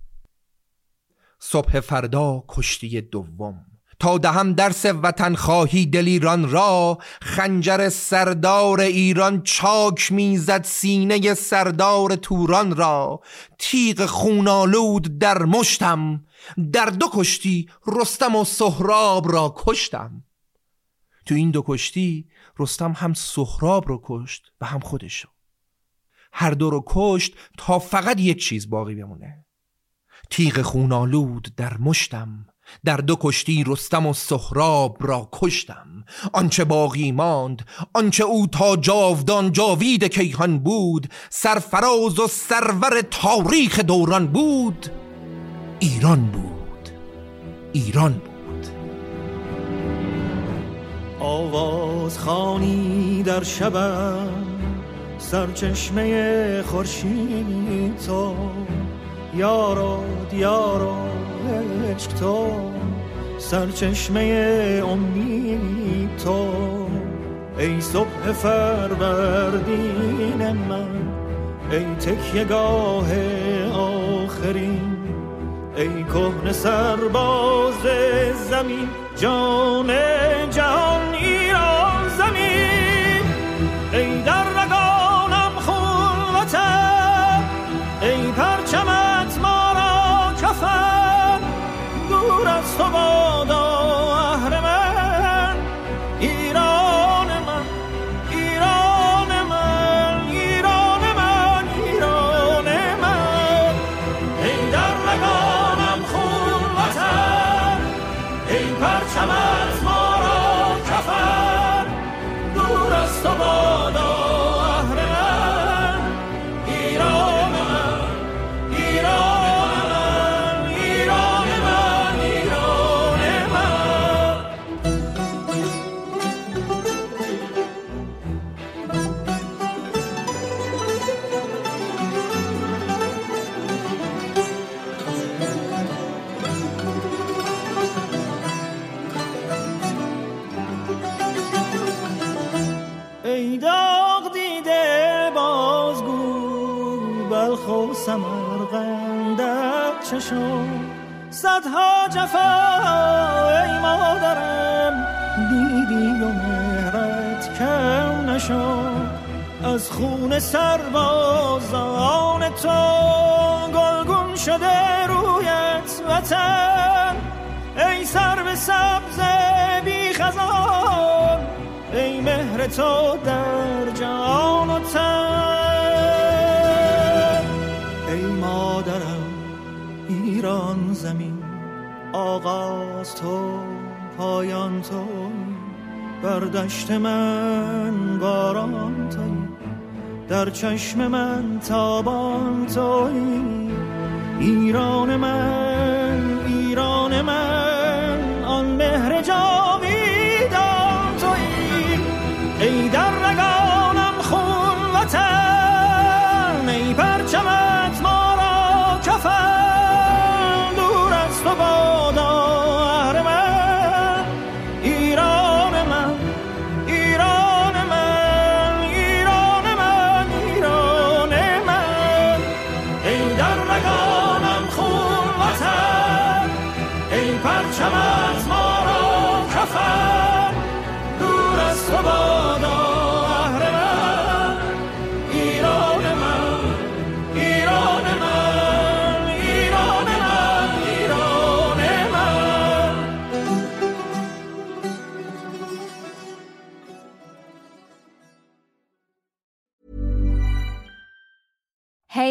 صبح فردا کشتی دوم. تا دهم درس وطن خواهی دلیران را خنجر سردار ایران چاک می‌زد سینه سردار توران را. تیغ خونالود در مشتم در دو کشتی رستم و سهراب را کشتم. تو این دو کشتی رستم هم سهراب رو کشت و هم خودش هر دو رو کشت تا فقط یک چیز باقی بمونه. تیغ خونالود در مشتم. در دو کشتی رستم و سهراب را کشتم. آنچه باقی ماند آنچه او تا جاودان جاوید کیهان بود سرفراز و سرور تاریخ دوران بود. ایران بود. ایران بود. آواز خانی در شبم سرچشمه خورشید تو. یارو دیارو عشق تو سرچشمه امید تو ای صبح فروردین من ای تکیگاه آخرین ای کهن سرباز زمین جان جهان ایران زمین. ای در رگانم خون ای دور صدها جفا ای مادرم. دیدی و مهرت کم نشد. از خون سربازان تو گلگون شده رویت وطن. ای سر به سبز بی خزان ای مهر تو در جان و تن. آغاز تو پایان تو بر دشت من باران توی در چشم من تابان توی ایران من ایران من آن مهر